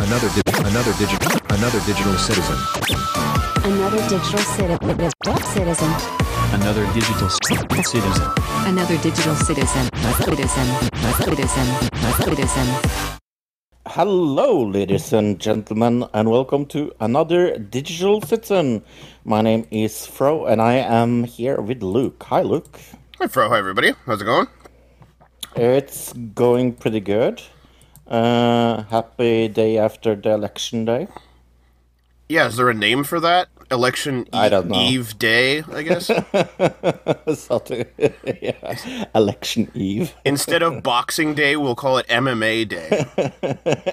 Another di- another digital another digital citizen. Another digital citi- citizen. Another digital c- citizen. Another digital citizen. Citizen. Citizen. Citizen. Hello, ladies and gentlemen, and welcome to another Digital Citizen. My name is Fro, and I am here with Luke. Hi, Luke. Hi, Fro. Hi, everybody. How's it going? It's going pretty good. Uh, happy day after the election day. Yeah, is there a name for that? Election I don't know. Eve Day, I guess. Something- yeah. Election Eve. Instead of Boxing Day, we'll call it MMA Day.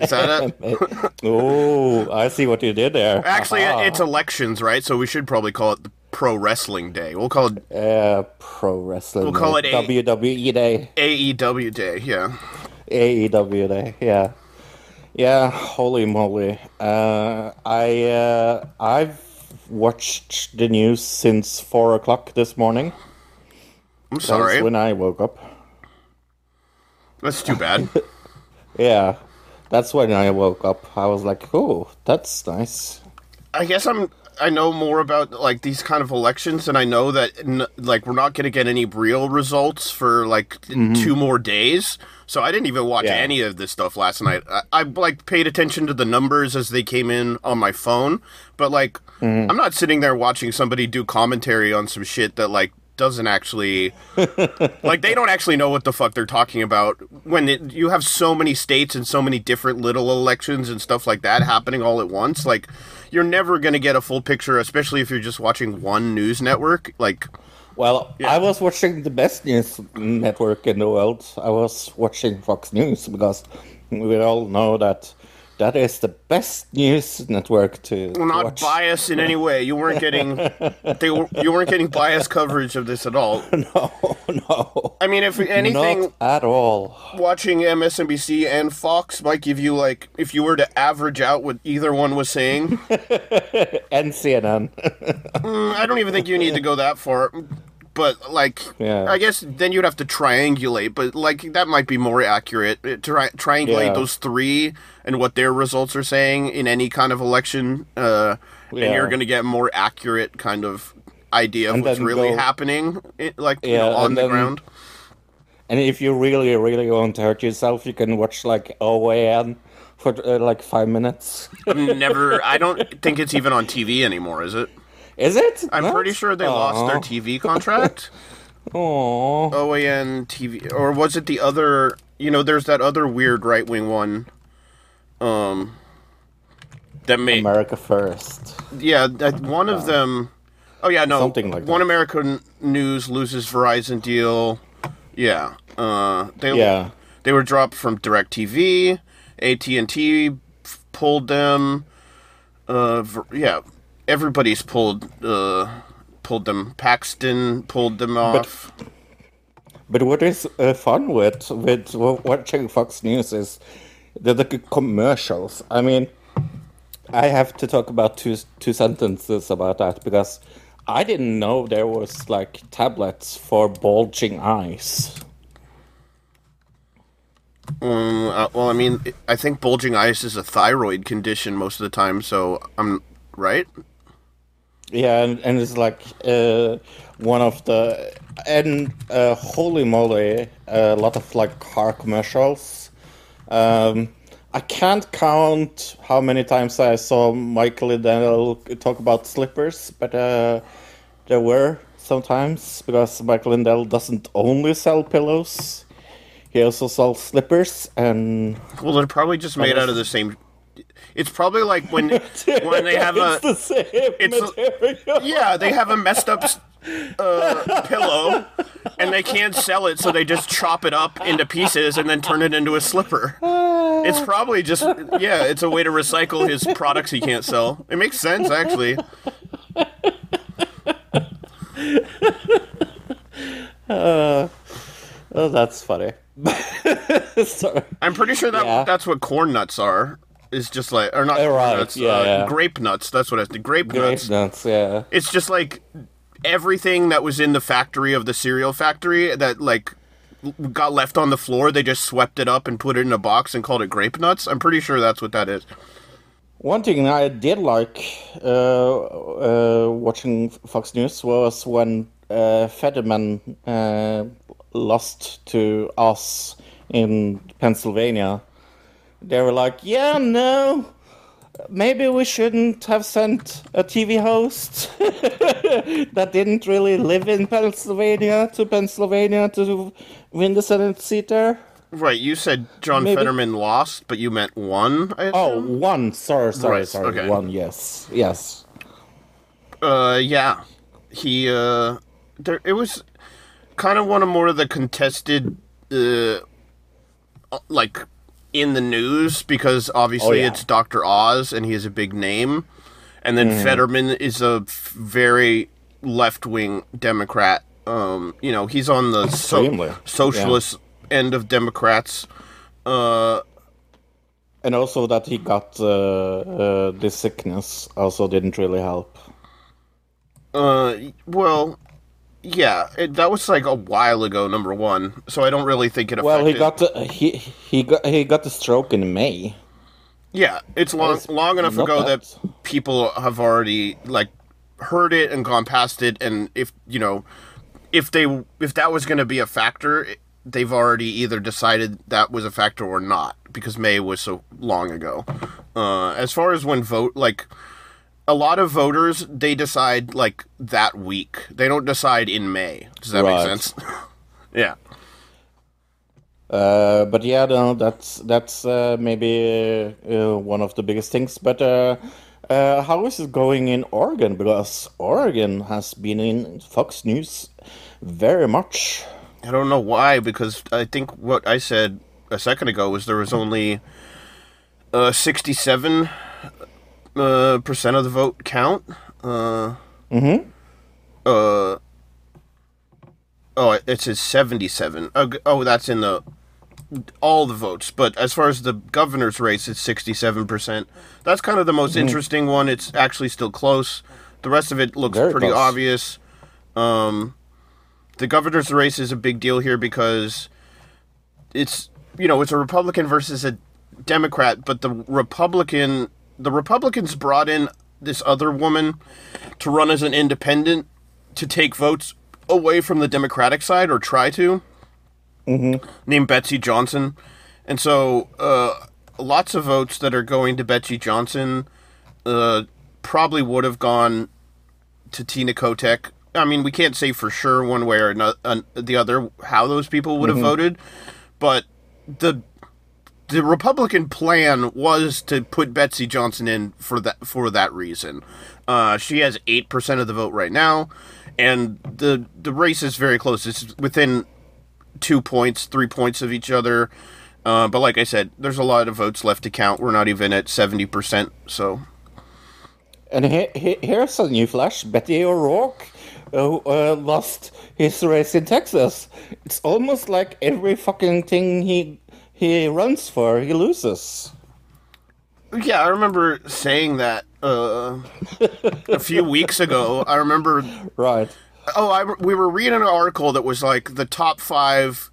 Is that it? Oh, I see what you did there. Actually, Aha. it's elections, right? So we should probably call it the Pro Wrestling Day. We'll call it Uh, pro wrestling. We'll call day. it a- WWE Day. AEW Day. Yeah. AEW Day, yeah, yeah. Holy moly! Uh, I uh, I've watched the news since four o'clock this morning. I'm That's sorry. when I woke up. That's too bad. Yeah, that's when I woke up. I was like, "Oh, that's nice." I guess I'm. I know more about like these kind of elections, and I know that n- like we're not going to get any real results for like mm-hmm. two more days. So I didn't even watch Yeah. any of this stuff last night. I, I like paid attention to the numbers as they came in on my phone, but like mm-hmm. I'm not sitting there watching somebody do commentary on some shit that like doesn't actually like they don't actually know what the fuck they're talking about when it, you have so many states and so many different little elections and stuff like that happening all at once like you're never going to get a full picture especially if you're just watching one news network like Well, I was watching the best news network in the world. I was watching Fox News because we all know that that is the best news network to, to not watch. biased in any way you weren't getting they were, you weren't getting biased coverage of this at all No, no, i mean if anything not at all. watching MSNBC and Fox might give you like if you were to average out what either one was saying And CNN. Mm, I don't even think you need to go that far. But like, Yeah. I guess then you'd have to triangulate. But like, that might be more accurate. Uh, Tri- triangulate Yeah. those three and what their results are saying in any kind of election, uh, and you're going to get more accurate kind of idea of what's really go- happening, like you know, on the then- ground. and if you really, really want to hurt yourself, you can watch like OAN for uh, like five minutes. Never. I don't think it's even on TV anymore. Is it? Is it? I'm pretty sure they lost their TV contract. Oh, OAN TV, or was it the other? You know, there's that other weird right wing one. Um, that made America first. yeah, that one of them. Oh yeah, no, Something like One that. American News loses Verizon deal. Yeah, uh, they Yeah. they were dropped from Directv. AT and T pulled them. Uh, yeah, everybody's pulled uh pulled them. Paxton pulled them off. But what is uh, fun with with watching Fox News is the, the commercials. I mean, I have to talk about two two sentences about that because I didn't know there was like tablets for bulging eyes. Um, uh, well, I mean, I think bulging eyes is a thyroid condition most of the time, so I'm right. Yeah, and, and it's like uh, one of the and uh, holy moly, a lot of like car commercials. Um, I can't count how many times I saw Michael Lindell talk about slippers, but uh, there were sometimes because Michael Lindell doesn't only sell pillows; he also sells slippers and Well, they're probably just made out of the same. It's probably like when when they have a it's the same it's- material. yeah they have a messed up uh, pillow and they can't sell it, so they just chop it up into pieces and then turn it into a slipper. It's probably just yeah, it's a way to recycle his products he can't sell. It makes sense actually. Oh, that's funny. Sorry. I'm pretty sure that Yeah. that's what corn nuts are. Is just like or not right, nuts, yeah, uh, yeah. grape nuts. That's what I the grape, Grape nuts. nuts, yeah. It's just like everything that was in the factory of the cereal factory that like got left on the floor, they just swept it up and put it in a box and called it grape nuts. I'm pretty sure that's what that is. One thing I did like uh, uh, watching Fox News was when uh, Fetterman uh, lost to Oz in Pennsylvania. They were like, "Yeah, no, maybe we shouldn't have sent a TV host that didn't really live in Pennsylvania to Pennsylvania to win the Senate seat there." Right, you said John Maybe. Fetterman lost, but you meant won. I Oh, one. Sorry, sorry, Right, sorry. okay. One. Yes, yes. Uh, yeah. He, uh, there, it was kind of one of more of the contested, uh, like, in the news because obviously Oh, yeah. it's Dr. Oz and he is a big name. And then Fetterman is a f- very left wing Democrat. Um, you know, he's on the so- socialist end of Democrats. Uh, And also that he got uh, uh, this sickness also didn't really help. Uh, well, yeah, it, that was like a while ago. Number one, so I don't really think it affected. Well, he got the, he he got he got the stroke in May. yeah, it's long It's long enough ago that- that people have already like heard it and gone past it, and if you know, if they if that was going to be a factor, they've already either decided that was a factor or not because May was so long ago. Uh, as far as when vote like. A lot of voters, they decide like that week. They don't decide in May. Does that Right. make sense? yeah. Uh, but yeah, no, that's that's uh, maybe uh, one of the biggest things. But uh, uh, how is it going in Oregon? Because Oregon has been in Fox News very much. I don't know why, because I think what I said a second ago was there was only uh, 67 uh, percent of the vote count. Uh, Mm-hmm. uh, oh, it says 77. Oh, oh, that's in the all the votes. But as far as the governor's race, it's 67%. That's kind of the most interesting one. It's actually still close. The rest of it looks Very pretty close. obvious. Um, the governor's race is a big deal here because it's you know it's a Republican versus a Democrat, but the Republican the Republicans brought in this other woman to run as an independent to take votes away from the Democratic side or try to named Betsy Johnson, and so uh, lots of votes that are going to Betsy Johnson uh, probably would have gone to Tina Kotek. I mean, we can't say for sure one way or no- uh, the other how those people would have voted, but the the Republican plan was to put Betsy Johnson in for that for that reason. Uh, she has eight percent of the vote right now, and the the race is very close. It's within two points, three points of each other. Uh, but like I said, there's a lot of votes left to count. We're not even at seventy percent. So And he, he, here's a new flash: Beto O'Rourke uh, uh, lost his race in Texas. It's almost like every fucking thing he he runs for, he loses. yeah, I remember saying that uh, a few weeks ago. I remember Right. Oh, I, we were reading an article that was like the top five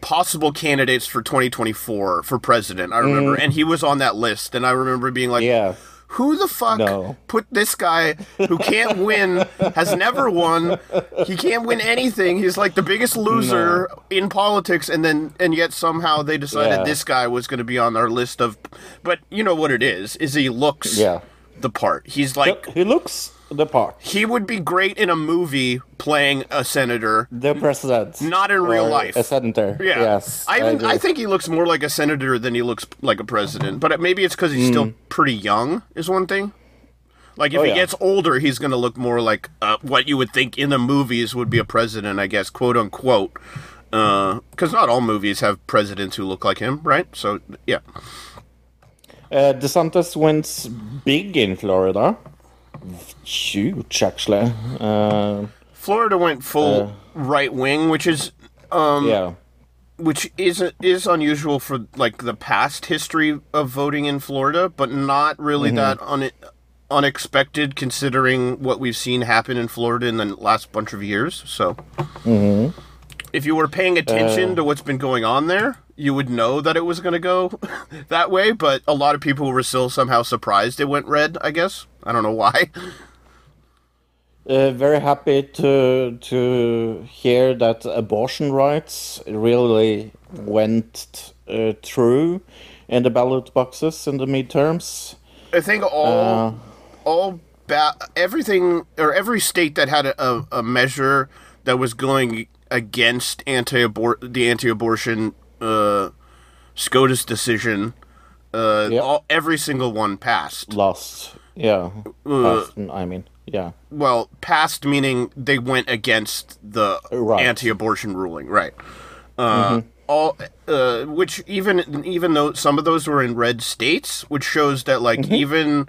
possible candidates for 2024 for president. I remember, and he was on that list, and I remember being like, Yeah. "Who the fuck No. put this guy who can't win, has never won, he can't win anything. He's like the biggest loser in politics, and then and yet somehow they decided Yeah. this guy was going to be on our list of. But you know what it is? Is he looks Yeah. the part. He's like He looks the part. he would be great in a movie playing a senator, The president. not in real life. A senator. Yeah. Yes. I even, agree. I, think he looks more like a senator than he looks like a president. But maybe it's because he's still pretty young. Is one thing. Like if Hmm. Oh, he yeah. gets older, he's going to look more like uh, what you would think in the movies would be a president, I guess, quote unquote. Because not all movies have presidents who look like him, right? So yeah, Uh, DeSantis wins big in Florida. Huge, actually. Uh, Florida went full right wing, which is um, yeah. which is is unusual for like the past history of voting in Florida, but not really that un- unexpected considering what we've seen happen in Florida in the last bunch of years. So, if you were paying attention to what's been going on there, you would know that it was going to go that way. But a lot of people were still somehow surprised it went red. I guess I don't know why. Uh, very happy to to hear that abortion rights really went uh, through in the ballot boxes in the midterms. I think all all ba- everything or every state that had a, a, a measure that was going against anti the anti-abortion uh, SCOTUS decision, uh, Yep. all, every single one passed. Lost, yeah. Uh, Passed, I mean, yeah. Well, passed meaning they went against the Right. anti-abortion ruling, right? Uh, All, uh, which even even though some of those were in red states, which shows that like even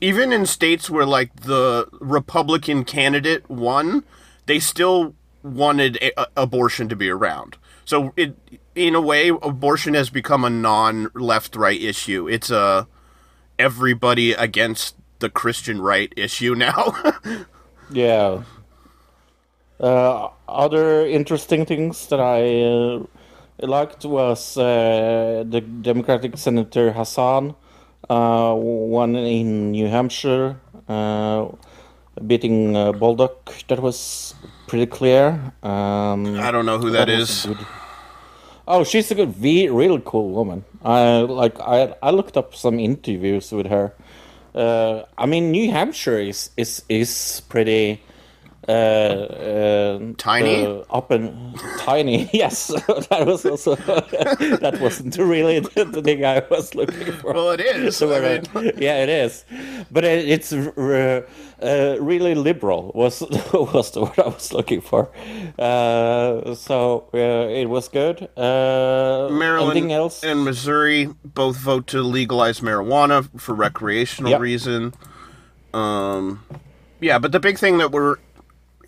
even in states where like the Republican candidate won, they still wanted a- abortion to be around. So it, in a way, abortion has become a non-left-right issue. It's a everybody against the Christian right issue now. Yeah. Uh, other interesting things that I uh, liked was uh, the Democratic Senator Hassan uh, won in New Hampshire, uh, beating uh, Bolduc. That was pretty clear. Um, I don't know who that was is. good- Oh, she's a good, v- really cool woman. I like. I I looked up some interviews with her. Uh, I mean, New Hampshire is is is pretty uh, uh, Tiny? uh, up and tiny. Yes, that was also that wasn't really the, the thing I was looking for. Well, it is. So, I uh, mean- yeah, it is, but it, it's uh, uh, really liberal. Was was the word I was looking for? Uh, so uh, it was good. Uh, Maryland else? and Missouri both vote to legalize marijuana for recreational Yep. reason. Um, yeah, but the big thing that we're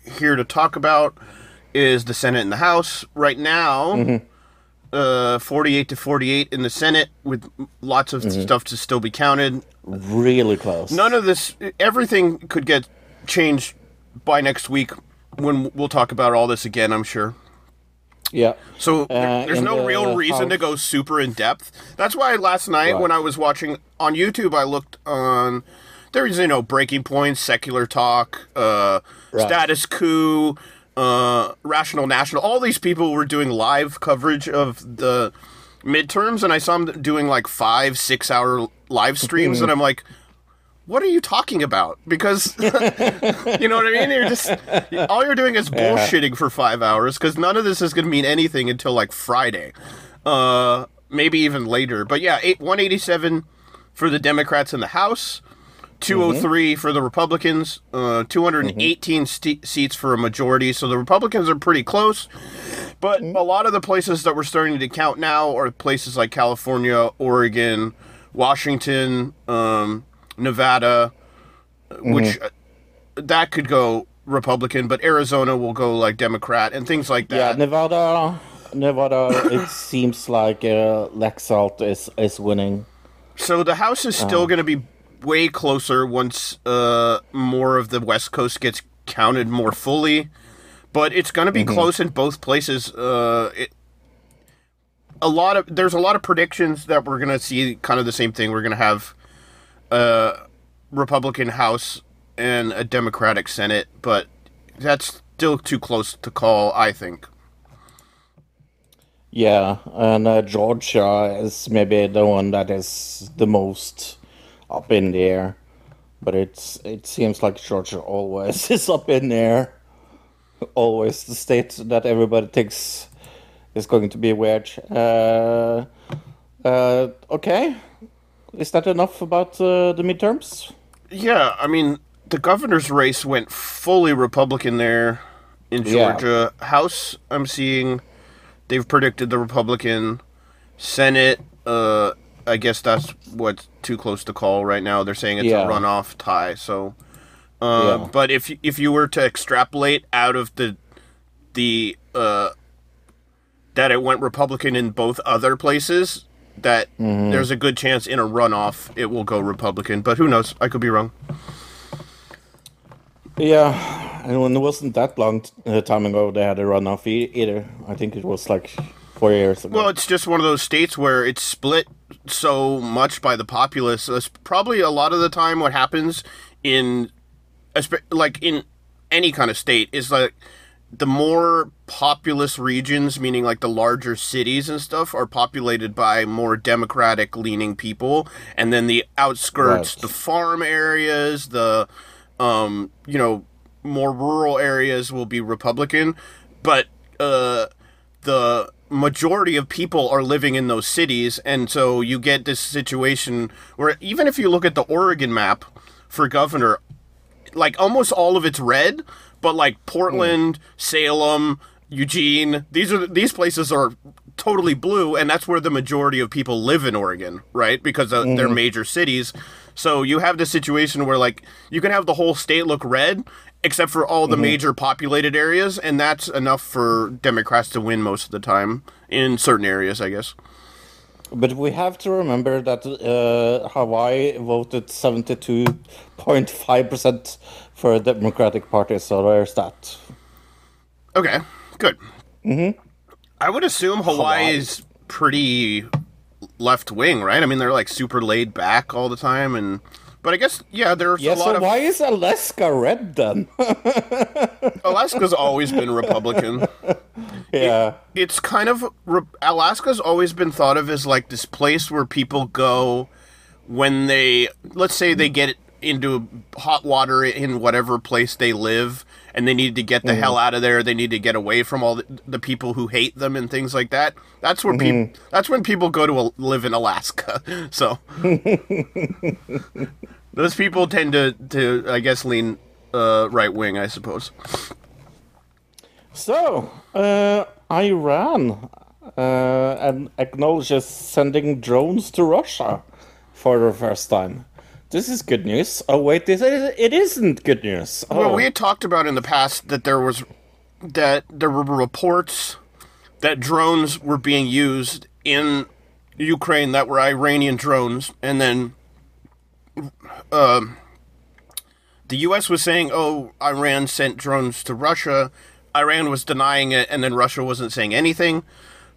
here to talk about is the Senate and the House. Right now, Mm-hmm. uh, 48 to 48 in the Senate, with lots of Mm-hmm. stuff to still be counted. really close. None of this, everything could get changed by next week when we'll talk about all this again, I'm sure. Yeah. So Uh, there's no the real reason to go super in depth. That's why last night Right. when I was watching on YouTube, I looked on there's you know breaking points, secular talk, uh, Right. status coup, uh, rational national. All these people were doing live coverage of the midterms, and I saw them doing like five, six hour live streams, and I'm like. What are you talking about? Because you know what I mean. You're just all you're doing is bullshitting for five hours because none of this is going to mean anything until like Friday, uh, maybe even later. But yeah, eight, 187 for the Democrats in the House, 203 for the Republicans, uh, 218 st- seats for a majority. So the Republicans are pretty close. But a lot of the places that we're starting to count now are places like California, Oregon, Washington, um, Nevada, which uh, that could go Republican, but Arizona will go like Democrat and things like that. Yeah. Nevada. Nevada. it seems like uh, Laxalt is is winning. so the House is still going to be way closer once uh, more of the West Coast gets counted more fully, but it's going to be close in both places. Uh, it, a lot of there's a lot of predictions that we're going to see kind of the same thing. We're going to have a Republican House and a Democratic Senate, but that's still too close to call. I think. Yeah, and uh, Georgia is maybe the one that is the most up in the air. But it's it seems like Georgia always is up in the air. Always the state that everybody thinks is going to be weird. Uh, uh, okay, is that enough about uh, the midterms? Yeah, I mean, the governor's race went fully Republican there in Yeah. Georgia. House, I'm seeing they've predicted the Republican. Senate, uh, I guess that's what's too close to call right now. They're saying it's Yeah. a runoff tie. So, uh, Yeah. but if if you were to extrapolate out of the the uh, that it went Republican in both other places, that Mm-hmm. there's a good chance in a runoff it will go Republican. But who knows? I could be wrong. Yeah, and it wasn't that long uh, time ago they had a runoff e- either. I think it was like four years ago. Well, it's just one of those states where it's split so much by the populace. That's probably a lot of the time what happens in, like in any kind of state, is like the more populous regions, meaning like the larger cities and stuff, are populated by more democratic leaning people, and then the outskirts, Right. the farm areas, the um, you know, more rural areas will be Republican, but uh, the majority of people are living in those cities, and so you get this situation where even if you look at the Oregon map for governor, like almost all of it's red, but like Portland, Salem, Eugene, these are these places are totally blue, and that's where the majority of people live in Oregon, right? Because uh, they're major cities. So you have this situation where like you can have the whole state look red, except for all the major populated areas, and that's enough for Democrats to win most of the time in certain areas, I guess. But we have to remember that uh, Hawaii voted 72.5% for the Democratic Party, so there's that. Okay, good. Mm-hmm. I would assume Hawaii Hawaii. is pretty left wing, right? I mean, they're like super laid back all the time, and but I guess yeah, there's Yeah, a lot so of why is Alaska red then? Alaska's always been Republican. yeah. It's kind of re- Alaska's always been thought of as like this place where people go when they let's say they get into hot water in whatever place they live and they need to get the hell out of there. They need to get away from all the, the people who hate them and things like that. That's where people that's when people go to a, live in Alaska. So those people tend to to I guess lean uh, right wing I suppose. So, uh, Iran uh, and acknowledges sending drones to Russia for the first time. This is good news. Oh wait, this is, it isn't good news. Oh. Well, we had talked about in the past that there was that there were reports that drones were being used in Ukraine that were Iranian drones, and then um, the U.S. was saying, "Oh, Iran sent drones to Russia." Iran was denying it, and then Russia wasn't saying anything.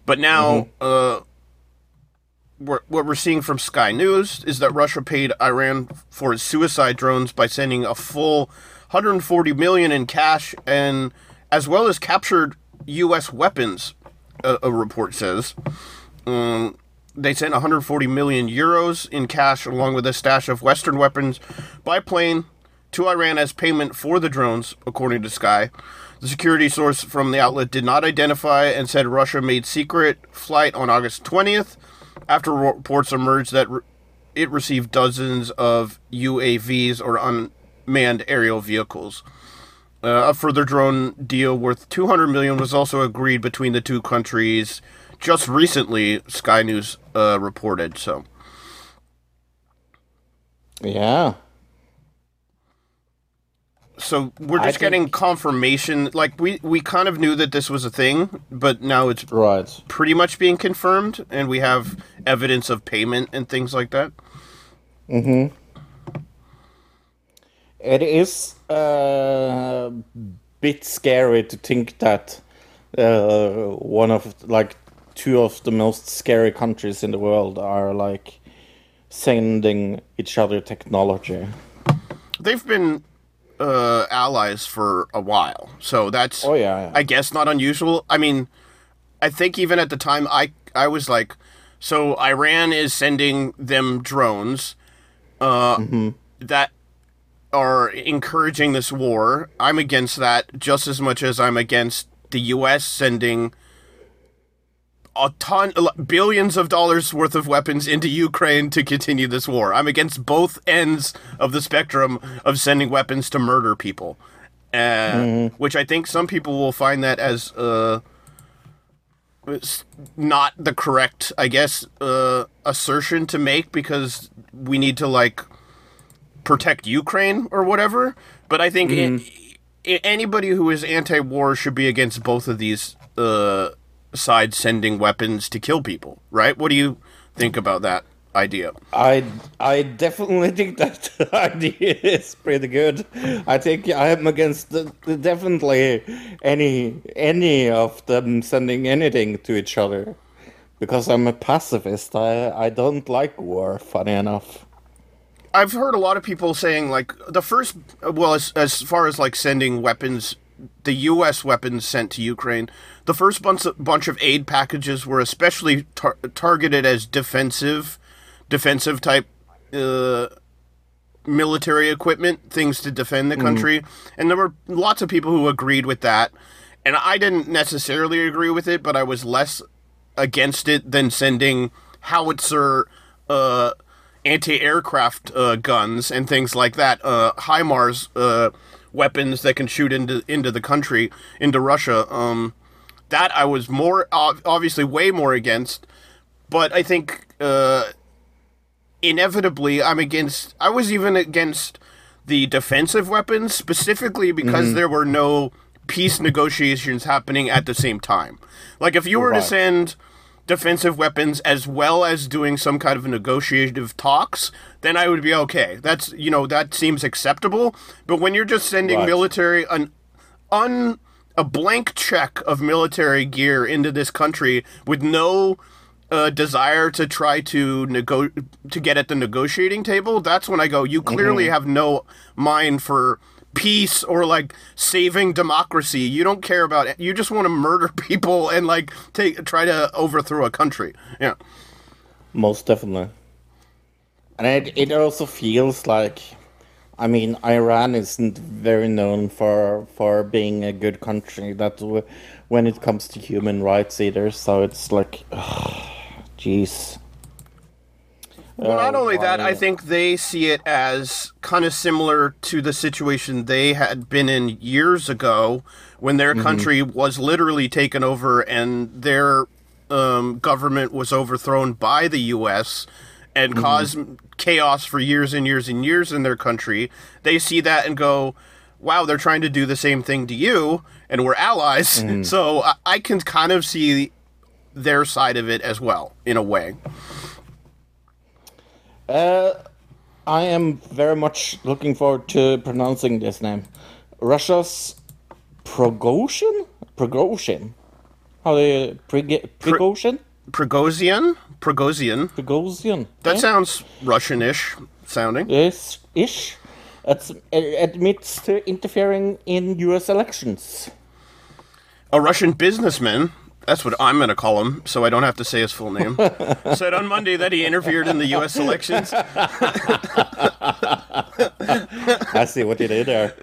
But now, uh, we're, what we're seeing from Sky News is that Russia paid Iran for its suicide drones by sending a full 140 million in cash, and as well as captured U.S. weapons. A, a report says. Um, they sent 140 million euros in cash along with a stash of Western weapons by plane to Iran as payment for the drones, according to Sky. The security source from the outlet did not identify and said Russia made secret flight on August 20th after reports emerged that it received dozens of UAVs or unmanned aerial vehicles. Uh, a further drone deal worth 200 million was also agreed between the two countries just recently, Sky News uh, reported. So, yeah. So we're just getting confirmation. Like we we kind of knew that this was a thing, but now it's Right. pretty much being confirmed, and we have evidence of payment and things like that. Hmm. It is a bit scary to think that uh, one of like two of the most scary countries in the world are like sending each other technology. They've been uh, allies for a while, so that's Oh, yeah, yeah. I guess not unusual. I mean, I think even at the time, I I was like, so Iran is sending them drones uh, Mm-hmm. that are encouraging this war. I'm against that just as much as I'm against the U.S. sending a ton, billions of dollars worth of weapons into Ukraine to continue this war. I'm against both ends of the spectrum of sending weapons to murder people, uh, which I think some people will find that as uh, not the correct, I guess, uh, assertion to make because we need to like protect Ukraine or whatever. But I think i i anybody who is anti-war should be against both of these uh, sides sending weapons to kill people, right? What do you think about that? idea. I I definitely think that idea is pretty good. I think I am against the, the- definitely any any of them sending anything to each other because I'm a pacifist. I I don't like war. Funny enough. I've heard a lot of people saying like the first, well, as as far as like sending weapons, the U.S. weapons sent to Ukraine, the first bunch of, bunch of aid packages were especially tar- targeted as defensive, defensive type. Uh, military equipment, things to defend the country, and there were lots of people who agreed with that. And I didn't necessarily agree with it, but I was less against it than sending howitzer uh, anti-aircraft uh, guns and things like that, uh, HIMARS uh, weapons that can shoot into into the country, into Russia. Um, that I was more obviously way more against, but I think uh, inevitably I'm against. I was even against the defensive weapons specifically because there were no peace negotiations happening at the same time. Like if you were to send defensive weapons as well as doing some kind of negotiative talks, then I would be okay. That's you know that seems acceptable. But when you're just sending Right. military an un a blank check of military gear into this country with no uh, desire to try to nego- to get at the negotiating table, that's when I go. You clearly have no mind for peace or like saving democracy. You don't care about it. You just want to murder people and like take try to overthrow a country. Yeah. Most definitely. And it, it also feels like, I mean, Iran isn't very known for for being a good country. That when it comes to human rights either. So it's like, jeez. Well, not Oh, only that, I think they see it as kind of similar to the situation they had been in years ago when their mm-hmm. country was literally taken over and their um, government was overthrown by the U.S. and mm-hmm. caused chaos for years and years and years in their country. They see that and go, wow, they're trying to do the same thing to you, and we're allies. Mm-hmm. So I, I can kind of see their side of it as well, in a way. Uh, I am very much looking forward to pronouncing this name. Russia's Prigozhin? Prigozhin? How do you... Prig- Prigozhin? Prigozhin? Prigozhin. Prigozhin? That yeah? sounds Russianish sounding. Yes, ish. It's, it admits to interfering in U.S. elections. A Russian businessman, that's what I'm going to call him, so I don't have to say his full name, said on Monday that he interfered in the U.S. elections. I see what you did there.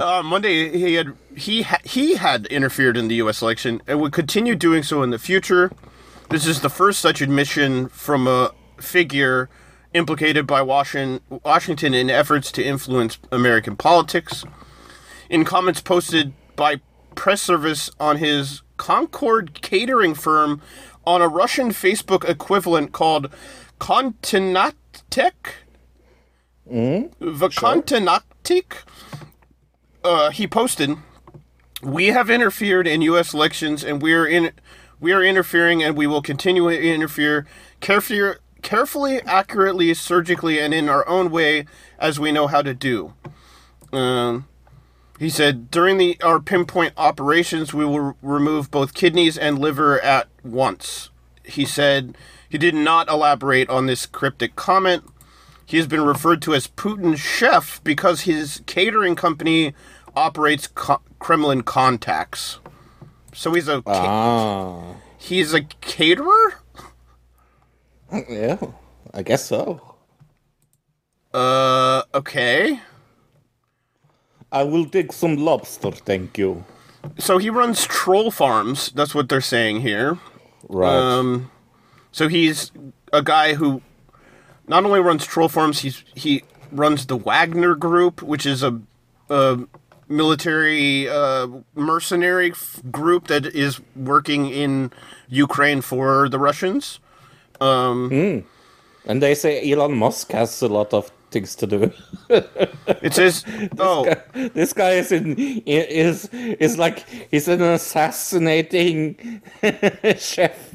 Uh, Monday, he had he ha- he had interfered in the U.S. election and would continue doing so in the future. This is the first such admission from a figure implicated by Washington, Washington in efforts to influence American politics. In comments posted by press service on his Concord catering firm on a Russian Facebook equivalent called Kontinentek. Vakontinaktik. Uh, he posted, "We have interfered in U.S. elections, and we are in, we are interfering, and we will continue to interfere carefully, carefully, accurately, surgically, and in our own way, as we know how to do." Um, he said, "During the our pinpoint operations, we will remove both kidneys and liver at once." He said he did not elaborate on this cryptic comment. He has been referred to as Putin's chef because his catering company operates co- Kremlin contacts. So he's a Ah. he's a caterer. Yeah, I guess so. Uh, okay. I will take some lobster, thank you. So he runs troll farms. That's what they're saying here. Right. Um, so he's a guy who not only runs troll farms, he's he runs the Wagner Group, which is a, a military uh, mercenary f- group that is working in Ukraine for the Russians. and they say Elon Musk has a lot of things to do. It says, "Oh, this guy is in is is like he's an assassinating chef.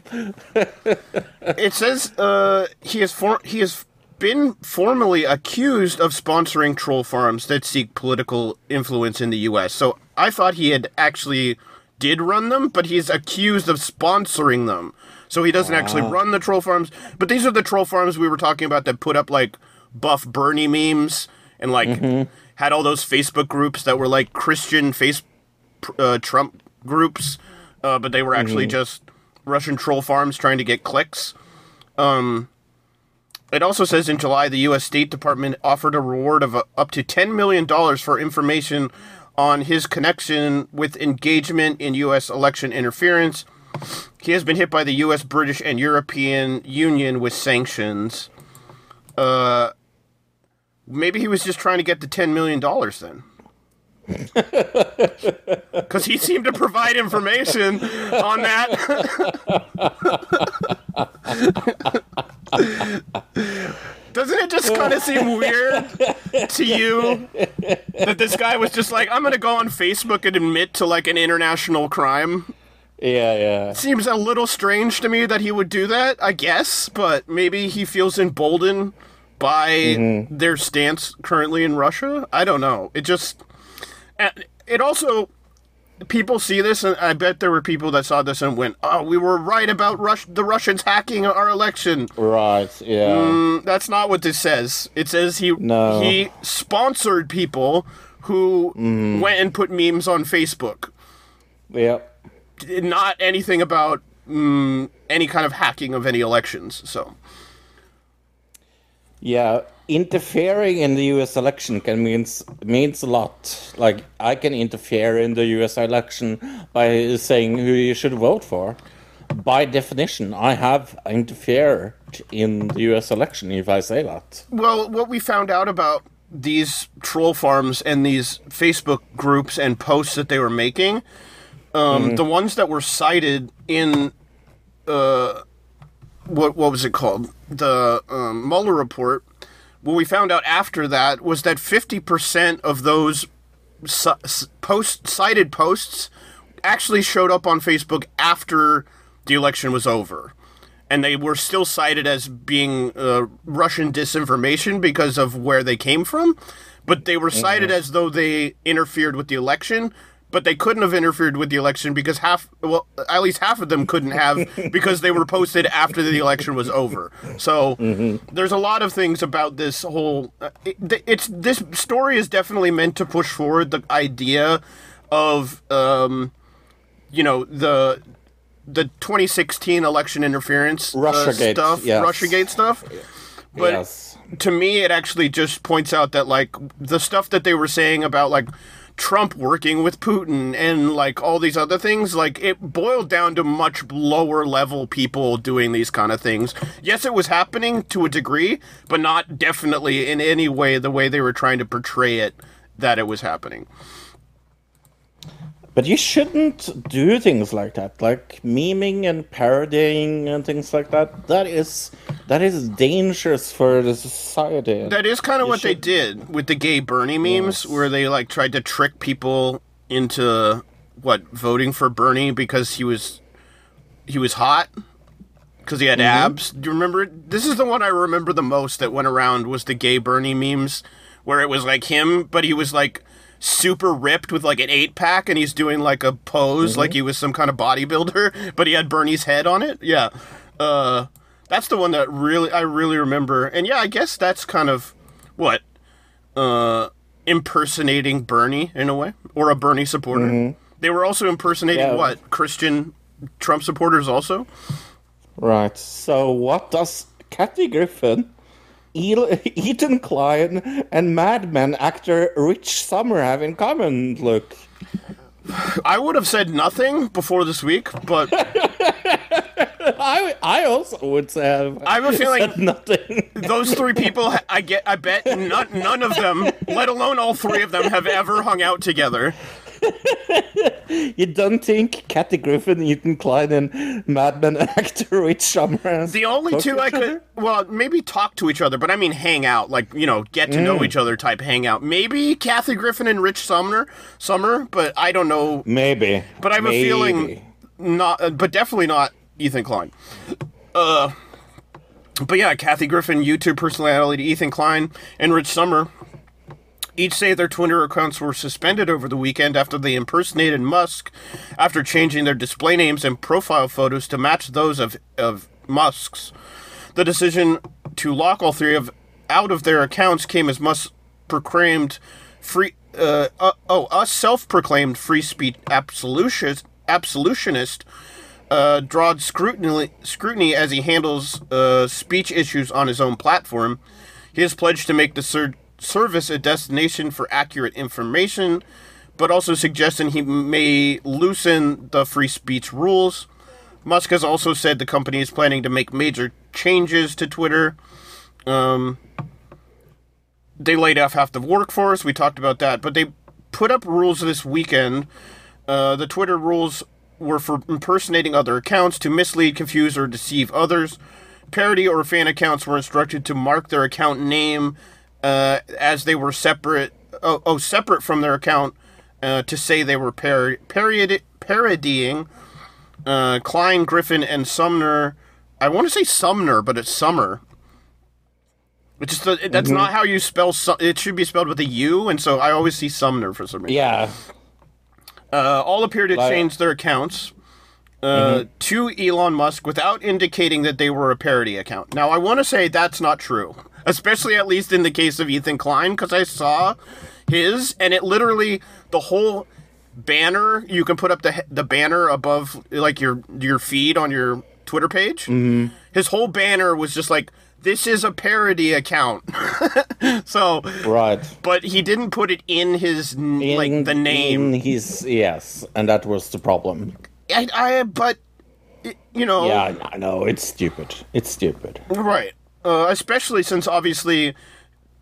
it says uh, he has for- he has been formally accused of sponsoring troll farms that seek political influence in the U.S. So I thought he had actually did run them, but he's accused of sponsoring them. So he doesn't actually run the troll farms. But these are the troll farms we were talking about that put up like buff Bernie memes and like had all those Facebook groups that were like Christian face uh, Trump groups, uh, but they were actually just Russian troll farms trying to get clicks. Um, it also says in July the U.S. State Department offered a reward of uh, up to $10 million for information on his connection with engagement in U.S. election interference. He has been hit by the U.S., British, and European Union with sanctions. Uh, maybe he was just trying to get the $10 million then. Because he seemed to provide information on that. Doesn't it just kind of seem weird to you that this guy was just like, I'm going to go on Facebook and admit to like an international crime? Yeah, yeah. Seems a little strange to me that he would do that, I guess, but maybe he feels emboldened by their stance currently in Russia. I don't know. It just. and It also. People see this, and I bet there were people that saw this and went, "Oh, we were right about Rus- the Russians hacking our election." Right, yeah. Mm, that's not what this says. It says he No. he sponsored people who went and put memes on Facebook. Yeah. Not anything about mm, any kind of hacking of any elections. So Yeah, interfering in the U.S. election can means means a lot. Like I can interfere in the U.S. election by saying who you should vote for. By definition, I have interfered in the U.S. election if I say that. Well, what we found out about these troll farms and these Facebook groups and posts that they were making, um, the ones that were cited in uh, what what was it called? The um, Mueller report. What we found out after that was that fifty percent of those post cited posts actually showed up on Facebook after the election was over and they were still cited as being uh, Russian disinformation because of where they came from, but they were cited as though they interfered with the election. But they couldn't have interfered with the election because half, well, at least half of them couldn't have because they were posted after the election was over. So there's a lot of things about this whole. uh, It, it's this story is definitely meant to push forward the idea of, um, you know, the the 2016 election interference uh, Russiagate, stuff, yes. Russiagate stuff. But yes. to me, it actually just points out that like the stuff that they were saying about like Trump working with Putin and like all these other things, like it boiled down to much lower level people doing these kind of things. Yes, it was happening to a degree, but not definitely in any way the way they were trying to portray it that it was happening. But you shouldn't do things like that, like memeing and parodying and things like that. That is that is dangerous for the society. That is kind of You what they did with the gay Bernie memes, Yes. where they like tried to trick people into what voting for Bernie because he was he was hot because he had Mm-hmm. abs. Do you remember? This is the one I remember the most that went around was the gay Bernie memes, where it was like him, but he was like super ripped with like an eight pack, and he's doing like a pose Mm-hmm. like he was some kind of bodybuilder, but he had Bernie's head on it. Yeah, uh, that's the one that really I really remember. And yeah, I guess that's kind of what uh, impersonating Bernie in a way, or a Bernie supporter. They were also impersonating Mm-hmm. Yeah. what Christian Trump supporters also. Right. So what does Kathy Griffin, Ethan Klein, and Mad Men actor Rich Sommer have in common? Look. I would have said nothing before this week, but I I also would say have I have a feeling- nothing. those three people, I get, I bet none, none of them, let alone all three of them, have ever hung out together. You don't think Kathy Griffin, Ethan Klein, and Mad Men actor Rich Sommer The only two I could, well, maybe talk to each other, but I mean hang out, like you know, get to know each other type hangout. Maybe Kathy Griffin and Rich Sumner, Sommer, but I don't know. Maybe. But I have Maybe. a feeling not, uh, but definitely not Ethan Klein. Uh, but yeah, Kathy Griffin, YouTube personality Ethan Klein, and Rich Sommer each say their Twitter accounts were suspended over the weekend after they impersonated Musk after changing their display names and profile photos to match those of, of Musk's. The decision to lock all three of out of their accounts came as Musk proclaimed free uh, uh, oh a self-proclaimed free speech absolutionist absolutionist uh, drawed scrutiny scrutiny as he handles uh, speech issues on his own platform. He has pledged to make the ser- service a destination for accurate information, but also suggesting he may loosen the free speech rules. Musk has also said the company is planning to make major changes to Twitter. Um, they laid off half the workforce. We talked about that, but they put up rules this weekend. Uh, the Twitter rules were for impersonating other accounts to mislead, confuse, or deceive others. Parody or fan accounts were instructed to mark their account name uh, as they were separate. Oh, oh separate from their account uh, to say they were par- parody- parodying. Uh, Klein, Griffin, and Sumner. I want to say Sumner, but it's Sommer. It's just that- that's not how you spell. Su- it should be spelled with a U, and so I always see Sumner for some reason. Yeah. Uh, all appear to Like- change their accounts uh, to Elon Musk without indicating that they were a parody account. Now, I want to say that's not true, especially at least in the case of Ethan Klein, because I saw his, and it literally the whole banner you can put up the the banner above like your your feed on your Twitter page. Mm-hmm. His whole banner was just like. This is a parody account. so, Right. but he didn't put it in his n like the name. In his yes, and that was the problem. I, I but you know, Yeah, I know it's stupid. It's stupid. right. Uh, especially since obviously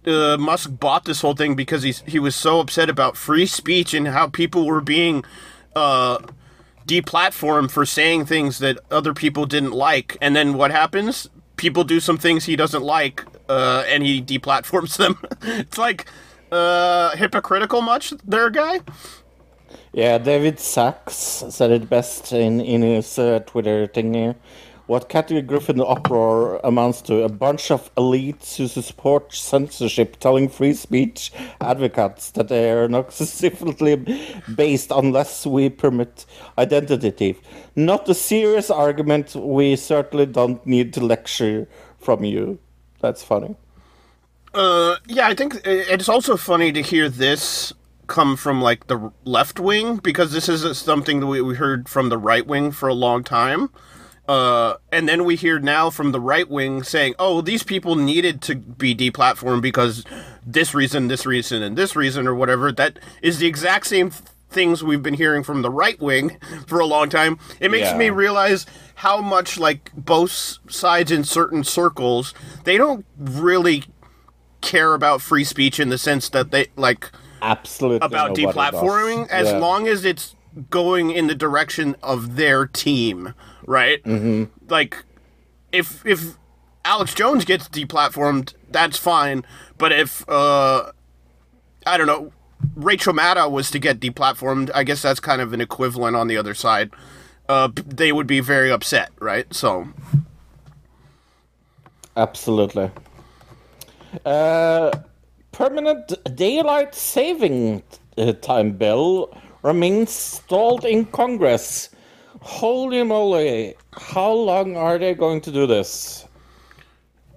uh, Musk bought this whole thing because he's he was so upset about free speech and how people were being uh, deplatformed for saying things that other people didn't like, and then what happens? People do some things he doesn't like, uh, and he deplatforms them. it's like uh, hypocritical much, there, guy. Yeah, David Sacks said it best in in his uh, Twitter thingy. What Kathy Griffin uproar amounts to a bunch of elites who support censorship telling free speech advocates that they are not specifically based unless we permit identity. Not a serious argument. We certainly don't need to lecture from you. That's funny. Uh, yeah, I think it's also funny to hear this come from like the left wing because this is something that we, we heard from the right wing for a long time. Uh, and then we hear now from the right wing saying, "Oh, these people needed to be deplatformed because this reason, this reason, and this reason, or whatever." That is the exact same th- things we've been hearing from the right wing for a long time. It makes Yeah. me realize how much like both sides in certain circles they don't really care about free speech in the sense that they like Absolutely. about deplatforming as Yeah. long as it's going in the direction of their team, right? Mm-hmm. Like if if Alex Jones gets deplatformed, that's fine. But if uh I don't know, Rachel Maddow was to get deplatformed, I guess that's kind of an equivalent on the other side. Uh, they would be very upset, right? So, Absolutely. Uh, permanent daylight saving time bill remains stalled in Congress. Holy moly! How long are they going to do this?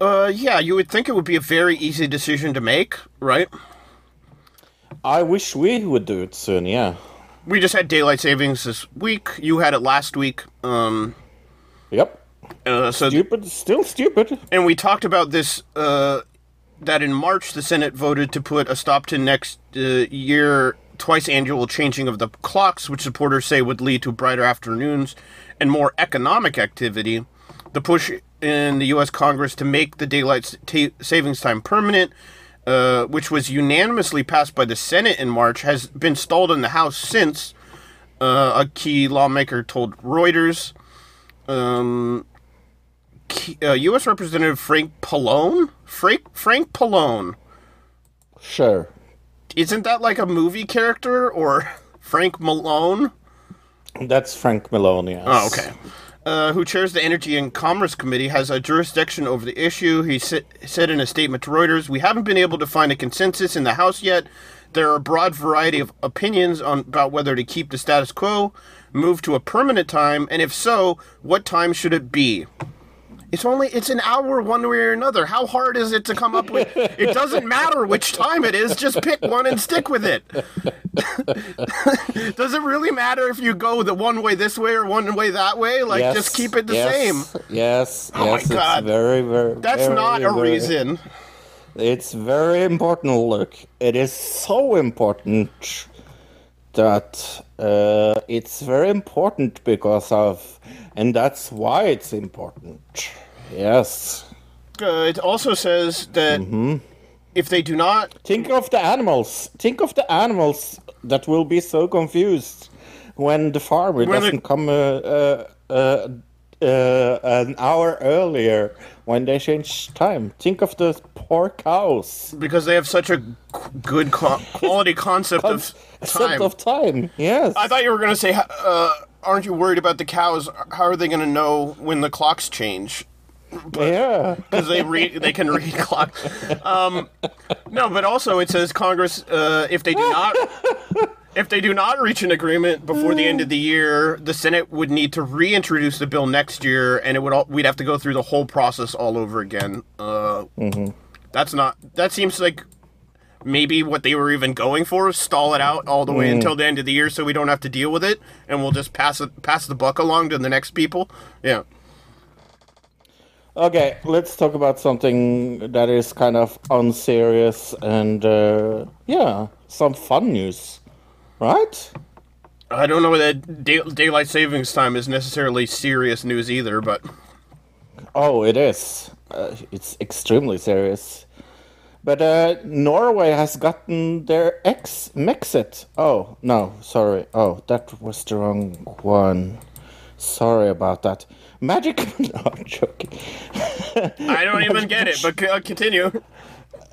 uh, yeah, you would think it would be a very easy decision to make, right? I wish we would do it soon. Yeah. We just had daylight savings this week. You had it last week. Um, Yep. uh, so Stupid. Still stupid. and we talked about this uh, that in March the Senate voted to put a stop to next uh, year twice annual changing of the clocks, which supporters say would lead to brighter afternoons and more economic activity. The push in the U.S. Congress to make the daylight ta savings time permanent uh, which was unanimously passed by the Senate in March, has been stalled in the House since. Uh, a key lawmaker told Reuters. Um, uh, U.S. Representative Frank Pallone, Frank Frank Pallone, Sure. Isn't that like a movie character or Frank Malone? That's Frank Maloney. yes. Oh, okay. Uh, who chairs the Energy and Commerce Committee, has a jurisdiction over the issue. He sa- said in a statement to Reuters, "We haven't been able to find a consensus in the House yet. There are a broad variety of opinions on about whether to keep the status quo, move to a permanent time, and if so, what time should it be?" It's only it's an hour one way or another. How hard is it to come up with? It doesn't matter which time it is. Just pick one and stick with it. Does it really matter if you go the one way this way or one way that way? Like Yes, just keep it the yes, same. Yes. Oh my God. It's very, very. That's very, not a very- reason. It's very important. Look, it is so important that uh, it's very important because of, and that's why it's important. Yes. Uh, it also says that if they do not, Think of the animals. Think of the animals that will be so confused when the farmer When doesn't come uh, uh, uh, uh, an hour earlier when they change time. Think of the poor cows. because they have such a good co- quality concept of Concept time. of time. Yes. I thought you were going to say, uh, "Aren't you worried about the cows? How are they going to know when the clocks change?" yeah. because they read they can read clock. Um, no, but also it says Congress uh, if they do not if they do not reach an agreement before the end of the year, the Senate would need to reintroduce the bill next year, and it would all, we'd have to go through the whole process all over again. Uh, That's not that seems like. Maybe what they were even going for, is stall it out all the way until the end of the year, so we don't have to deal with it, and we'll just pass it, pass the buck along to the next people. Yeah. Okay, let's talk about something that is kind of unserious and uh, yeah, some fun news, right? I don't know that day- daylight savings time is necessarily serious news either, but Oh, it is. Uh, it's extremely serious. But uh, Norway has gotten their ex Mexit. Oh no, sorry. Oh, that was the wrong one. Sorry about that. Magic. no, I'm joking. I don't even get it. But c- uh, continue.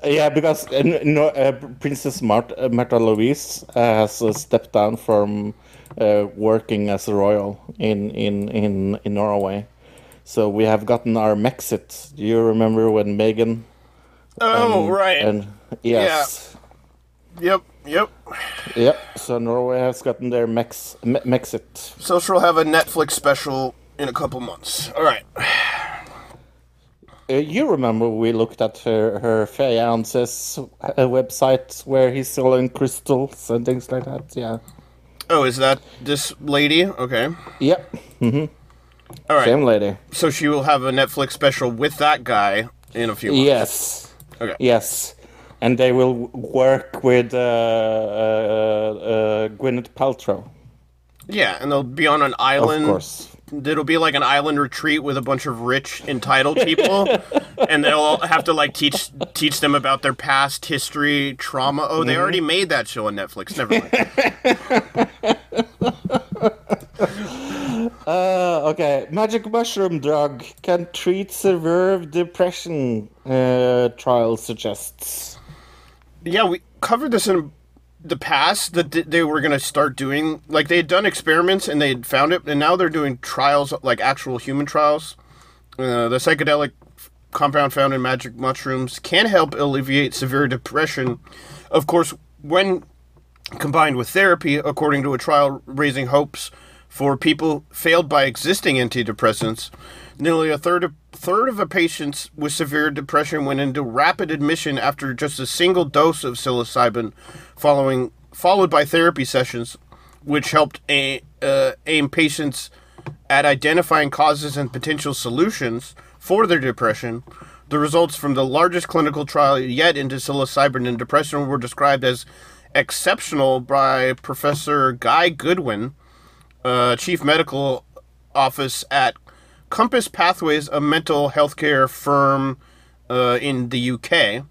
Yeah, because uh, no, uh, Princess Mart- uh, Märtha Louise uh, has uh, stepped down from uh, working as a royal in, in, in, in Norway. So we have gotten our Mexit. Do you remember when Meghan? Oh, right. And yes, Yep, yep. yep. So Norway has gotten their Mex Me- Mexit. So she'll have a Netflix special in a couple months. All right. Uh, you remember we looked at her her fiance's uh, website where he's selling crystals and things like that. Yeah. Oh, is that this lady? Okay. Yep. Mm-hmm. All right. Same lady. So she will have a Netflix special with that guy in a few months. Yes. Okay. Yes. And they will work with uh, uh, uh, Gwyneth Paltrow, Yeah, and they'll be on an island. of course. It'll be like an island retreat with a bunch of rich, entitled people, and they'll have to like teach teach them about their past history, trauma. Oh, Mm-hmm. they already made that show on Netflix. Never mind. Uh, okay, magic mushroom drug can treat severe depression. Uh, trial suggests. yeah, we covered this in the past that they were going to start doing. Like they had done experiments and they had found it, and now they're doing trials, like actual human trials. Uh, the psychedelic compound found in magic mushrooms can help alleviate severe depression. Of course, when combined with therapy, according to a trial raising hopes for people failed by existing antidepressants, nearly a third of third of the patients with severe depression went into rapid admission after just a single dose of psilocybin, following followed by therapy sessions, which helped a, uh, aim patients at identifying causes and potential solutions for their depression. The results from the largest clinical trial yet into psilocybin and depression were described as exceptional by Professor Guy Goodwin, uh, Chief Medical Office at Compass Pathways, a mental health care firm uh, in the UK.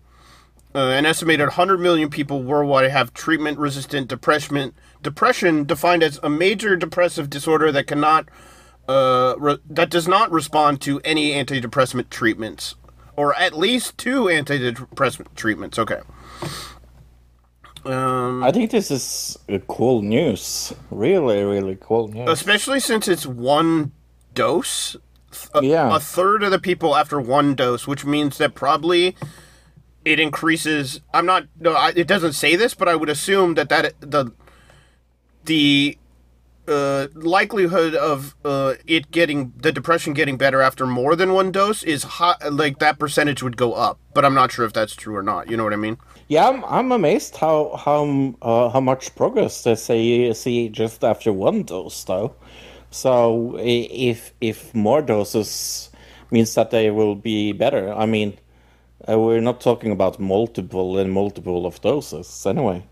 Uh, an estimated 100 million people worldwide have treatment-resistant depression. Depression, defined as a major depressive disorder that cannot, uh, re- that does not respond to any antidepressant treatments, or at least two antidepressant treatments. Okay. Um, I think this is cool news. Really, really cool news. especially since it's one dose. A, Yeah. a third of the people after one dose, which means that probably it increases. I'm not. No, I, it doesn't say this, but I would assume that that the the uh, likelihood of uh, it getting the depression getting better after more than one dose is high. Like that percentage would go up, but I'm not sure if that's true or not. You know what I mean? Yeah, I'm, I'm amazed how how uh, how much progress they say see just after one dose, though. So if if more doses means that they will be better, I mean, uh, we're not talking about multiple and multiple of doses anyway.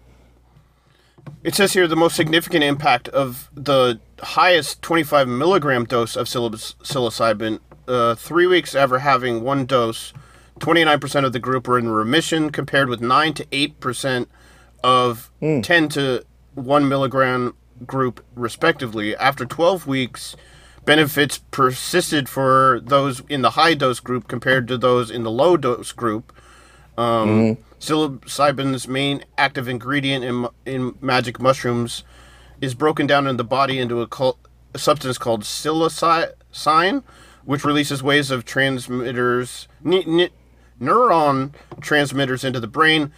It says here the most significant impact of the highest 25 milligram dose of psil- psilocybin, uh, three weeks after having one dose, 29% of the group were in remission, compared with 9 to 8% of 10 to 1 milligram group, respectively. After 12 weeks, benefits persisted for those in the high dose group compared to those in the low dose group. Um, Psilocybin's main active ingredient in, in magic mushrooms is broken down in the body into a, cul- a substance called psilocybin, which releases waves of transmitters, neuron transmitters into the brain.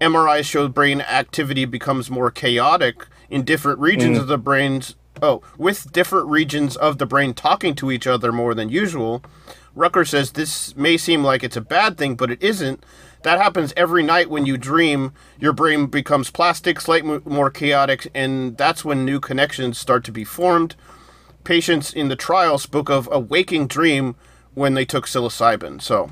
MRI show brain activity becomes more chaotic in different regions mm. of the brain's. Oh, with different regions of the brain talking to each other more than usual. Rucker says this may seem like it's a bad thing, but it isn't. That happens every night when you dream. Your brain becomes plastic, slightly more chaotic, and that's when new connections start to be formed. Patients in the trial spoke of a waking dream when they took psilocybin. So,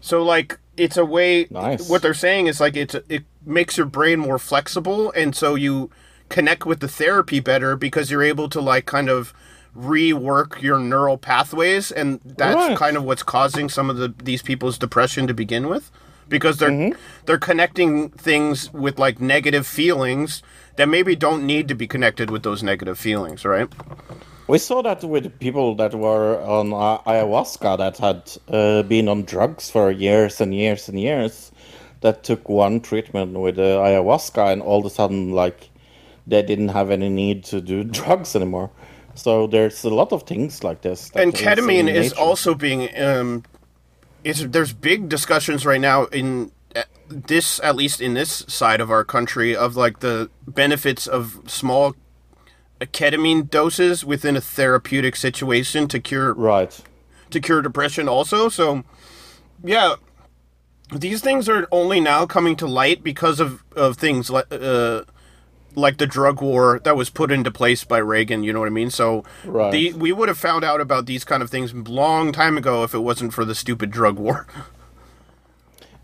so like it's a way. Nice. What they're saying is like it's it makes your brain more flexible, and so you connect with the therapy better because you're able to like kind of rework your neural pathways, and that's Right. kind of what's causing some of the these people's depression to begin with, because they're mm-hmm. they're connecting things with like negative feelings that maybe don't need to be connected with those negative feelings, right? We saw that with people that were on uh, ayahuasca that had uh, been on drugs for years and years and years, that took one treatment with uh, ayahuasca, and all of a sudden, like, they didn't have any need to do drugs anymore. So there's a lot of things like this. and ketamine in is nature. also being um it's there's big discussions right now in uh, this at least in this side of our country of like the benefits of small ketamine doses within a therapeutic situation to cure right. to cure depression also so yeah these things are only now coming to light because of of things like uh like the drug war that was put into place by Reagan, you know what I mean? So Right. the, we would have found out about these kind of things long time ago if it wasn't for the stupid drug war.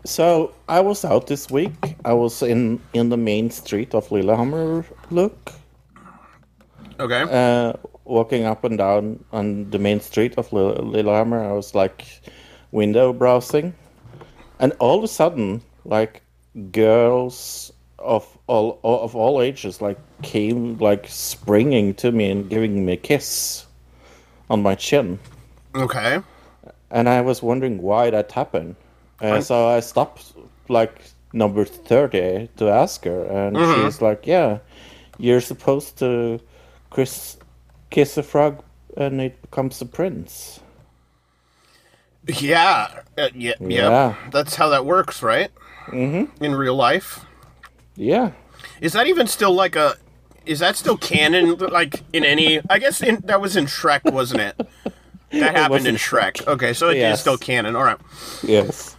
So I was out this week. I was in in the main street of Lillehammer. Look, Okay. uh, walking up and down on the main street of Lille- Lillehammer. I was like window browsing, and all of a sudden, like girls of all of all ages, like came like springing to me and giving me a kiss on my chin, okay. and I was wondering why that happened. Uh, so I stopped like number thirty to ask her, and she's like, "Yeah, you're supposed to kiss kiss a frog, and it becomes a prince." Yeah. Uh, yeah. Yeah. Yeah. That's how that works, right? Mm-hmm. In real life. Yeah, Is that even still like a is that still canon like in any I guess in, that was in Shrek, wasn't it? That happened in Shrek. Okay, so it is Yes. still canon. All right. yes.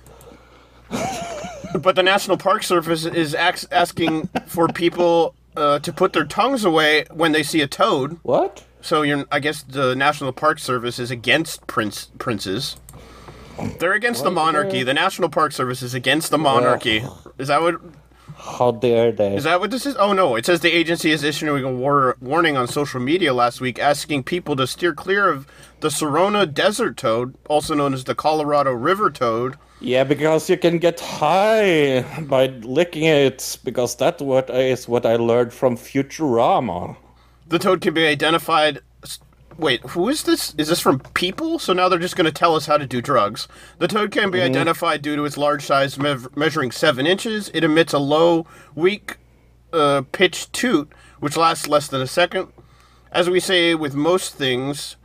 But the National Park Service is ax- asking for people uh, to put their tongues away when they see a toad. What? So you're, I guess the National Park Service is against prince princes. They're against the monarchy. The National Park Service is against the monarchy. Is that what? How dare they? Is that what this is? Oh no! It says the agency is issuing a war- warning on social media last week, asking people to steer clear of the Sonoran desert toad, also known as the Colorado River toad. Yeah, because you can get high by licking it, because that what is what I learned from Futurama. The toad can be identified. Wait, who is this? Is this from people? So now they're just going to tell us how to do drugs. The toad can be identified due to its large size, mev- measuring seven inches. It emits a low, weak uh, pitch toot, which lasts less than a second. As we say with most things,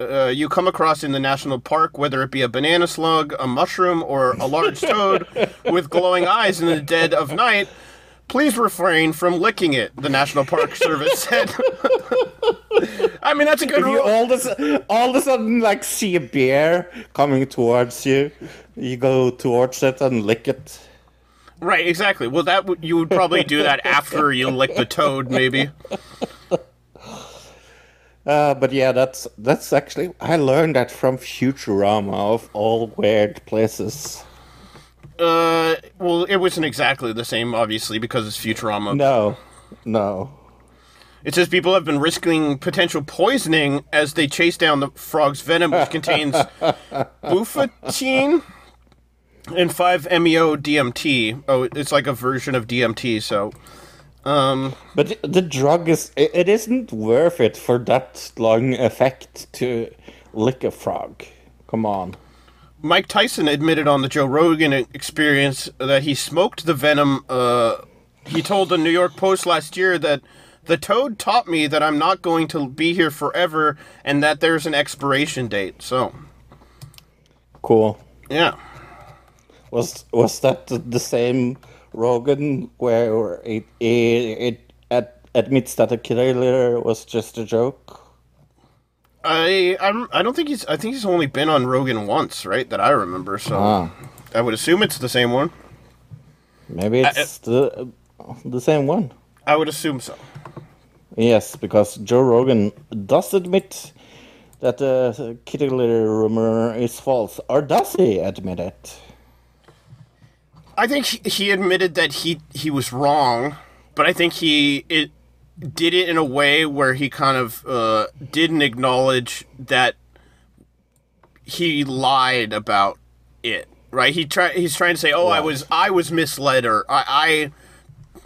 uh, you come across in the national park, whether it be a banana slug, a mushroom, or a large toad with glowing eyes in the dead of night, please refrain from licking it, the National Park Service said. I mean, that's a good If rule. all this all of a sudden like see a bear coming towards you, you go towards it and lick it. Right, exactly. Well, that would you would probably do that after you lick the toad, maybe. Uh, but yeah, that's that's actually I learned that from Futurama of all weird places. Uh, well, it wasn't exactly the same, obviously, because it's Futurama. No, no. It says people have been risking potential poisoning as they chase down the frog's venom, which contains bufotenine and 5-MeO DMT. Oh, it's like a version of DMT, so... Um, But the- drug is it, isn't worth it for that long effect to lick a frog. Come on. Mike Tyson admitted on the Joe Rogan experience that he smoked the venom. Uh, he told the New York Post last year that the toad taught me that I'm not going to be here forever and that there's an expiration date. So, Cool. yeah. Was was that the same Rogan where it it, it ad, admits that the killer was just a joke? I I'm, I don't think he's I think he's only been on Rogan once, right? That I remember. So Ah. I would assume it's the same one. Maybe it's the the same one. I would assume so. Yes, because Joe Rogan does admit that the killer rumor is false, or does he admit it? I think he, he admitted that he he was wrong, but I think he it did it in a way where he kind of uh, didn't acknowledge that he lied about it. Right? He try he's trying to say, "Oh, I was I was misled or I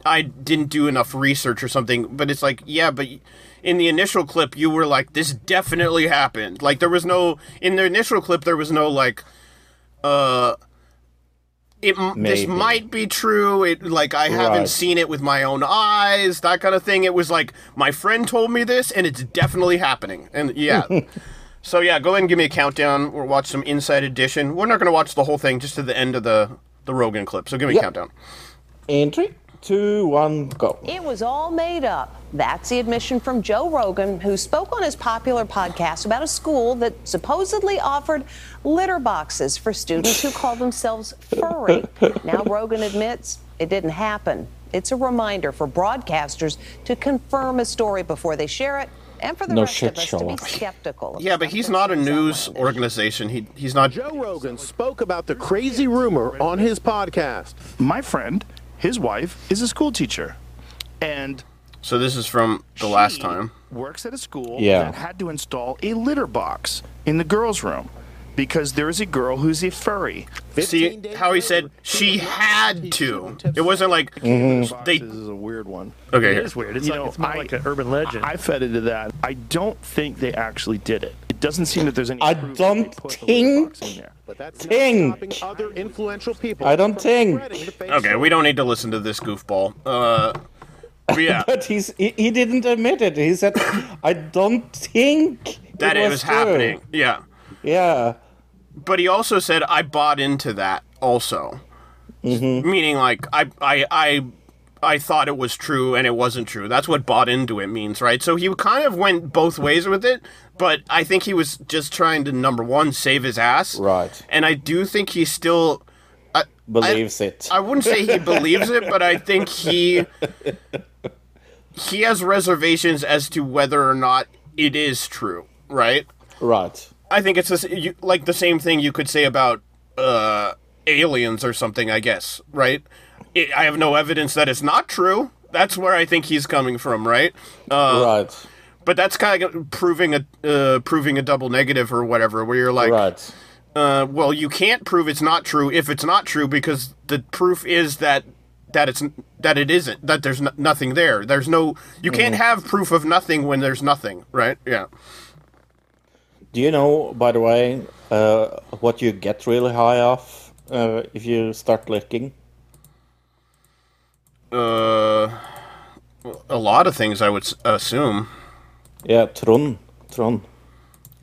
I I didn't do enough research or something." But it's like, "Yeah, but in the initial clip you were like this definitely happened." Like there was no in the initial clip there was no like uh it m this might be true. It like I haven't Right. seen it with my own eyes, that kind of thing. It was like my friend told me this, and it's definitely happening. And yeah, so yeah, go ahead and give me a countdown. We'll watch some Inside Edition. We're not going to watch the whole thing, just to the end of the the Rogan clip. So give me a countdown. Three, two, one, go. It was all made up. That's the admission from Joe Rogan, who spoke on his popular podcast about a school that supposedly offered litter boxes for students who call themselves furry. now, Rogan admits it didn't happen. It's a reminder for broadcasters to confirm a story before they share it, and for the No rest shit, of us to be skeptical. Yeah, but he's not a comes out on news organization. He he's not. Joe Rogan spoke about the crazy rumor on his podcast. my friend, his wife, is a school teacher. And So this is from the last she time. Works at a school Yeah. that had to install a litter box in the girls' room because there is a girl who's a furry. See how he said she had to. It wasn't like Mm-hmm. they. This is a weird one. Okay, it is weird. It's You like know, it's more I- like an urban legend. I fed into that. I don't think they actually did it. It doesn't seem that there's any. I proof that they don't put the litter box think- in there. But that's Think. other influential people. I don't from think. spreading the fake Okay, we don't need to listen to this goofball. Uh, but yeah, But he's he, he didn't admit it. He said, "I don't think that it it was, was happening. Yeah. Yeah, but he also said I bought into that also, mm-hmm. meaning like I I I I thought it was true and it wasn't true. That's what bought into it means, right? So he kind of went both ways with it, but I think he was just trying to number one save his ass, Right. And I do think he still. I, believes it. I wouldn't say he believes it, but I think he he has reservations as to whether or not it is true, right? right. I think it's this, you, like the same thing you could say about uh, aliens or something. I guess, right? It, I have no evidence that it's not true. That's where I think he's coming from, right? Uh, right. But that's kind of proving a uh, proving a double negative or whatever, where you're like, right. uh, well, you can't prove it's not true if it's not true because the proof is that that it's that it isn't that there's n- nothing there. There's no you can't have proof of nothing when there's nothing, right? Yeah. Do you know, by the way, uh, what you get really high off uh, if you start licking? Uh, a lot of things I would s- assume. Yeah, Trond. Trond.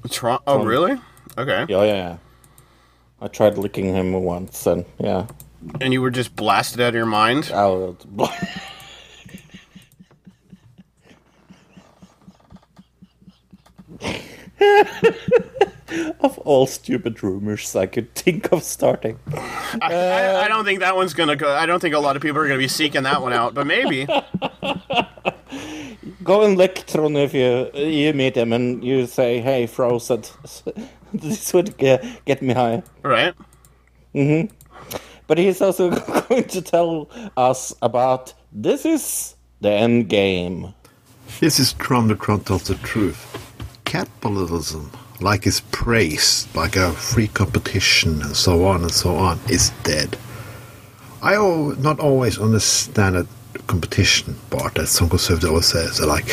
Tron- oh, really? Okay. Yeah, yeah, yeah. I tried licking him once, and yeah, And you were just blasted out of your mind. Was. of all stupid rumors I could think of starting. I, I, I don't think that one's gonna go. I don't think a lot of people are gonna be seeking that one out, but maybe. Go and lick Trond if you you meet him and you say, "Hey, Frozen, this would get, get me high." Right? Hmm But he's also going to tell us about this is the end game. This is Trump the Trump tells the truth. Capitalism, like it's praised, like a free competition and so on and so on, is dead. I not always understand that competition part that some conservatives always says. Like,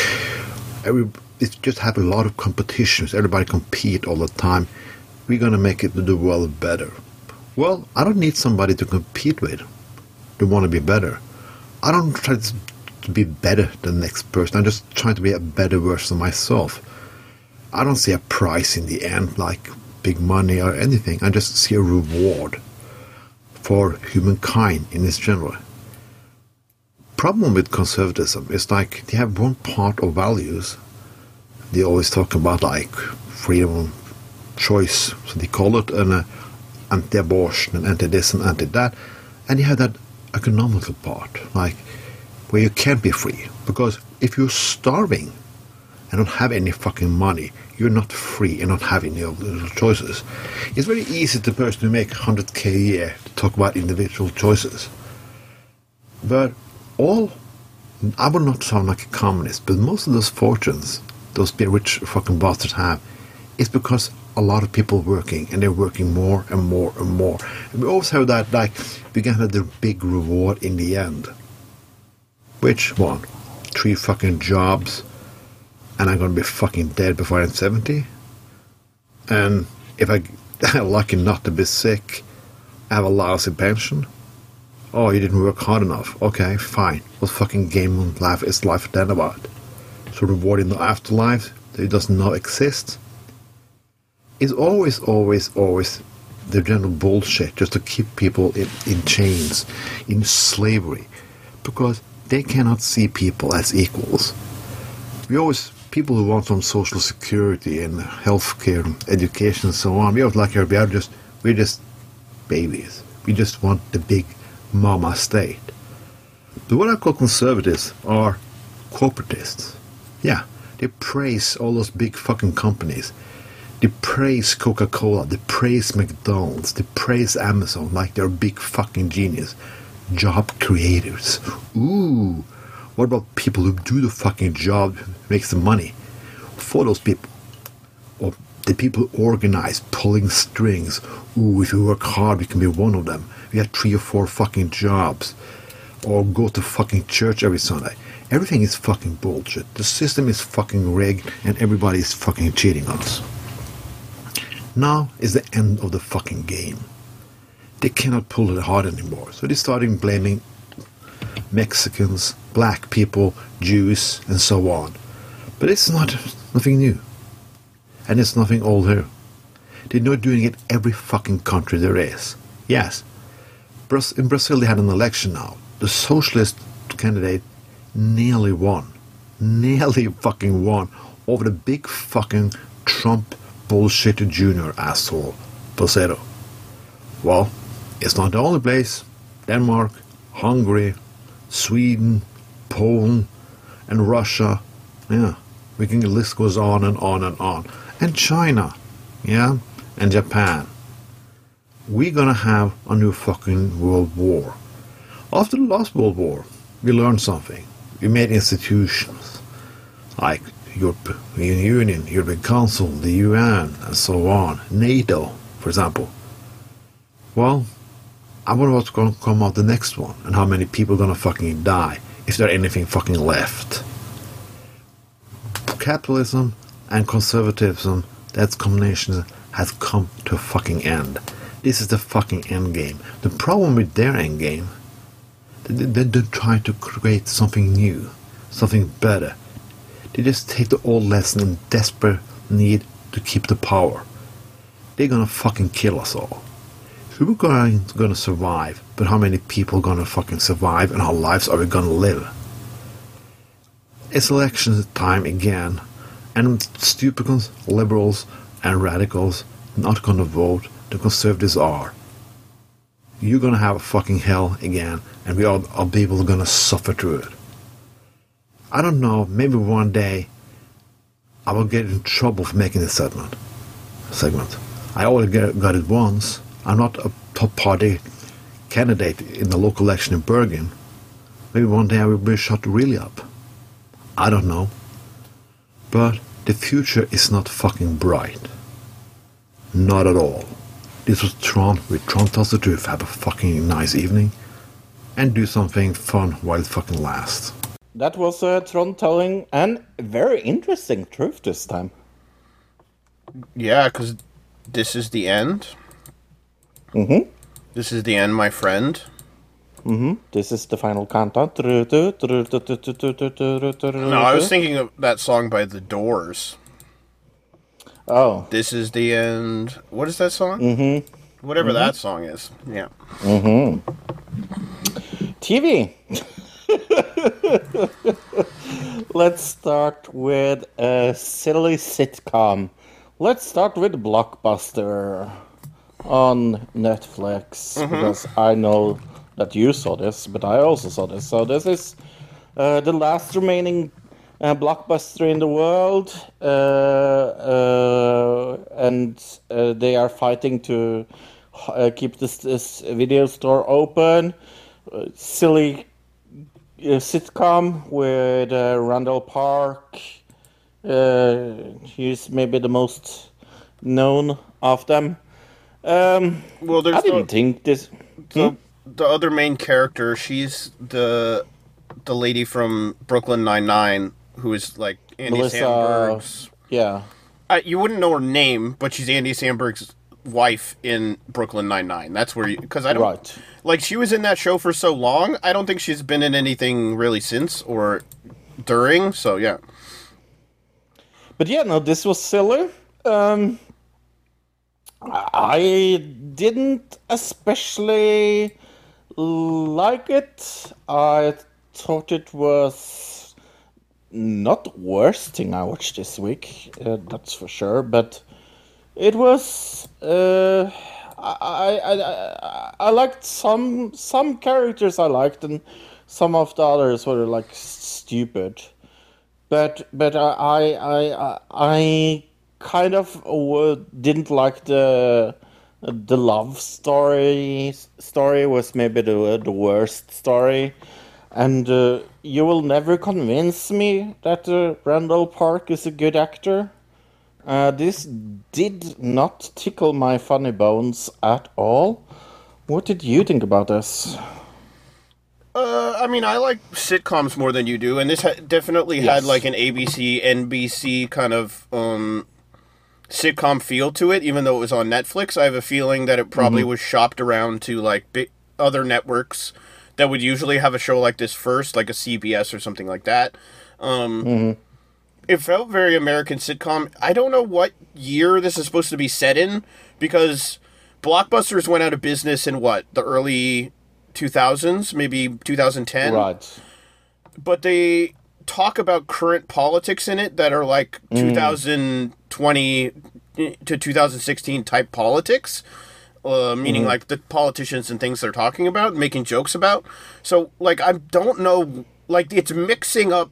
every, it's just have a lot of competitions. Everybody compete all the time. We're gonna make it the world better. Well, I don't need somebody to compete with to want to be better. I don't try to to be better than the next person. I'm just trying to be a better version of myself. I don't see a price in the end, like big money or anything. I just see a reward for humankind in its general. Problem with conservatism is like they have one part of values. They always talk about like freedom of choice, so they call it an uh, anti-abortion and anti-this and anti-that, and you have that economical part, like where you can't be free. Because if you're starving and don't have any fucking money, you're not free and not having of choices. It's very easy to person who make 100k a year to talk about individual choices. But all, I would not sound like a communist, but most of those fortunes, those rich fucking bastards have, is because a lot of people working and they're working more and more and more. And we always have that, like, we can have the big reward in the end. Which one? Three fucking jobs, and I'm gonna be fucking dead before I'm 70? And if I I'm lucky not to be sick, I have a lousy pension? Oh, you didn't work hard enough. Okay, fine. What fucking game of life is life then about? So reward in the afterlife that it doesn't exist? It's always, always, always the general bullshit just to keep people in, in chains, in slavery, because they cannot see people as equals. We always, people who want some social security and healthcare, and education, and so on, we always like we are just, we're just babies. We just want the big mama state. But what I call conservatives are corporatists. Yeah, they praise all those big fucking companies. They praise Coca Cola, they praise McDonald's, they praise Amazon like they're big fucking genius. Job creators. Ooh, what about people who do the fucking job, makes the money? For those people. Or the people organized, pulling strings. Ooh, if you work hard, we can be one of them. We have three or four fucking jobs. Or go to fucking church every Sunday. Everything is fucking bullshit. The system is fucking rigged and everybody is fucking cheating on us. Now is the end of the fucking game. They cannot pull it hard anymore. So they're starting blaming Mexicans, black people, Jews, and so on. But it's not nothing new. And it's nothing old here. They're not doing it every fucking country there is. Yes. In Brazil they had an election now. The socialist candidate nearly won. Nearly fucking won over the big fucking Trump bullshit junior asshole, Bolsonaro. Well, it's not the only place. Denmark, Hungary, Sweden, Poland, and Russia. Yeah, we can the list goes on and on and on. And China, yeah, and Japan. We're gonna have a new fucking world war. After the last world war, we learned something. We made institutions like European Union, European Council, the UN, and so on, NATO, for example. Well, I wonder what's going to come out the next one, and how many people are going to fucking die, if there anything fucking left. Capitalism and conservatism, that combination has come to a fucking end. This is the fucking end game. The problem with their end game, they, don't try to create something new, something better. They just take the old lesson and desperate need to keep the power. They're gonna fucking kill us all. Who are going, gonna survive, but how many people are gonna fucking survive and how lives are we gonna live? It's election time again, and stupid liberals and radicals not gonna vote, the conservatives are. You're gonna have a fucking hell again, and we all are people gonna suffer through it. I don't know, maybe one day I will get in trouble for making this segment. Segment. I already get, got it once. I'm not a top party candidate in the local election in Bergen. Maybe one day I will be shot really up. I don't know. But the future is not fucking bright. Not at all. This was Trond with Trond Tells the Truth. Have a fucking nice evening. And do something fun while it fucking lasts. That was uh, Trond telling an very interesting truth this time. Yeah, because this is the end. Mm-hmm. This is the end, my friend. Mm-hmm. This is the final countdown. No, I was thinking of that song by The Doors. Oh. This is the end. What is that song? Mm-hmm. Whatever Mhm. that song is. Yeah. Mm-hmm. TV. Let's start with a silly sitcom. Let's start with Blockbuster on Netflix Mhm. because I know that you saw this, but I also saw this. So this is uh, the last remaining uh, blockbuster in the world, uh, uh, and uh, they are fighting to uh, keep this, this video store open. Uh, silly uh, sitcom with uh, Randall Park. Uh, he's maybe the most known of them. Um, well, there's I didn't the- think this. The, Hmm? the other main character, she's the the lady from Brooklyn Nine Nine, who is like Andy Melissa- Samberg's. Yeah. Uh, you wouldn't know her name, but she's Andy Samberg's wife in Brooklyn Nine Nine. That's where you because I don't Right. like she was in that show for so long. I don't think she's been in anything really since or during. So yeah. But yeah, no, this was silly. Um, I didn't especially like it. I thought it was not the worst thing I watched this week. Uh, that's for sure. But it was. Uh, I, I, I I liked some some characters I liked and some of the others were like stupid but but I I I, I kind of didn't like the the love story story was maybe the the worst story, and uh, you will never convince me that uh, Randall Park is a good actor. Uh, this did not tickle my funny bones at all. What did you think about this? Uh, I mean, I like sitcoms more than you do, and this ha- definitely Yes. had like an ABC, NBC kind of um, sitcom feel to it. Even though it was on Netflix, I have a feeling that it probably Mhm. was shopped around to like big other networks that would usually have a show like this first, like a CBS or something like that. Um, Mhm. It felt very American sitcom. I don't know what year this is supposed to be set in because Blockbusters went out of business in what the early 2000s, maybe 2010 Right. but they talk about current politics in it that are like Mm. 2020 to 2016 type politics uh, meaning Mhm. like the politicians and things they're talking about making jokes about so like i don't know like it's mixing up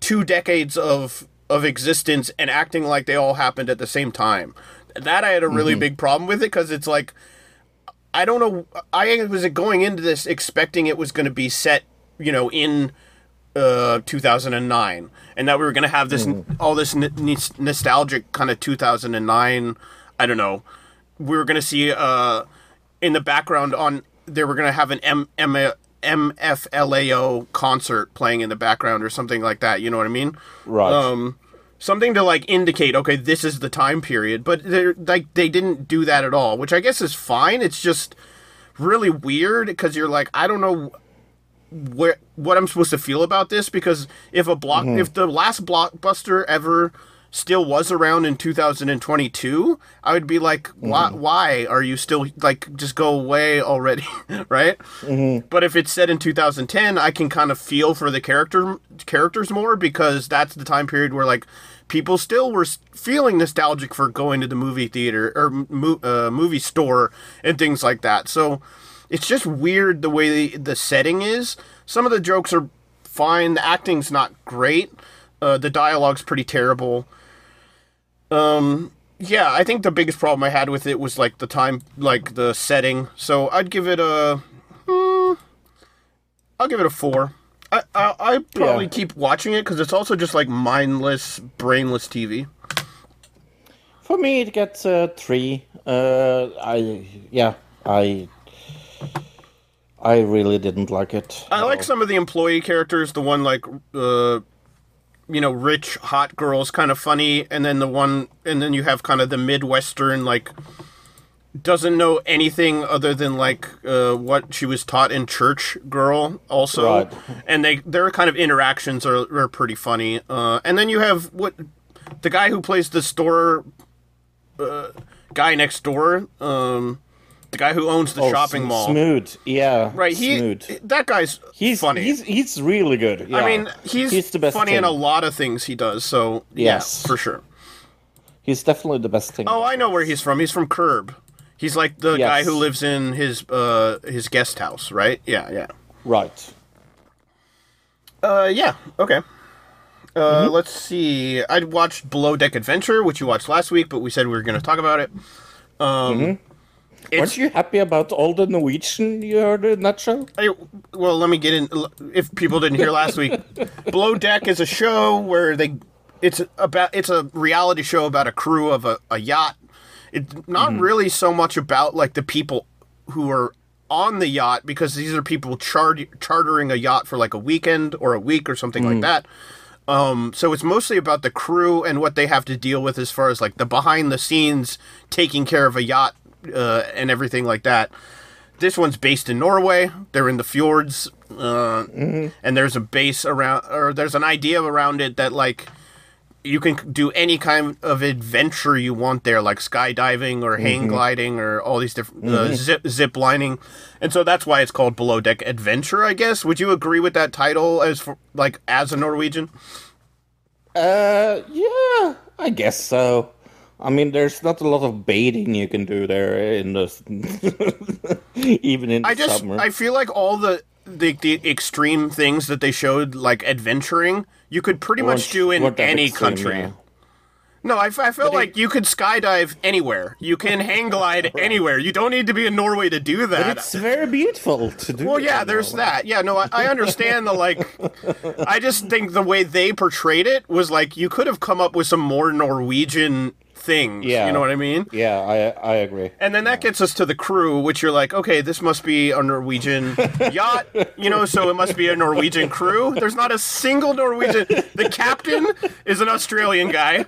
two decades of of existence and acting like they all happened at the same time that i had a really Mhm. big problem with it because it's like I don't know. I was going into this expecting it was going to be set, you know, in uh, 2009, and that we were going to have this all this n- n- nostalgic kind of 2009. I don't know. We were going to see uh, in the background on they were going to have an M- M- MFLAO concert playing in the background or something like that. You know what I mean? Right. Um, something to like indicate okay this is the time period but they're like they didn't do that at all which i guess is fine it's just really weird because you're like i don't know where what i'm supposed to feel about this because if a block mm-hmm. if the last blockbuster ever still was around in 2022 i would be like why mm-hmm. why are you still like just go away already? Right? Mm-hmm. But if it's set in 2010 i can kind of feel for the character characters more because that's the time period where like people still were feeling nostalgic for going to the movie theater or mo- uh, movie store and things like that. So it's just weird the way the, the setting is some of the jokes are fine the acting's not great uh, the dialogue's pretty terrible um, yeah, I think the biggest problem I had with it was like the time, like the setting. So I'd give it a, hmm, I'll give it a four. I I, I probably Yeah. keep watching it because it's also just like mindless, brainless TV. For me, it gets a three. Uh, I yeah, I I really didn't like it. I like some of the employee characters. The one like, uh, you know, rich hot girl's kind of funny, and then the one, and then you have kind of the midwestern like doesn't know anything other than like uh, what she was taught in church girl also Right. and they their kind of interactions are, are pretty funny uh, and then you have what the guy who plays the store uh, guy next door um, the guy who owns the Oh, shopping Sm- mall Smoove, yeah, right he Smoove. that guy's He's funny He's he's really good. I mean, he's, he's the best funny thing. in a lot of things he does. So Yes. yeah, for sure. He's definitely the best thing. Oh, I know where he's from. He's from Curb. He's like the Yes. guy who lives in his uh his guest house, right? Yeah, yeah. Right. Uh, yeah. Okay. Uh, Mm-hmm. let's see. I watched Below Deck Adventure, which you watched last week, but we said we were going to talk about it. Um, it's, Aren't you happy about all the Norwegian you heard uh, in that show? I, well, let me get in. If people didn't hear last week, Below Deck is a show where they. It's about. It's a reality show about a crew of a, a yacht. It's not mm-hmm. really so much about like the people who are on the yacht because these are people char- chartering a yacht for like a weekend or a week or something like mm. that. Um, so it's mostly about the crew and what they have to deal with as far as like the behind the scenes taking care of a yacht uh, and everything like that. This one's based in Norway. They're in the fjords, uh, and there's a base around, or there's an idea around it that like you can do any kind of adventure you want there, like skydiving or hang gliding or all these different uh, zip zip lining, and so that's why it's called Below Deck Adventure. I guess. Would you agree with that title as for, like as a Norwegian? Uh, yeah, I guess so. I mean, there's not a lot of baiting you can do there in the even in I just summer. I feel like all the, the the extreme things that they showed, like adventuring, you could pretty much do in any country. yeah. No, I, I feel like you could skydive anywhere. You can hang glide anywhere. You don't need to be in Norway to do But that. it's very beautiful to do. Well, yeah, there's Norway. that. Yeah, no, I, I understand the like. I just think the way they portrayed it was like you could have come up with some more Norwegian things. Yeah. you know what I mean. Yeah, I I agree. And then that gets us to the crew, which you're like, okay, this must be a Norwegian yacht, you know, so it must be a Norwegian crew. There's not a single Norwegian. The captain is an Australian guy.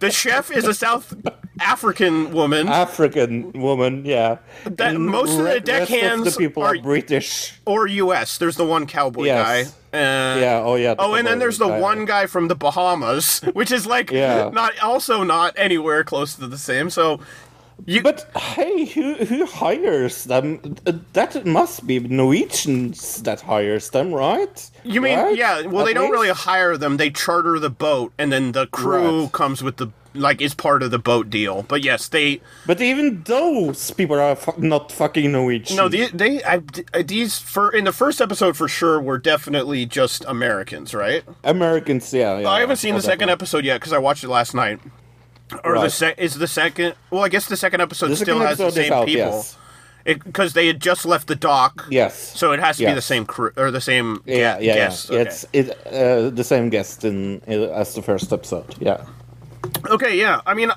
The chef is a South African woman, African woman, yeah. That- And most of the deckhands the people are- are British. or U.S. There's the one cowboy Yes. guy. Uh, Yeah. Oh yeah. Oh, and then there's the guy. one guy from the Bahamas, which is like Yeah. not also not anywhere close to the same. So you But hey, who who hires them? That must be Norwegians that hires them, right? You mean Right? yeah? Well, At they don't really hire them. They charter the boat, and then the crew Right. comes with the like is part of the boat deal. But yes, they But even those people are fu- not fucking Norwegian. no they they I, these for in the first episode for sure were definitely just Americans, right? Americans, yeah. yeah I haven't seen the second episode yet because I watched it last night. Or the Right. sec is the second? Well, I guess the second episode The still second has the episode is same out, people. yes. because they had just left the dock. Yes. So it has to be the same crew or the same Yeah, yeah, guest. yeah. Okay. It's it uh, the same guest in, in as the first episode. Yeah. Okay, yeah. I mean,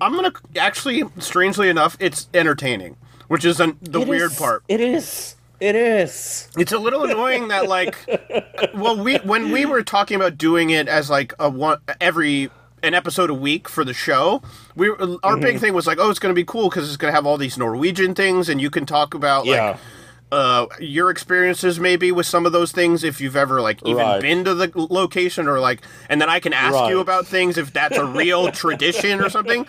I'm gonna actually, strangely enough, it's entertaining, which is an, the It weird is- part. It is. It is. It's a little annoying that like, well, we when we were talking about doing it as like a one every an episode a week for the show, we our Mm-hmm. big thing was like, oh, it's gonna be cool because it's gonna have all these Norwegian things, and you can talk about Yeah. like. Uh, your experiences maybe with some of those things if you've ever like even Right. been to the location or like and then I can ask you about things if that's a real tradition or something.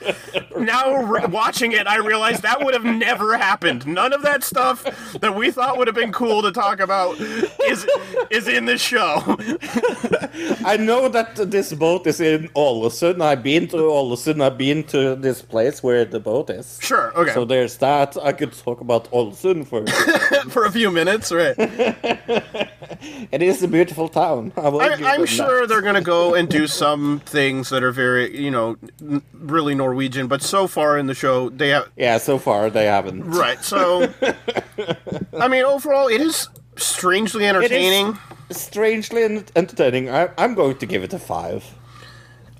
Now re- watching it, I realize that would have never happened. None of that stuff that we thought would have been cool to talk about is is in this show. I know that this boat is in Ålesund. I've been to Ålesund. I've been to this place where the boat is. Sure, okay. So there's that. I could talk about Ålesund for. For a few minutes, right? it is a beautiful town. I I'm sure that. they're going to go and do some things that are very, you know, n- really Norwegian. But so far in the show, they have Yeah, so far they haven't. right. So, I mean, overall, it is strangely entertaining. Strangely entertaining. I, I'm going to give it a five.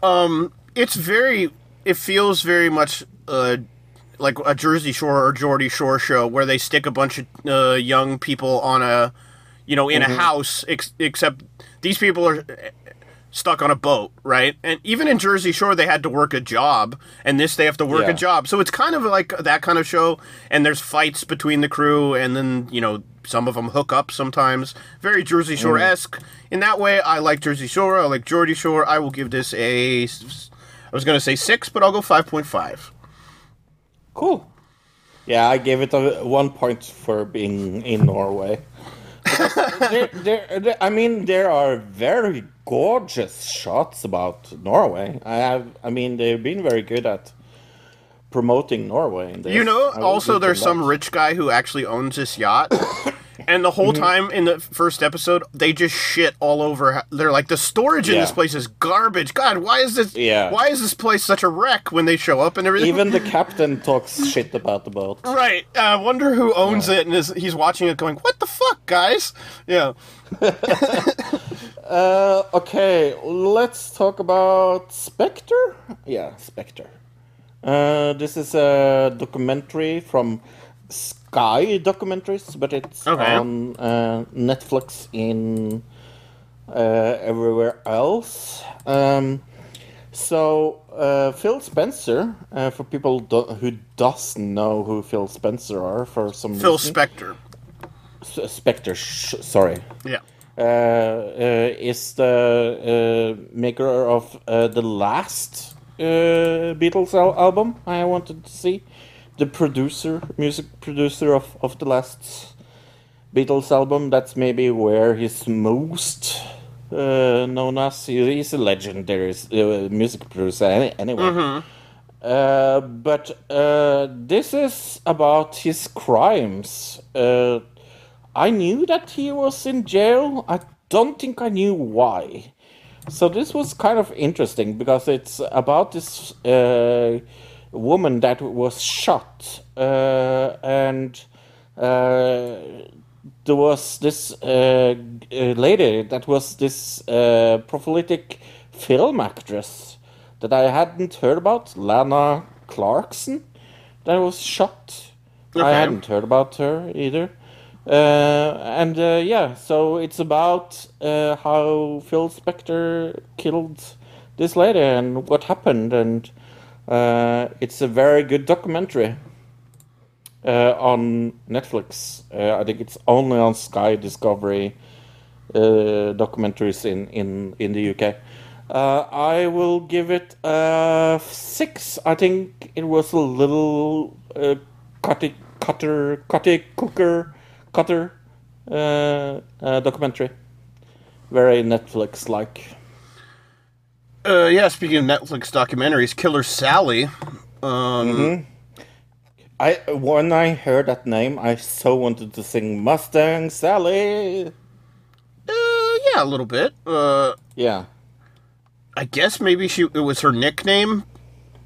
Um, it's very it feels very much uh like a Jersey Shore or Geordie Shore show where they stick a bunch of uh, young people on a you know in a house ex- except these people are stuck on a boat right and even in Jersey Shore they had to work a job and this they have to work Yeah. a job so it's kind of like that kind of show and there's fights between the crew and then you know some of them hook up sometimes very Jersey Shore esque in that way I like Jersey Shore I like Geordie Shore I will give this a. I was gonna say six, but I'll go five point five. Cool. Yeah, I gave it a one point for being in Norway. There, there, there- I mean, there are very gorgeous shots about Norway. I have, I mean, they've been very good at promoting Norway. In this. You know, also there's some rich guy who actually owns this yacht. And the whole Mm-hmm. time in the first episode, they just shit all over. They're like, the storage in this place is garbage. God, why is this? Yeah. Why is this place such a wreck when they show up and everything? Even the captain talks shit about the boat. right. I wonder who owns it and is he's watching it going, "What the fuck, guys?" Yeah. Uh, okay, let's talk about Spector. Yeah, Spector. Uh, this is a documentary from Sky Guy documentaries, but it's Okay. on uh, Netflix in uh, everywhere else. Um, so uh, Phil Spencer, uh, for people do- who doesn't know who Phil Spencer are, for some Phil reason, Spector. S- Spector. Sh- sorry Yeah. uh, uh, is the uh, maker of uh, the last uh, Beatles al- album I wanted to see. The producer, music producer of, of the last Beatles album. That's maybe where he's most uh, known as. He- He's a legendary uh, music producer any- anyway. Uh, but uh, this is about his crimes. Uh, I knew that he was in jail. I don't think I knew why. So this was kind of interesting because it's about this uh, woman that was shot, uh, and uh, there was this uh, lady that was this uh, prolific film actress that I hadn't heard about, Lana Clarkson, that was shot. I hadn't heard about her either. Uh, and uh, yeah, so it's about uh, how Phil Spector killed this lady and what happened, and it's a very good documentary uh, on Netflix. Uh, I think it's only on Sky Discovery uh, documentaries in, in, in the UK. Uh, I will give it a six. I think it was a little uh, cutty, cutter, cutty cooker, cutter uh, uh, documentary. Very Netflix like. Uh, yeah. Speaking of Netflix documentaries, Killer Sally. Um, I when I heard that name, I so wanted to sing Mustang Sally. uh, yeah, a little bit. Uh, Yeah, I guess maybe she it was her nickname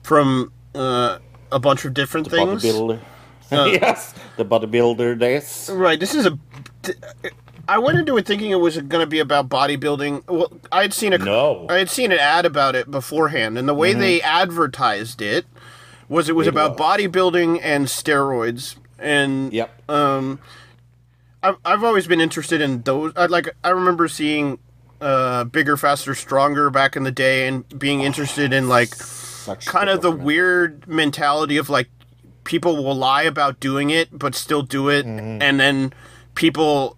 from uh, a bunch of different things. bodybuilder. yes, the bodybuilder days. Right. This is a. I went into it thinking it was going to be about bodybuilding. Well, I had seen a No. I had seen an ad about it beforehand, and the way they advertised it was it was It about was. bodybuilding and steroids. And Yep. um, I've I've always been interested in those. I like I remember seeing uh, bigger, faster, stronger back in the day, and being interested in like Such kind of the documentary. weird mentality of like people will lie about doing it but still do it and then people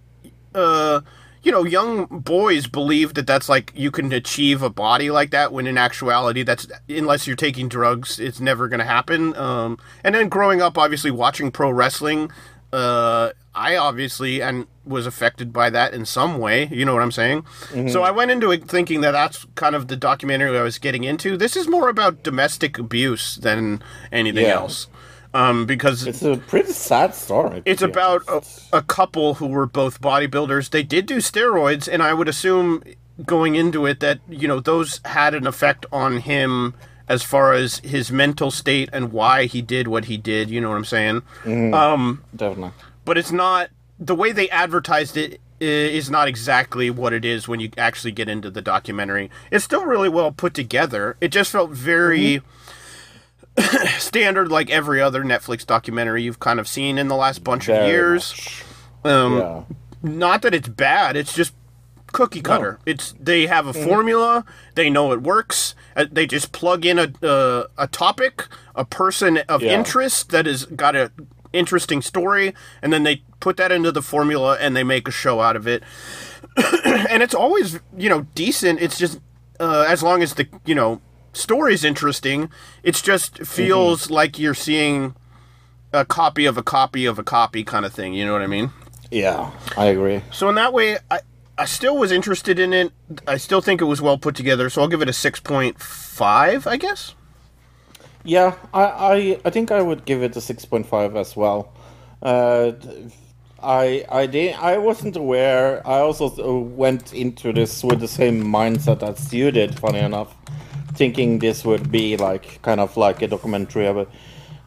uh you know young boys believe that that's like you can achieve a body like that when in actuality that's unless you're taking drugs it's never going to happen um and then growing up obviously watching pro wrestling uh I obviously and was affected by that in some way. You know what I'm saying? So I went into it thinking that that's kind of the documentary I was getting into. This is more about domestic abuse than anything Yeah. else, um, because It's a pretty sad story. it's about a, a couple who were both bodybuilders. They did do steroids, and I would assume going into it that you know those had an effect on him as far as his mental state and why he did what he did. You know what I'm saying? Um, definitely. but it's not the way they advertised it is not exactly what it is when you actually get into the documentary. It's still really well put together. It just felt very standard, like every other Netflix documentary you've kind of seen in the last bunch of years. much. Um, Yeah. Not that it's bad. It's just cookie cutter. It's they have a formula. They know it works. Uh, they just plug in a uh, a topic, a person of Yeah. interest that has got a interesting story, and then they put that into the formula and they make a show out of it. and it's always you know decent. It's just uh, as long as the you know story's interesting. It's just feels like you're seeing a copy of a copy of a copy kind of thing. You know what I mean? Yeah, I agree. So in that way, I I still was interested in it. I still think it was well put together. So I'll give it a six point five, I guess. Yeah, I, I, I think I would give it a six point five as well. Uh, I I did I wasn't aware. I also uh, went into this with the same mindset as you did. Funny enough, thinking this would be like kind of like a documentary about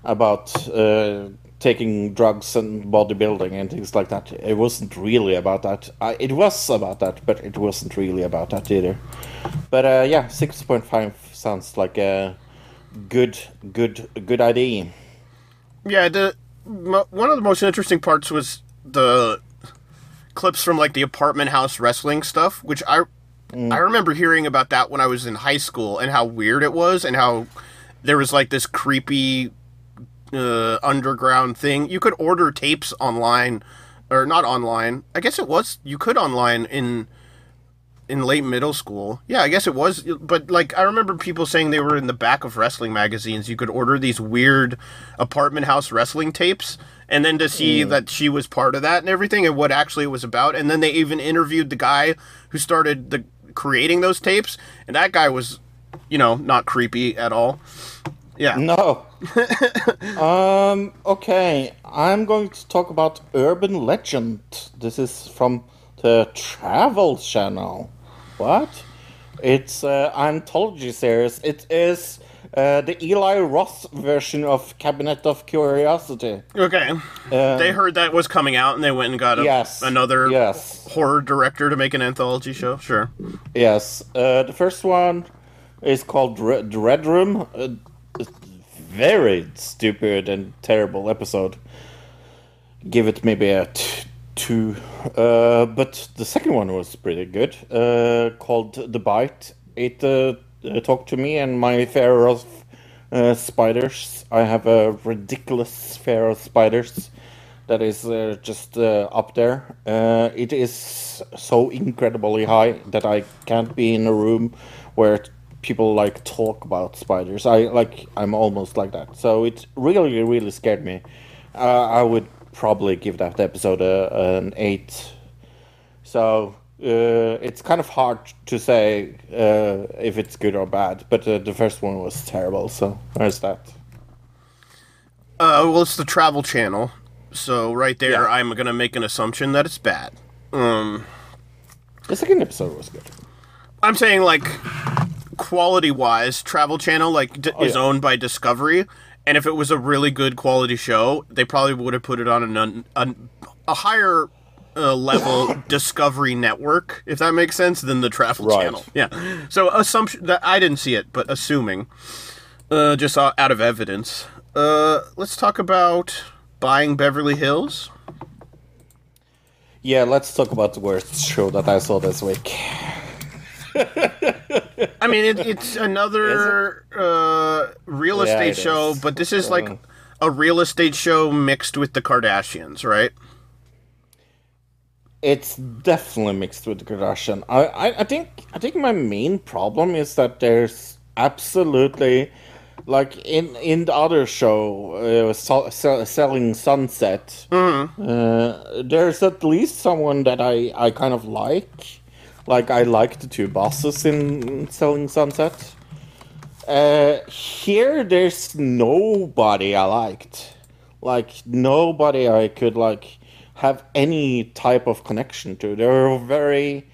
about uh, taking drugs and bodybuilding and things like that. It wasn't really about that. I, it was about that, but it wasn't really about that either. But uh, yeah, six point five sounds like a good good good idea. Yeah, the one of the most interesting parts was the clips from like the apartment house wrestling stuff, which I I remember hearing about that when I was in high school and how weird it was and how there was like this creepy uh, underground thing. You could order tapes online or not online. I guess it was you could online in in late middle school. Yeah, I guess it was. But like, I remember people saying they were in the back of wrestling magazines. You could order these weird apartment house wrestling tapes, and then to see that she was part of that and everything, and what actually it was about. And then they even interviewed the guy who started the creating those tapes, and that guy was, you know, not creepy at all. Yeah. No. um. Okay, I'm going to talk about urban legend. This is from the Travel Channel. What? It's uh, anthology series. It is uh, the Eli Roth version of Cabinet of Curiosity. Okay. they heard that was coming out, and they went and got a, Yes. another Yes. horror director to make an anthology show. Sure. Yes. Uh, the first one is called Dre- Dread Room. Uh, very stupid and terrible episode. Give it maybe a t- two. Uh, but the second one was pretty good. Uh, called The Bite. It uh, talked to me and my fear of uh, spiders. I have a ridiculous fear of spiders that is uh, just uh, up there. Uh, it is so incredibly high that I can't be in a room where people like talk about spiders. I like I'm almost like that. So it really really scared me. Uh, I would probably give that episode a, an eight. So uh, it's kind of hard to say uh, if it's good or bad. But uh, the first one was terrible. So there's that. Uh, well, it's the Travel Channel, so right there, Yeah. I'm gonna make an assumption that it's bad. Um, The second episode was good. I'm saying like quality wise, Travel Channel like d- is yeah. owned by Discovery, And if it was a really good quality show, they probably would have put it on an, a higher uh, level Discovery Network, if that makes sense, than the Travel Right. Channel. Yeah. So assumption that I didn't see it, but assuming, uh, just out of evidence. Uh, let's talk about buying Beverly Hills. Yeah, let's talk about the worst show that I saw this week. I mean, it, it's another uh, real estate it show, is. but this is like Uh. a real estate show mixed with the Kardashians, right? It's definitely mixed with Kardashian. I, I, I think I think my main problem is that there's absolutely like in in the other show, uh, so, so, selling Sunset. Uh, there's at least someone that I I kind of like. Like I like the two bosses in selling Sunset. Uh, here, there's nobody I liked. Like nobody I could like have any type of connection to. They're very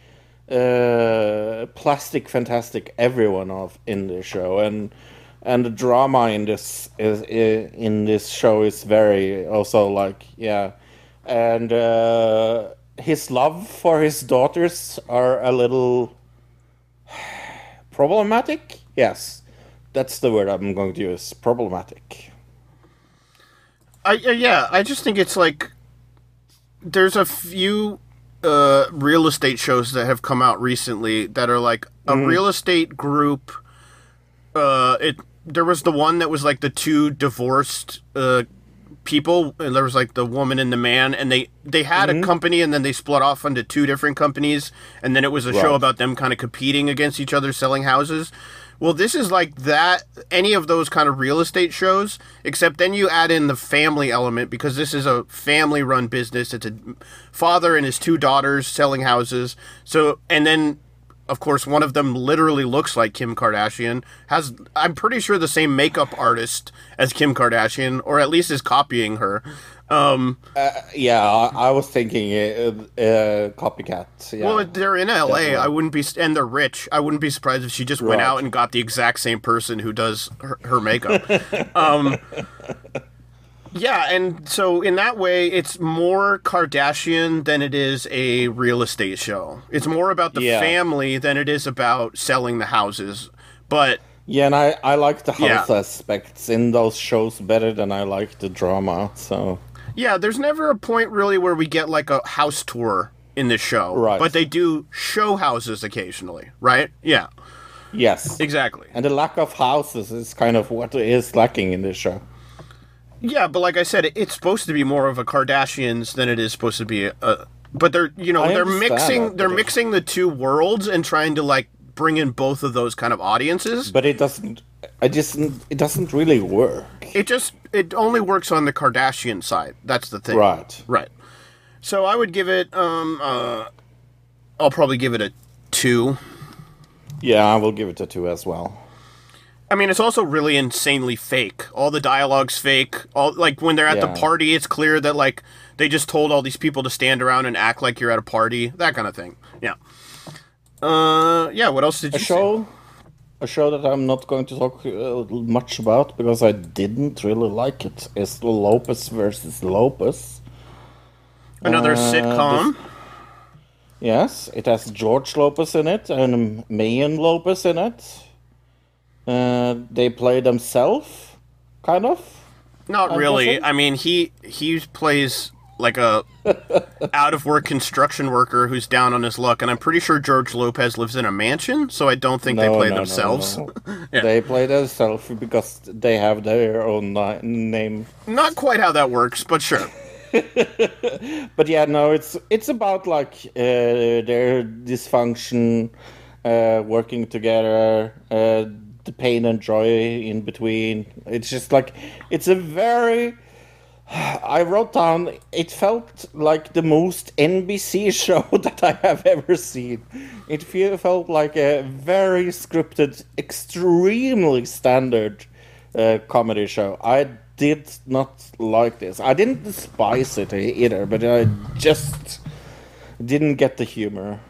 uh, plastic, fantastic. Everyone of in the show, and and the drama in this is i- in this show is very also like yeah, and uh, his love for his daughters are a little problematic. Yes, that's the word I'm going to use. Problematic. I uh, yeah, I just think it's like there's a few uh, real estate shows that have come out recently that are like a real estate group. Uh, it there was the one that was like the two divorced uh, people, and there was like the woman and the man, and they they had a company, and then they split off into two different companies, and then it was a show about them kind of competing against each other, selling houses. Well, this is like that, any of those kind of real estate shows, except then you add in the family element because this is a family run business. It's a father and his two daughters selling houses. So, and then, of course, one of them literally looks like Kim Kardashian, has, I'm pretty sure, the same makeup artist as Kim Kardashian, or at least is copying her. Um, Yeah, I, I was thinking uh, uh, copycat. Yeah. Well, they're in LA. Definitely. I wouldn't be, and they're rich. I wouldn't be surprised if she just went out and got the exact same person who does her, her makeup. um, yeah, and so in that way, it's more Kardashian than it is a real estate show. It's more about the Yeah. family than it is about selling the houses. But yeah, and I, I like the Yeah. house aspects in those shows better than I like the drama. So Yeah, there's never a point really where we get like a house tour in this show. Right. But they do show houses occasionally, right? Yeah, yes, exactly. and the lack of houses is kind of what is lacking in this show. Yeah, but like I said, it's supposed to be more of a Kardashians than it is supposed to be a. but they're you know I they're mixing they're mixing the two worlds and trying to like bring in both of those kind of audiences. But it doesn't. I just it doesn't really work. It just it only works on the Kardashian side. That's the thing. Right. Right. So I would give it um uh I'll probably give it a 2. Yeah, I will give it a two as well. I mean, it's also really insanely fake. All the dialogue's fake. All like when they're at Yeah. the party, it's clear that like they just told all these people to stand around and act like you're at a party. That kind of thing. Yeah. Uh, yeah. What else did you show, a show that I'm not going to talk uh, much about because I didn't really like it is Lopez versus Lopez. Another Uh, sitcom. Yes, it has George Lopez in it and Mayan Lopez in it. Uh, they play themselves, kind of. Not I'm really. I mean, he he plays like a out of work construction worker who's down on his luck, and I'm pretty sure George Lopez lives in a mansion, so I don't think they play no, no, themselves. no. Yeah. They play themselves because they have their own ni- name. Not quite how that works, but sure. But yeah, no, it's it's about like uh, their dysfunction, uh, working together, uh, the pain and joy in between. It's just like it's a very. I wrote down. It felt like the most NBC show that I have ever seen. It fe- felt like a very scripted, extremely standard uh, comedy show. I did not like this. I didn't despise it either, but I just didn't get the humor.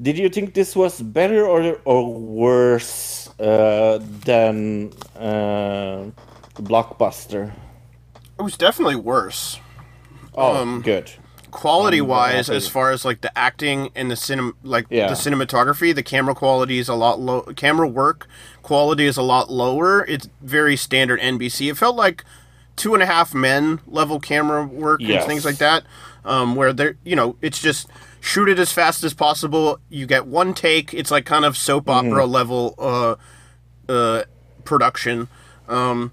Did you think this was better or or worse uh, than uh, Blockbuster. It was definitely worse. Oh, Um, good. quality I'm wise happy. as far as like the acting and the cinem like Yeah. the cinematography the camera quality is a lot low camera work quality is a lot lower it's very standard nbc it felt like two and a half men level camera work Yes. and things like that um, where they're you know it's just shoot it as fast as possible you get one take it's like kind of soap Mm-hmm. opera level uh, uh, production um,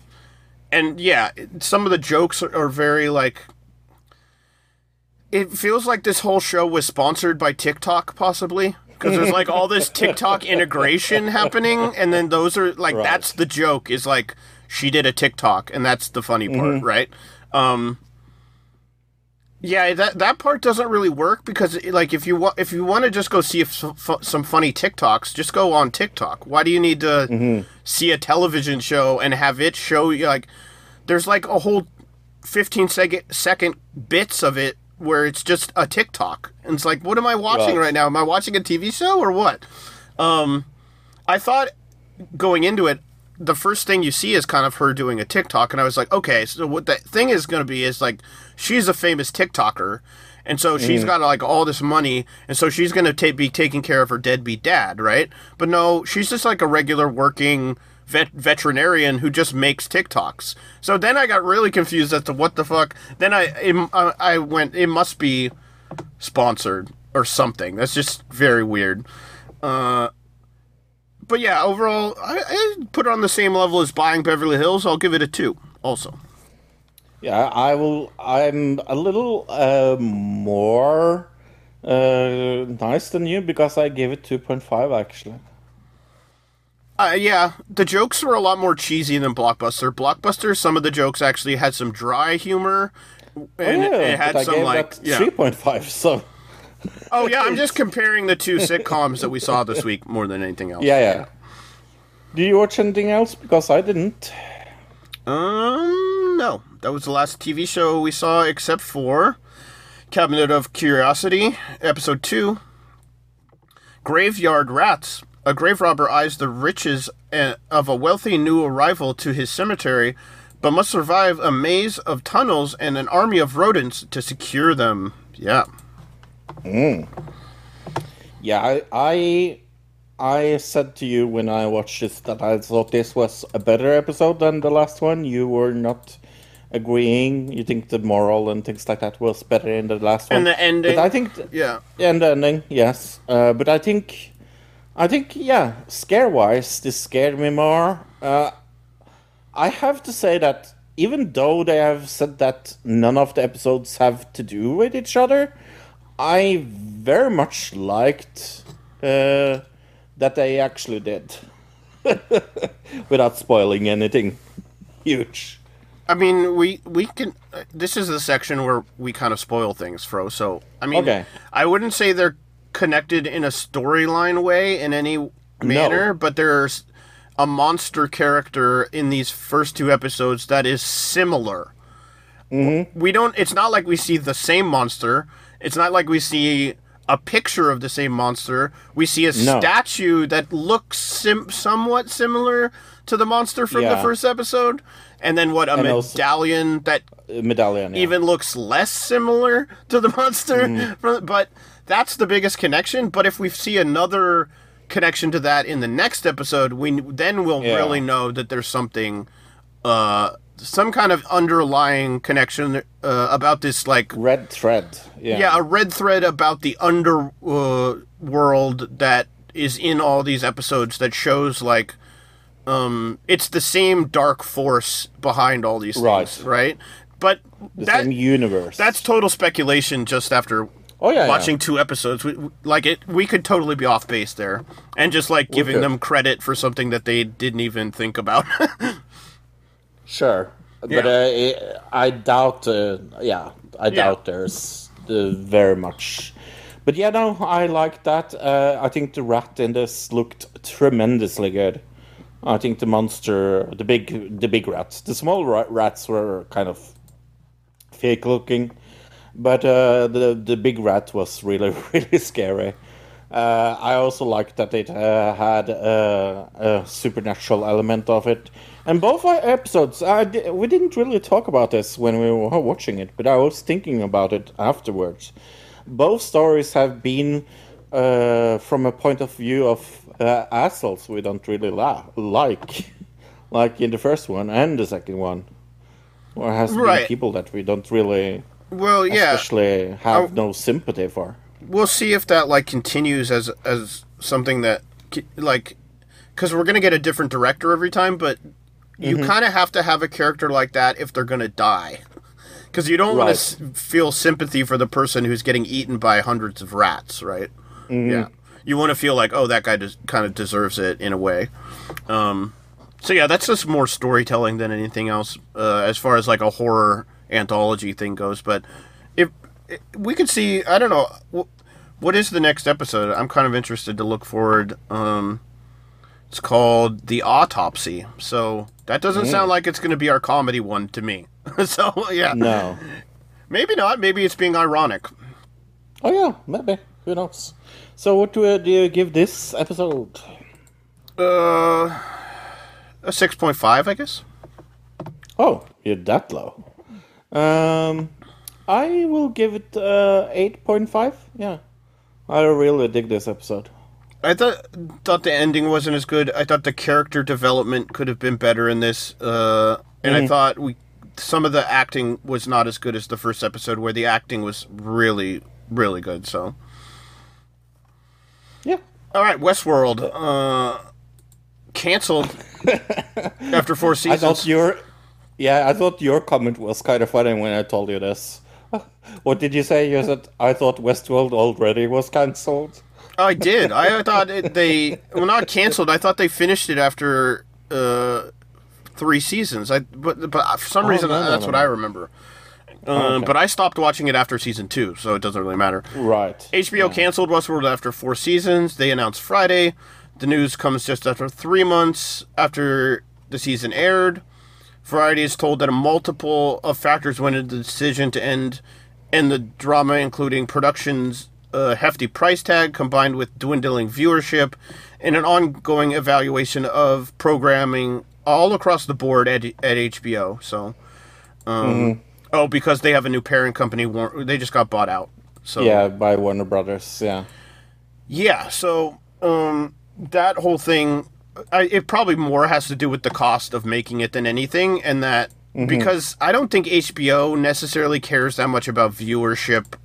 and yeah some of the jokes are, are very like it feels like this whole show was sponsored by TikTok, possibly. Because there's like all this TikTok integration happening, and then those are like Right. that's the joke is like she did a TikTok, and that's the funny part, right? Um, yeah, that that part doesn't really work because like if you want if you want to just go see if some, some funny TikToks, just go on TikTok. Why do you need to see a television show and have it show you like there's like a whole 15 second second bits of it where it's just a TikTok. And it's like, what am I watching Right. right now? Am I watching a TV show or what? Um, I thought going into it, the first thing you see is kind of her doing a TikTok, and I was like, okay, so what that thing is going to be is like she's a famous TikToker, and so she's got like all this money, and so she's going to ta- be taking care of her deadbeat dad, right? But no, she's just like a regular working vet- veterinarian who just makes TikToks. So then I got really confused as to what the fuck. Then I it, I I went, it must be sponsored or something. That's just very weird. Uh, but yeah, overall, I, I put it on the same level as buying Beverly Hills. I'll give it a two. Also, Yeah, I will. I'm a little uh, more uh, nice than you because I gave it 2.5 actually. uh, yeah, the jokes were a lot more cheesy than Blockbuster. Blockbuster, some of the jokes actually had some dry humor, and oh, yeah, it had some gave like yeah. 3.5. So Oh yeah, I'm just comparing the two sitcoms that we saw this week more than anything else. yeah, yeah. Do you watch anything else? Because I didn't. Um, no, that was the last TV show we saw, except for Cabinet of Curiosity, episode two. Graveyard Rats. A grave robber eyes the riches eh, of a wealthy new arrival to his cemetery, but must survive a maze of tunnels and an army of rodents to secure them. Yeah. Yeah, I, I I said to you when I watched this that I thought this was a better episode than the last one. You were not agreeing. You think the moral and things like that was better in the last one. And the ending. But I think th- Yeah. and the ending, yes. Uh, but I think, I think, yeah, scare wise, this scared me more. Uh, I have to say that even though they have said that none of the episodes have to do with each other, I very much liked uh, that they actually did. Without spoiling anything huge. I mean, we we can. Uh, this is the section where we kind of spoil things, Fro. So I mean, Okay. I wouldn't say they're connected in a storyline way in any manner, but there's a monster character in these first two episodes that is similar. Mm-hmm. We don't. It's not like we see the same monster. It's not like we see a picture of the same monster. We see a No. statue that looks sim- somewhat similar to the monster from the first episode, and then what a And also- medallion that Uh, medallion. yeah. even looks less similar to the monster. Mm-hmm. From, but that's the biggest connection. But if we see another connection to that in the next episode, we then we'll Yeah. really know that there's something, uh, some kind of underlying connection uh, about this like red thread. Yeah. yeah, a red thread about the under uh, world that is in all these episodes that shows like um it's the same dark force behind all these things, Right. right? But the that same universe. that's total speculation just after Oh, yeah, yeah. watching two episodes. We, we- like it we could totally be off base there and just like giving them credit for something that they didn't even think about. Sure, but uh, I I doubt. Uh, yeah, I doubt there's uh, very much. But yeah, no, I like that. Uh, I think the rat in this looked tremendously good. I think the monster, the big, the big rats, the small ra- rats were kind of fake looking, but uh, the the big rat was really really scary. Uh, I also liked that it uh, had uh, a supernatural element of it. And both our episodes, I di- we didn't really talk about this when we were watching it, but I was thinking about it afterwards. Both stories have been uh, from a point of view of uh, assholes we don't really la- like, like in the first one and the second one, or has Right. been people that we don't really, Well, yeah, especially have Oh. no sympathy for. we'll see if that like continues as as something that like because we're gonna get a different director every time, but you Mm-hmm. kind of have to have a character like that if they're gonna die. Because you don't want to s- feel sympathy for the person who's getting eaten by hundreds of rats, right? Mm-hmm. Yeah, you want to feel like, oh, that guy just kind of deserves it in a way. Um, so yeah, that's just more storytelling than anything else, uh, as far as like a horror anthology thing goes. But if, if we could see, I don't know, wh- what is the next episode? I'm kind of interested to look forward. Um, it's called the autopsy, so that doesn't sound like it's going to be our comedy one to me. so yeah, No. maybe not. Maybe it's being ironic. Oh yeah, maybe. Who knows? So what do, uh, do you give this episode? Uh, a six point five, I guess. Oh, you're that low. Um, I will give it uh, eight point five. Yeah, I really dig this episode. I thought thought the ending wasn't as good. I thought the character development could have been better in this, uh, and I thought we some of the acting was not as good as the first episode, where the acting was really really good. So, Yeah. all right, Westworld uh, canceled after four seasons. I thought your yeah, I thought your comment was kind of funny when I told you this. What did you say? You said I thought Westworld already was cancelled. I did. I thought it, they well not canceled. I thought they finished it after uh, three seasons. I but but for some Oh, reason no, no, that's no, what. I remember. Um, okay. But I stopped watching it after season two, so it doesn't really matter. Right. HBO canceled Westworld after four seasons. They announced Friday. The news comes just after three months after the season aired. Variety is told that a multiple of factors went into the decision to end end the drama, including production's uh, hefty price tag combined with dwindling viewership and an ongoing evaluation of programming all across the board at, at HBO. So, um, oh, because they have a new parent company, they just got bought out. So Yeah, by Warner Brothers. Yeah. yeah, so um, that whole thing, I, it probably more has to do with the cost of making it than anything, and that because I don't think HBO necessarily cares that much about viewership,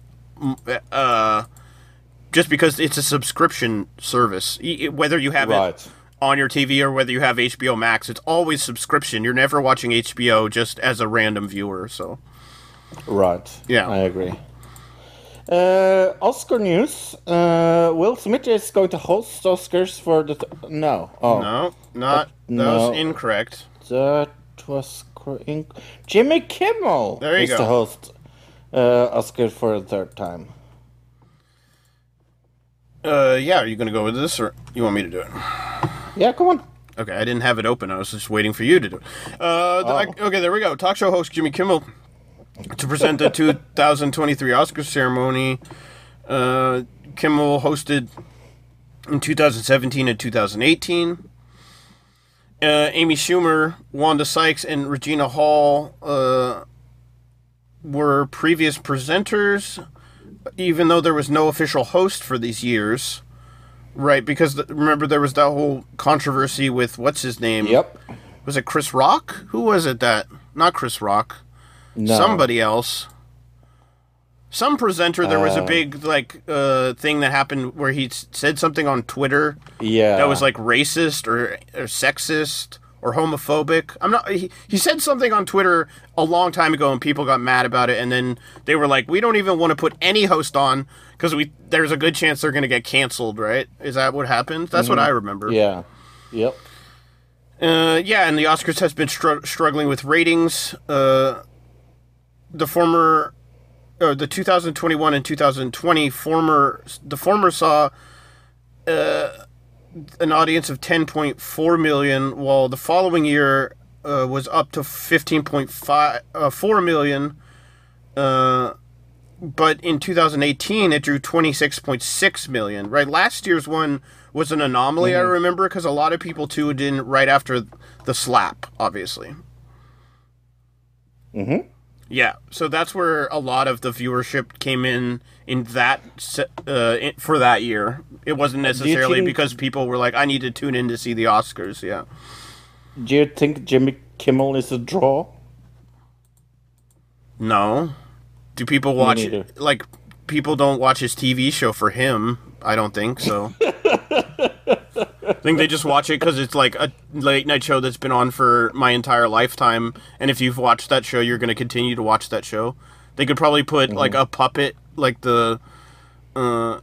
uh, just because it's a subscription service. Whether you have it on your TV or whether you have HBO Max, it's always subscription. You're never watching HBO just as a random viewer. So Right. Yeah. I agree. Uh, Oscar news. Uh, Will Smith is going to host Oscars for the. Th- no. Oh. no, not that no. was incorrect. That was cor- inc- Jimmy Kimmel There you is go. the host. Uh, Oscar for the third time. Uh, yeah, are you gonna go with this or you want me to do it? Yeah, come on. Okay, I didn't have it open. I was just waiting for you to do it. Uh, Oh. okay, there we go. Talk show host Jimmy Kimmel to present the 2023 Oscar ceremony. Uh, Kimmel hosted in 2017 and 2018. Uh, Amy Schumer, Wanda Sykes, and Regina Hall uh, were previous presenters, even though there was no official host for these years. Right, because the, remember there was that whole controversy with what's his name? Yep. Was it Chris Rock? Who was it that? Not Chris Rock. No. Somebody else. Some presenter. There was a Uh, big like uh, thing that happened where he said something on Twitter Yeah. that was like racist or, or sexist or homophobic. I'm not. He, he said something on Twitter a long time ago, and people got mad about it. And then they were like, "We don't even want to put any host on because we there's a good chance they're going to get canceled." Right? Is that what happened? That's what I remember. Mm-hmm. Yeah. Yep. Uh, yeah, and the Oscars has been str- struggling with ratings. Uh, the former, uh, the 2021 and 2020 former, the former saw uh, an audience of 10.4 million, while the following year uh, was up to 15.5 uh, 4 million. Uh, but in 2018 it drew 26.6 million. Right, last year's one was an anomaly. I remember because a lot of people tuned in right after the slap, obviously. Mhm. Yeah, so that's where a lot of the viewership came in in that uh, in, for that year. It wasn't necessarily think- because people were like, "I need to tune in to see the Oscars." Yeah. Do you think Jimmy Kimmel is a draw? No. Do people watch like people don't watch his TV show for him? I don't think so. I think they just watch it because it's like a late night show that's been on for my entire lifetime, and if you've watched that show, you're going to continue to watch that show. They could probably put like a puppet, like the uh,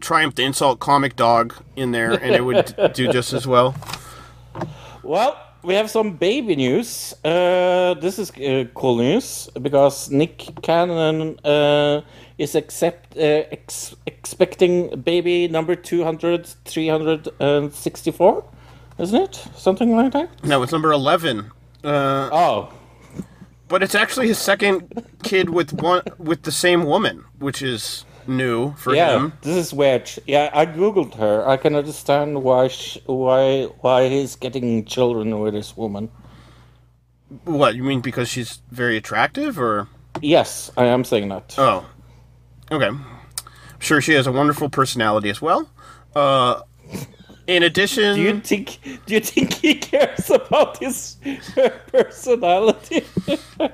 Triumph the Insult comic dog, in there, and it would do just as well. Well, we have some baby news. Uh, this is uh, cool news because Nick Cannon uh, is accept, uh, ex- expecting baby number 200, 364, isn't it? Something like that? No, it's number eleven. Uh, Oh, But it's actually his second kid with one with the same woman, which is new for yeah, him. this is weird. Yeah, I googled her. I can understand why sh- why why he's getting children with this woman. What you mean because she's very attractive, or Yes, I am saying that. oh, okay. I'm sure she has a wonderful personality as well. Uh, in addition, Do you think do you think he cares about his personality?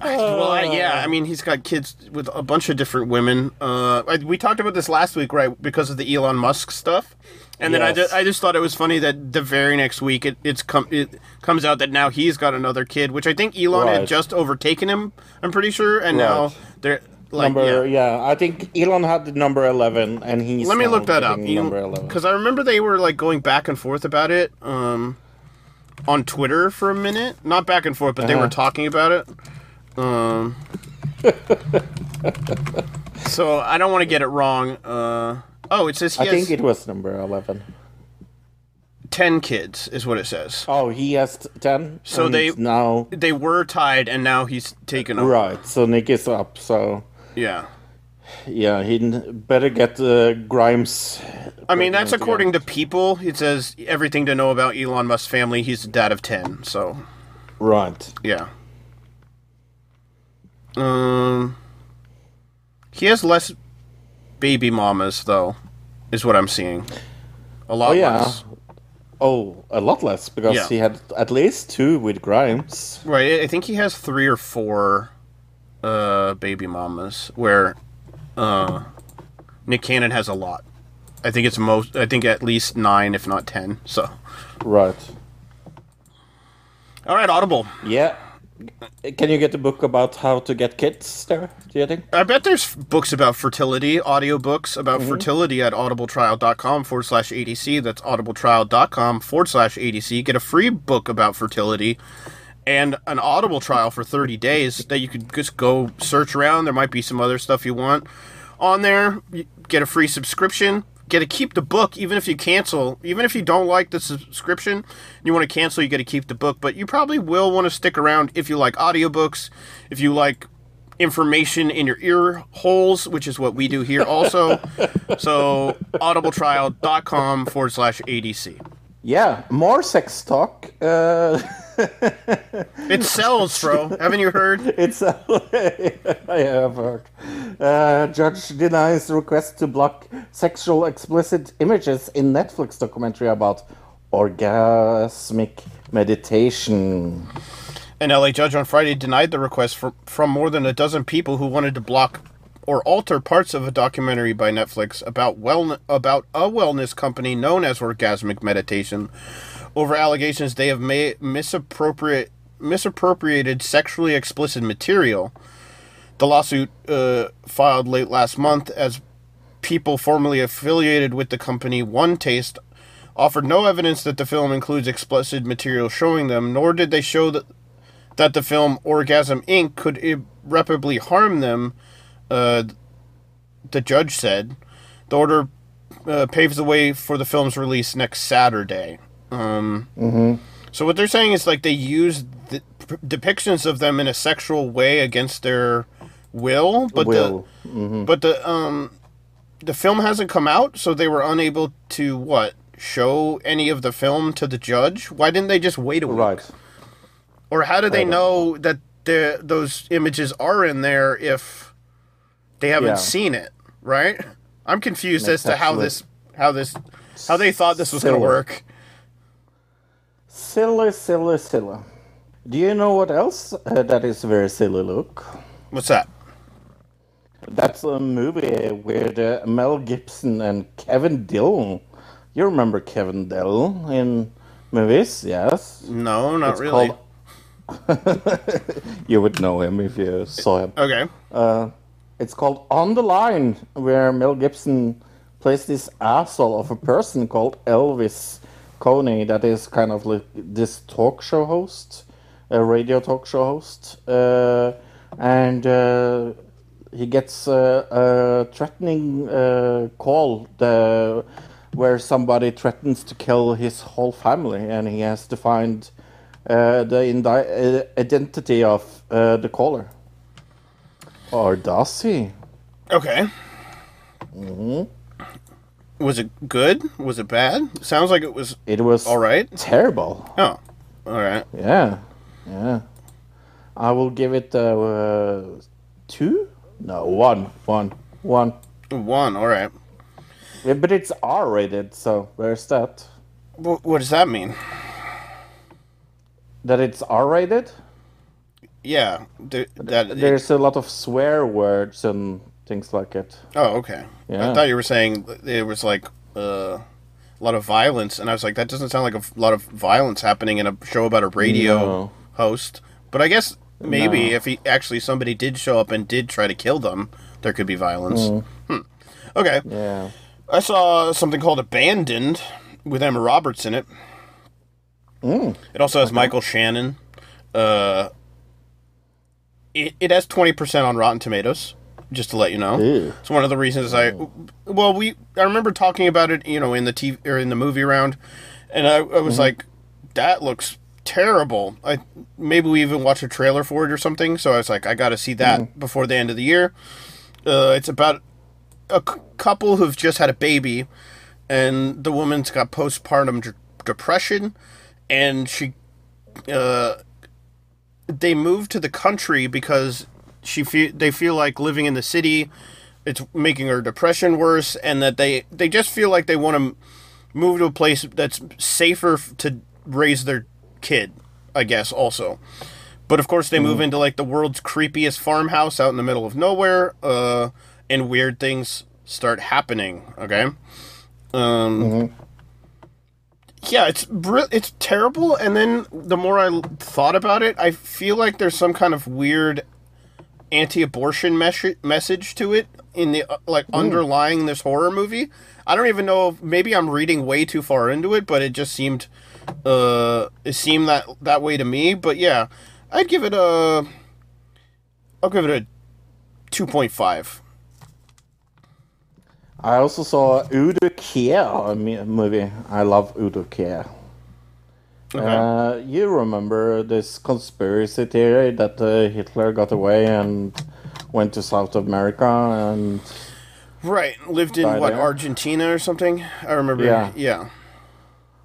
well, I, yeah, I mean, he's got kids with a bunch of different women. Uh, I, we talked about this last week, right? Because of the Elon Musk stuff. And then I, Yes. ju- I just thought it was funny that the very next week it it's com- it comes out that now he's got another kid, which I think Elon had just overtaken him. I'm pretty sure, and now Right. they're like, number yeah. yeah. I think Elon had the number eleven, and he's Let me look that up getting number eleven. because I remember they were like going back and forth about it um, on Twitter for a minute. Not back and forth, but they Uh-huh. were talking about it. Um, so I don't want to get it wrong. Uh, oh, it says he I think it was number eleven. ten kids, is what it says. Oh, he has ten. So they- now They were tied, and now he's taken over. right. So Nick is up. So Yeah. yeah, he n- better get uh, Grimes. I mean, that's according to people. It says everything to know about Elon Musk's family. He's a dad of ten, so right. Yeah. Um, he has less baby mamas, though, is what I'm seeing. A lot Oh yeah. less. Oh, a lot less because Yeah. he had at least two with Grimes. Right, I think he has three or four uh, baby mamas, where uh, Nick Cannon has a lot. I think it's most. I think at least nine, if not ten. So, Right. all right, Audible. Yeah. Can you get a book about how to get kids there? Do you think? I bet there's books about fertility, audiobooks about fertility at audibletrial.com forward slash ADC. That's audibletrial.com forward slash ADC. Get a free book about fertility and an audible trial for 30 days that you could just go search around. There might be some other stuff you want on there. Get a free subscription. Get to keep the book even if you cancel. Even if you don't like the subscription, and you want to cancel, you get to keep the book. But you probably will want to stick around if you like audiobooks, if you like information in your ear holes, which is what we do here also. so audibletrial.com forward slash ADC. Yeah, more sex talk. Uh, It sells, bro. Haven't you heard? it's I have heard. Uh, judge denies request to block sexual explicit images in Netflix documentary about orgasmic meditation. An LA judge on Friday denied the request from, from more than a dozen people who wanted to block or alter parts of a documentary by Netflix about well about a wellness company known as Orgasmic Meditation over allegations they have made misappropriate misappropriated sexually explicit material. The lawsuit uh, filed late last month as people formerly affiliated with the company One Taste offered no evidence that the film includes explicit material showing them, nor did they show that that the film Orgasm Inc. could irreparably harm them, uh, the judge said. The order uh, paves the way for the film's release next Saturday. Um, So what they're saying is like they use the p- depictions of them in a sexual way against their will, but Will. the but the um the film hasn't come out, so they were unable to what show any of the film to the judge. Why didn't they just wait a week? Right. Or how do they know that the those images are in there if they haven't Yeah. seen it? Right? I'm confused as to how this how this how they thought this was going to work. Silly, silly, silly. Do you know what else uh, that is very silly, Luke? What's that? That's a movie with uh, Mel Gibson and Kevin Dillon. You remember Kevin Dillon in movies? Yes. No, not It's really. called- You would know him if you saw him. Okay. Uh, it's called On the Line, where Mel Gibson plays this asshole of a person called Elvis Cooney, that is kind of like this talk show host, a radio talk show host, uh, and uh, he gets uh, a threatening uh, call the, where somebody threatens to kill his whole family, and he has to find uh, the indi- uh, identity of the caller. Or does he? Okay. hmm Was it good? Was it bad? Sounds like it was It was all right. terrible. Oh, all right. Yeah, yeah. I will give it uh, two. No, one, one, one. One. All right. Yeah, but it's R-rated, so where's that? Wh- What does that mean? That it's R-rated? Yeah. th- that There's a lot of swear words and things like it. Oh, okay. Yeah. I thought you were saying there was like uh, a lot of violence, and I was like, that doesn't sound like a lot of violence happening in a show about a radio No. host. But I guess maybe No. if he actually somebody did show up and did try to kill them, there could be violence. Mm. Hmm. Okay. Yeah. I saw something called Abandoned with Emma Roberts in it. Mm. It also has Michael Shannon. Uh, it, it has 20% on Rotten Tomatoes, just to let you know. Ew. It's one of the reasons I well, we I remember talking about it, you know, in the TV or in the movie round, and I, I was Mhm. like that looks terrible. I maybe we even watched a trailer for it or something, so I was like I got to see that before the end of the year. Uh, it's about a c- couple who've just had a baby, and the woman's got postpartum d- depression, and she, uh, they moved to the country because she feel they feel like living in the city, it's making her depression worse, and that they they just feel like they want to move to a place that's safer to raise their kid, I guess also. But of course, they move into like the world's creepiest farmhouse out in the middle of nowhere, uh, and weird things start happening. Okay, um, yeah, it's br- it's terrible. And then the more I thought about it, I feel like there's some kind of weird anti-abortion mes- message to it in the uh, like underlying this horror movie. I don't even know. If, maybe I'm reading way too far into it, but it just seemed uh it seemed that that way to me. But yeah, I'd give it a. I'll give it a two point five. I also saw Udo Kier a movie. I love Udo Kier. Uh, you remember this conspiracy theory that uh, Hitler got away and went to South America and Right, lived in what there? Argentina or something. I remember. Yeah. yeah.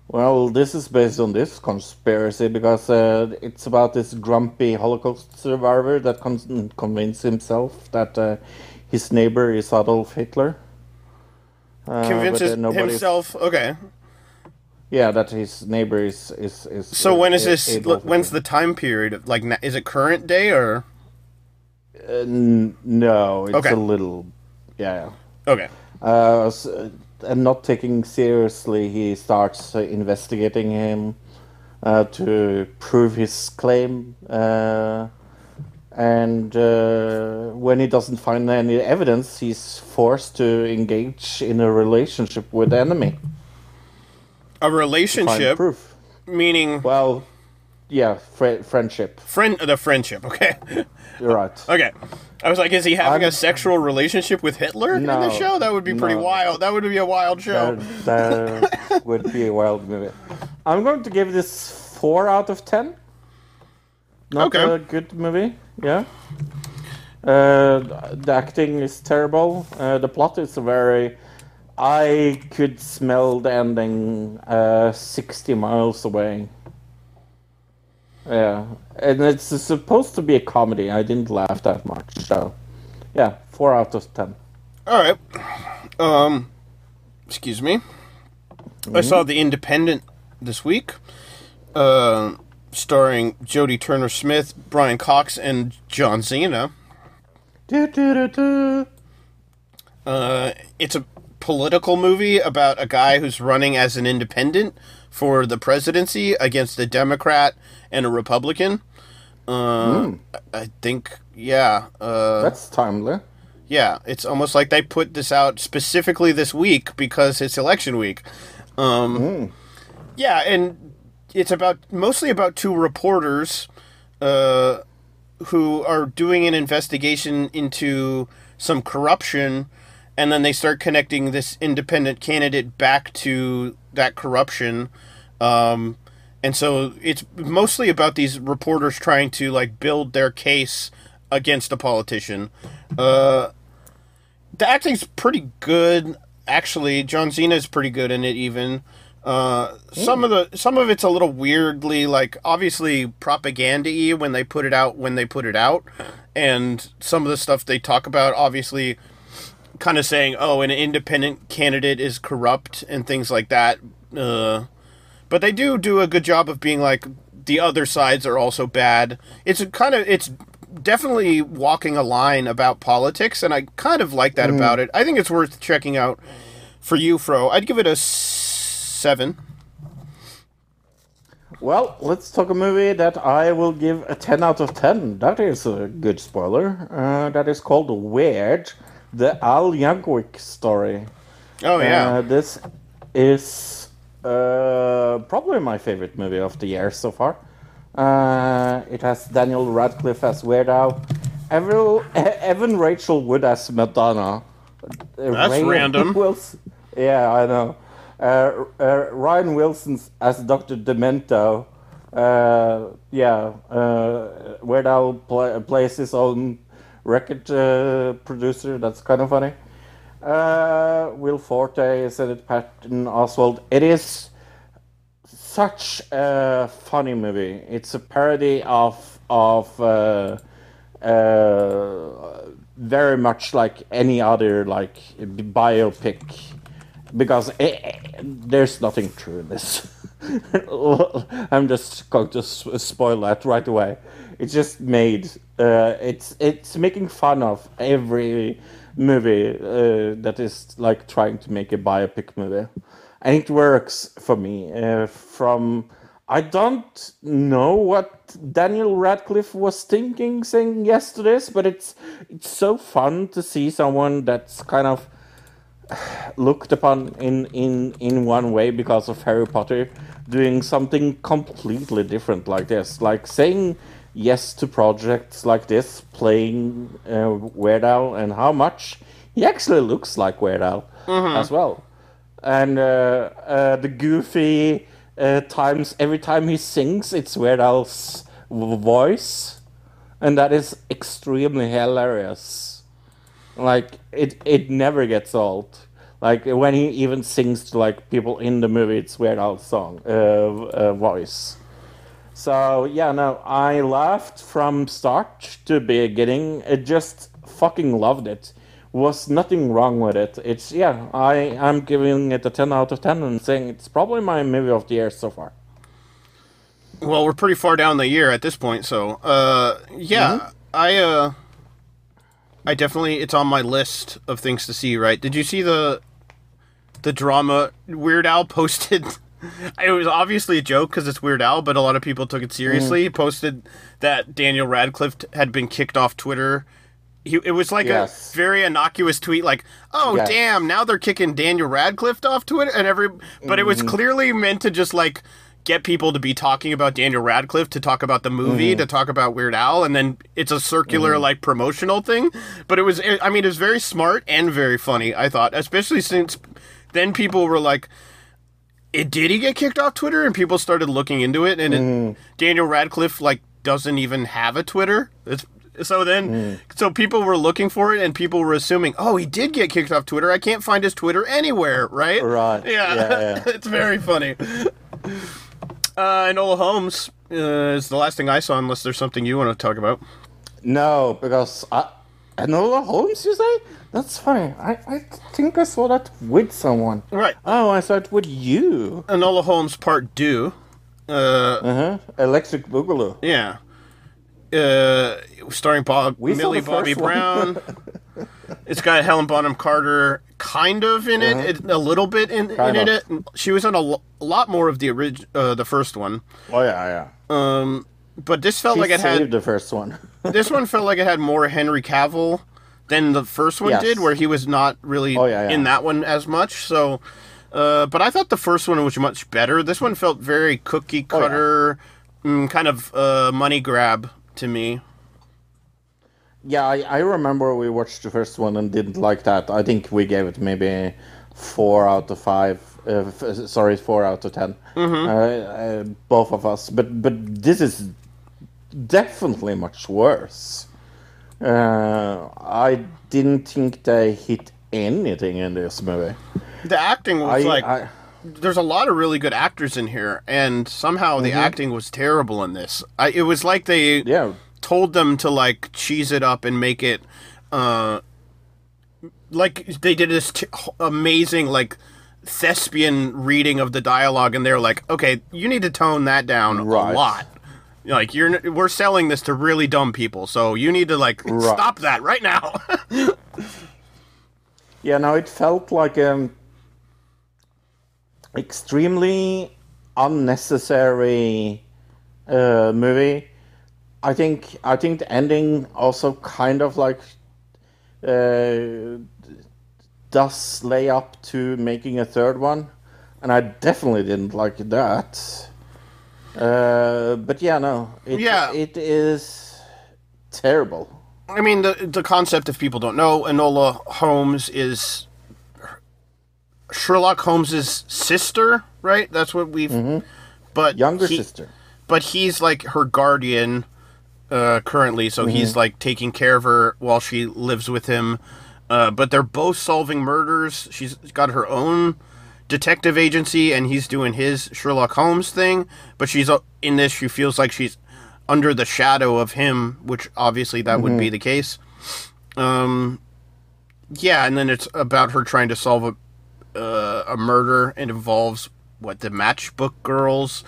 Well, this is based on this conspiracy because uh, it's about this grumpy Holocaust survivor that con- convinced himself that uh, his neighbor is Adolf Hitler. Uh, Convinces uh, himself. Okay. Yeah, that his neighbor is is is. So when is uh, this? When's the time period? of- Like, is it current day or? Uh, n- no, it's Okay. a little. Yeah. Okay. Uh, s- and not taking seriously, he starts uh, investigating him uh, to prove his claim. Uh, and uh, when he doesn't find any evidence, he's forced to engage in a relationship with the enemy. A relationship, proof. meaning well, yeah, fri friendship. friend, the friendship. Okay. You're right. Okay. I was like, is he having I'm- a sexual relationship with Hitler in the show? That would be pretty no. wild. That would be a wild show. That, that would be a wild movie. I'm going to give this four out of ten. Not Okay. a good movie. Yeah. Uh, the acting is terrible. Uh, the plot is very. I could smell the ending uh, 60 miles away. Yeah, and it's supposed to be a comedy. I didn't laugh that much, so yeah, four out of ten. All right. Um, excuse me. I saw The Independent this week, uh, starring Jodie Turner Smith, Brian Cox, and John Cena. Do, do, do. Uh, it's a political movie about a guy who's running as an independent for the presidency against a Democrat and a Republican. Uh, I think, yeah. Uh, That's timely. Yeah, it's almost like they put this out specifically this week because it's election week. Um, Yeah, and it's about mostly about two reporters uh, who are doing an investigation into some corruption, and then they start connecting this independent candidate back to that corruption. Um, and so it's mostly about these reporters trying to like build their case against a politician. Uh, the acting's pretty good, actually. John Cena's pretty good in it, even. Uh, some of the some of it's a little weirdly like obviously propaganda-y when they put it out when they put it out, and some of the stuff they talk about obviously kind of saying oh an independent candidate is corrupt and things like that. Uh, but they do do a good job of being like the other sides are also bad. It's a kind of it's definitely walking a line about politics, and I kind of like that about it. I think it's worth checking out for you, Fro. I'd give it a seven. Well, let's talk a movie that I will give a 10 out of 10. That is a good spoiler. Uh, that is called Weird, the Al Yankovic story. Oh yeah, Uh, this is uh, probably my favorite movie of the year so far. Uh, it has Daniel Radcliffe as Weird Al, Evan, Evan Rachel Wood as Madonna. That's Ryan random. Wilson, yeah, I know. Uh, uh, Rainn Wilson as Dr. Demento. Uh, yeah, uh, Weird Al pla plays his own record uh, producer. That's kind of funny. Uh, Will Forte is it, Patton Oswalt. It is such a funny movie. It's a parody of of uh, very much like any other like biopic because it, there's nothing true in this. I'm just going to spoil that right away. It's just made. Uh, it's it's making fun of every movie uh, that is like trying to make a biopic movie, and it works for me. Uh, from I don't know what Daniel Radcliffe was thinking saying yes to this, but it's it's so fun to see someone that's kind of looked upon in, in, in one way because of Harry Potter doing something completely different like this. Like saying yes to projects like this, playing uh, Weird Al, and how much he actually looks like Weird Al as well. And uh, uh, the goofy uh, times, every time he sings, it's Weird Al's voice. And that is extremely hilarious like it it never gets old like when he even sings to like people in the movie it's weird Al's song uh, uh voice. So yeah no i laughed from start to beginning. I just fucking loved it. Was nothing wrong with it. It's yeah i i'm giving it a 10 out of 10 and saying it's probably my movie of the year so far. Well we're pretty far down the year at this point, so uh, yeah, I uh, I definitely it's on my list of things to see. Right? Did you see the the drama Weird Al posted? It was obviously a joke because it's Weird Al, but a lot of people took it seriously. Mm. He posted that Daniel Radcliffe had been kicked off Twitter. He, it was like Yes. a very innocuous tweet, like, "Oh Yes. damn, now they're kicking Daniel Radcliffe off Twitter," and every, but it was mm-hmm. clearly meant to just like get people to be talking about Daniel Radcliffe, to talk about the movie, mm-hmm. to talk about Weird Al, and then it's a circular mm-hmm. like promotional thing. But it was, I mean, it was very smart and very funny. I thought, especially since then people were like, it did he get kicked off Twitter? And people started looking into it, and it, Daniel Radcliffe like doesn't even have a Twitter. It's So then, so people were looking for it, and people were assuming, oh, he did get kicked off Twitter. I can't find his Twitter anywhere, right? Right. Yeah, Yeah, yeah. it's very funny. Uh, Enola Holmes uh, is the last thing I saw, unless there's something you want to talk about. No, because I Enola Holmes, you say? That's funny. I, I think I saw that with someone. Right. Oh, I saw it with you. Enola Holmes Part Two. Uh, Uh huh. Electric Boogaloo. yeah. Uh, starring Bob, We Millie Bobby. Brown. it's got Helen Bonham Carter kind of in it, it a little bit in, in Uh-huh. It. She was in a, lo- a lot more of the orig- uh, the first one. Oh yeah, yeah. Um, but this felt She like it had the first one. this one felt like it had more Henry Cavill than the first one Yes. did, where he was not really Oh, yeah, yeah. in that one as much. So, uh, but I thought the first one was much better. This one felt very cookie Oh, yeah. cutter, mm, kind of uh, money grab to me. yeah, I, I remember we watched the first one and didn't like that. I think we gave it maybe four out of five. Uh, f- sorry, four out of 10 Mm-hmm. Uh, uh, both of us. But but this is definitely much worse. Uh, I didn't think they hit anything in this movie. The acting was I, like I there's a lot of really good actors in here, and somehow Mm-hmm. the acting was terrible in this. I, it was like they yeah. told them to like cheese it up and make it uh like they did this t- amazing like thespian reading of the dialogue and they're like okay you need to tone that down Right. a lot like you're we're selling this to really dumb people so you need to like Right. stop that right now Yeah, no, it felt like a extremely unnecessary uh, movie. I think I think the ending also kind of like uh, does lay up to making a third one, and I definitely didn't like that. Uh, but yeah, no, it, Yeah. it is terrible. I mean, the the concept, if people don't know, Enola Holmes is Sherlock Holmes's sister, right? That's what we've. But Younger he- sister. but he's like her guardian uh, currently, so he's like taking care of her while she lives with him. Uh, but they're both solving murders. She's got her own detective agency, and he's doing his Sherlock Holmes thing. But she's in this. She feels like she's under the shadow of him, which obviously that would be the case. Um, yeah, and then it's about her trying to solve a uh, a murder. and involves what the Matchbook Girls,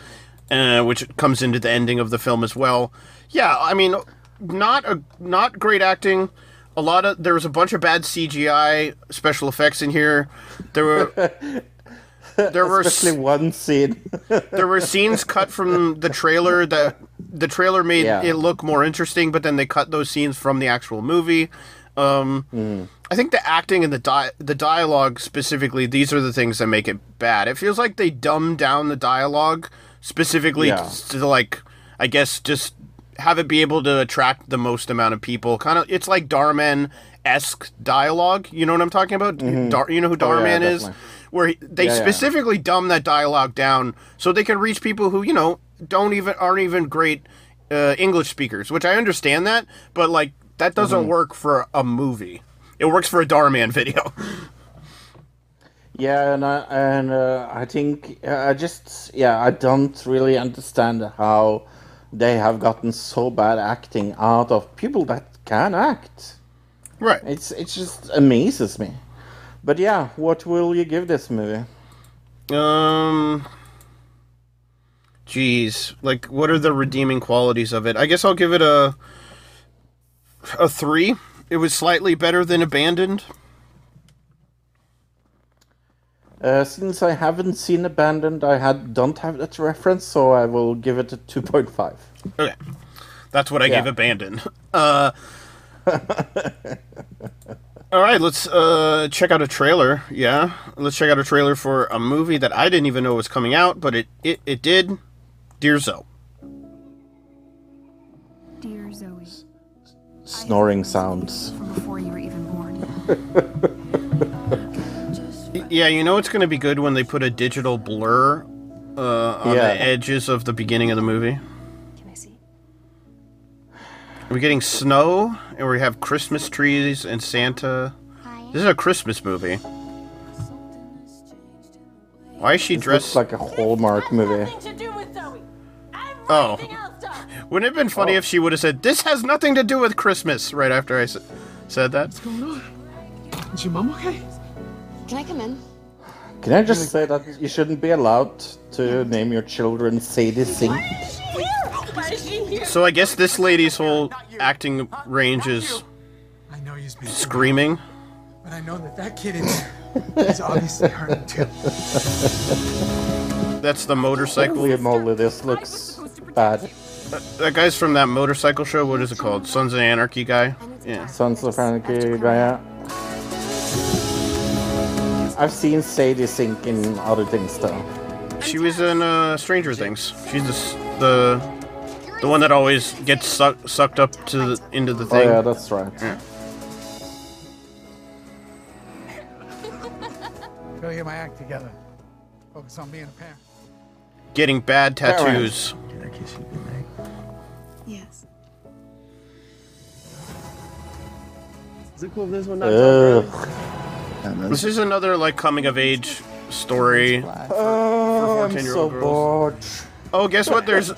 uh, which comes into the ending of the film as well. Yeah, I mean, not a not great acting. A lot of there was a bunch of bad CGI special effects in here. There were there were Especially one scene. there were scenes cut from the trailer that the trailer made Yeah. it look more interesting, but then they cut those scenes from the actual movie. Um, I think the acting and the di- the dialogue specifically, these are the things that make it bad. It feels like they dumbed down the dialogue specifically Yeah. to like, I guess, just have it be able to attract the most amount of people. Kind of, it's like Dhar Mann esque dialogue. You know what I'm talking about? Dar- you know who Oh, yeah, Dhar Mann is? Where they Yeah, yeah. specifically dumb that dialogue down so they can reach people who you know don't even aren't even great uh, English speakers. Which I understand that, but like that doesn't Mm-hmm. work for a movie. It works for a Dhar Mann video. Yeah, and I, and uh, I think uh, I just yeah I don't really understand how they have gotten so bad acting out of people that can act. right. It's it just amazes me. But yeah, what will you give this movie? Um. Jeez, like what are the redeeming qualities of it? I guess I'll give it a a three. It was slightly better than Abandoned. Uh, since I haven't seen Abandoned, I had don't have that reference, so I will give it a two point five. Okay, that's what I Yeah. gave Abandoned. Uh. All right, let's uh, check out a trailer. Yeah, let's check out a trailer for a movie that I didn't even know was coming out, but it it, it did. Dear Zoe. Dear Zoe, Snoring sounds. from before you were even born. Yeah, you know it's going to be good when they put a digital blur uh, on Yeah. the edges of the beginning of the movie. Can I see? We're getting snow, and we have Christmas trees and Santa. This is a Christmas movie. Why is she This dressed looks like a Hallmark movie. Oh. Wouldn't it have been funny oh. if she would have said, This has nothing to do with Christmas, right after I s- said that? Is your mom okay? Can I come in? Can I just say that you shouldn't be allowed to name your children Sadie Sink? So I guess this lady's whole acting range is I know he's been screaming. but I know that that kid is, there is obviously hurting too. That's the motorcycle. Holy moly, this looks bad. That guy's from that motorcycle show. What is it called? Sons of Anarchy guy. Yeah. Sons of Anarchy guy. I've seen Sadie Sink in other things though. She was in uh, Stranger Things. She's the the the one that always gets suck, sucked up to the, into the thing. Oh yeah, that's right. Yeah. Gotta get my act together. Focus on being a parent. Getting bad Alright. tattoos. Yes. Is it cool if this one Ugh. This is another like coming of age story. Oh, I'm 14-year-old so girls. bored. Oh, guess what? There's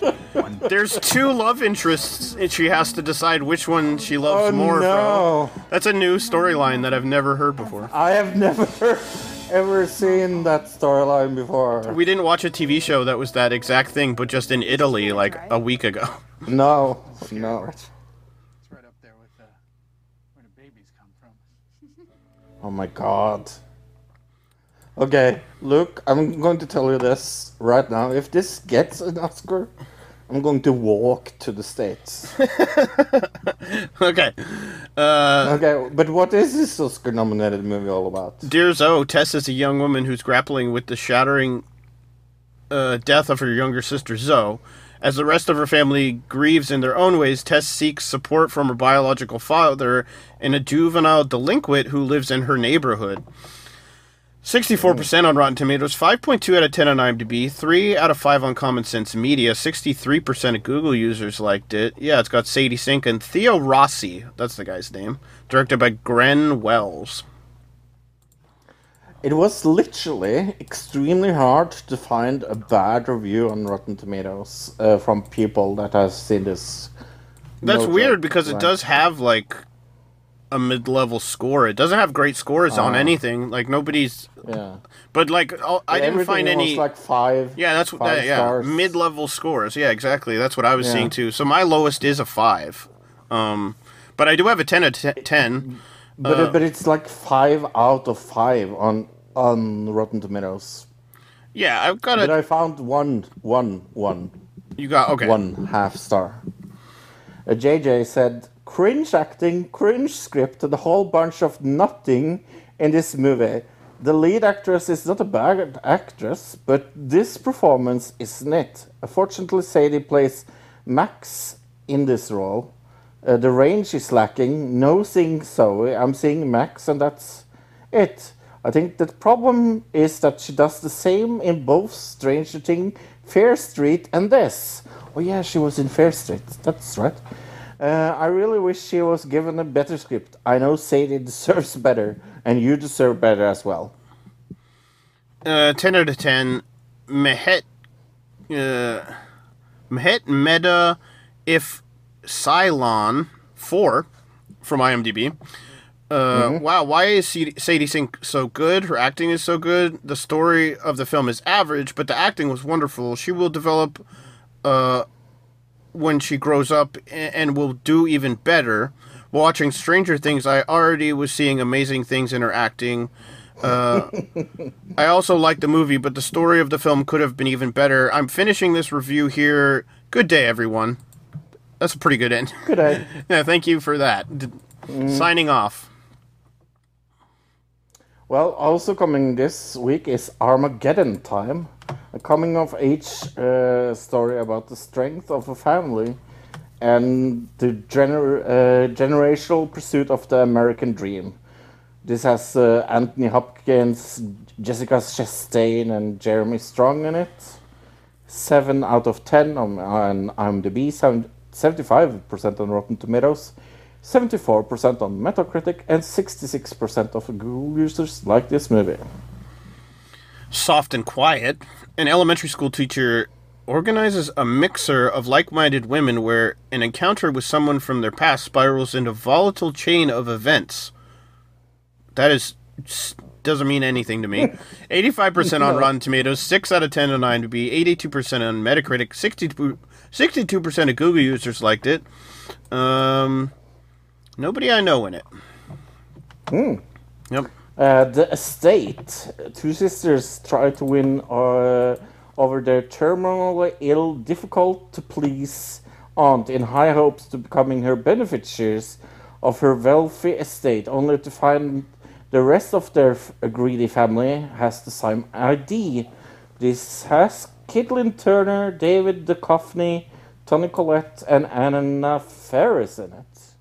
there's two love interests, and she has to decide which one she loves Oh, more. no. From. That's a new storyline that I've never heard before. I have never ever seen that storyline before. We didn't watch a TV show that was that exact thing, but just in Italy like a week ago. No, no. It's right up there with uh, where the babies come from. Oh my god. Okay, look, I'm going to tell you this right now. If this gets an Oscar, I'm going to walk to the States. okay. Uh, okay, but what is this Oscar nominated movie all about? Dear Zoe, Tess is a young woman who's grappling with the shattering uh, death of her younger sister Zoe. As the rest of her family grieves in their own ways, Tess seeks support from her biological father and a juvenile delinquent who lives in her neighborhood. 64% on Rotten Tomatoes, 5.2 out of 10 on IMDb, 3 out of 5 on Common Sense Media, 63% of Google users liked it. Yeah, it's got Sadie Sink and Theo Rossi, that's the guy's name, directed by Gren Wells. It was literally extremely hard to find a bad review on Rotten Tomatoes uh, from people that have seen this. That's No weird because it does have like a mid-level score. It doesn't have great scores on Ah. anything. Like nobody's. Yeah. But like oh, I didn't find any. like five. yeah, that's what. That, yeah, stars. mid-level scores. Yeah, exactly. That's what I was Yeah. seeing too. So my lowest is a five. Um, but I do have a ten out of te- ten. But, Uh, but it's like five out of five on on Rotten Tomatoes. yeah, I've got it. But. I found one, one, one. You got okay. One half star. Uh, JJ said, cringe acting, cringe script, and a whole bunch of nothing in this movie. The lead actress is not a bad actress, but this performance isn't it. Unfortunately, Sadie plays Max in this role. Uh, the range is lacking. No seeing Zoe. I'm seeing Max, and that's it. I think the problem is that she does the same in both Stranger Things, Fear Street, and this. Oh yeah, she was in Fear Street. That's right. Uh, I really wish she was given a better script. I know Sadie deserves better, and you deserve better as well. Uh, 10 out of 10. Mehet. Uh, Mehet Meta If Cylon 4 from IMDb. Uh, Wow, why is Sadie Sadie Sink so good? Her acting is so good. The story of the film is average, but the acting was wonderful. She will develop uh, when she grows up and will do even better. Watching Stranger Things, I already was seeing amazing things in her acting. Uh, I also like the movie, but the story of the film could have been even better. I'm finishing this review here. Good day, everyone. That's a pretty good end. Good day. yeah, thank you for that. D- Signing off. Well, also coming this week is Armageddon Time, a coming of age uh, story about the strength of a family and the gener- uh, generational pursuit of the American dream. This has uh, Anthony Hopkins, Jessica Chastain, and Jeremy Strong in it. 7 out of 10 on, on IMDb, 75% on Rotten Tomatoes, 74% on Metacritic, and 66% of Google users like this movie. Soft and quiet. An elementary school teacher organizes a mixer of like-minded women where an encounter with someone from their past spirals into a volatile chain of events. That is doesn't mean anything to me. 85% on Rotten Tomatoes, 6 out of 10 on IMDb, 82% on Metacritic, 62, 62% of Google users liked it. Um, nobody I know in it. Hmm. Yep. Uh, the estate. Two sisters try to win uh, over their terminally ill, difficult to please aunt in high hopes to becoming her beneficiaries of her wealthy estate, only to find the rest of their f- greedy family has the same ID. This has Caitlin Turner, David Duchovny, Toni Collette, and Anna Faris in it.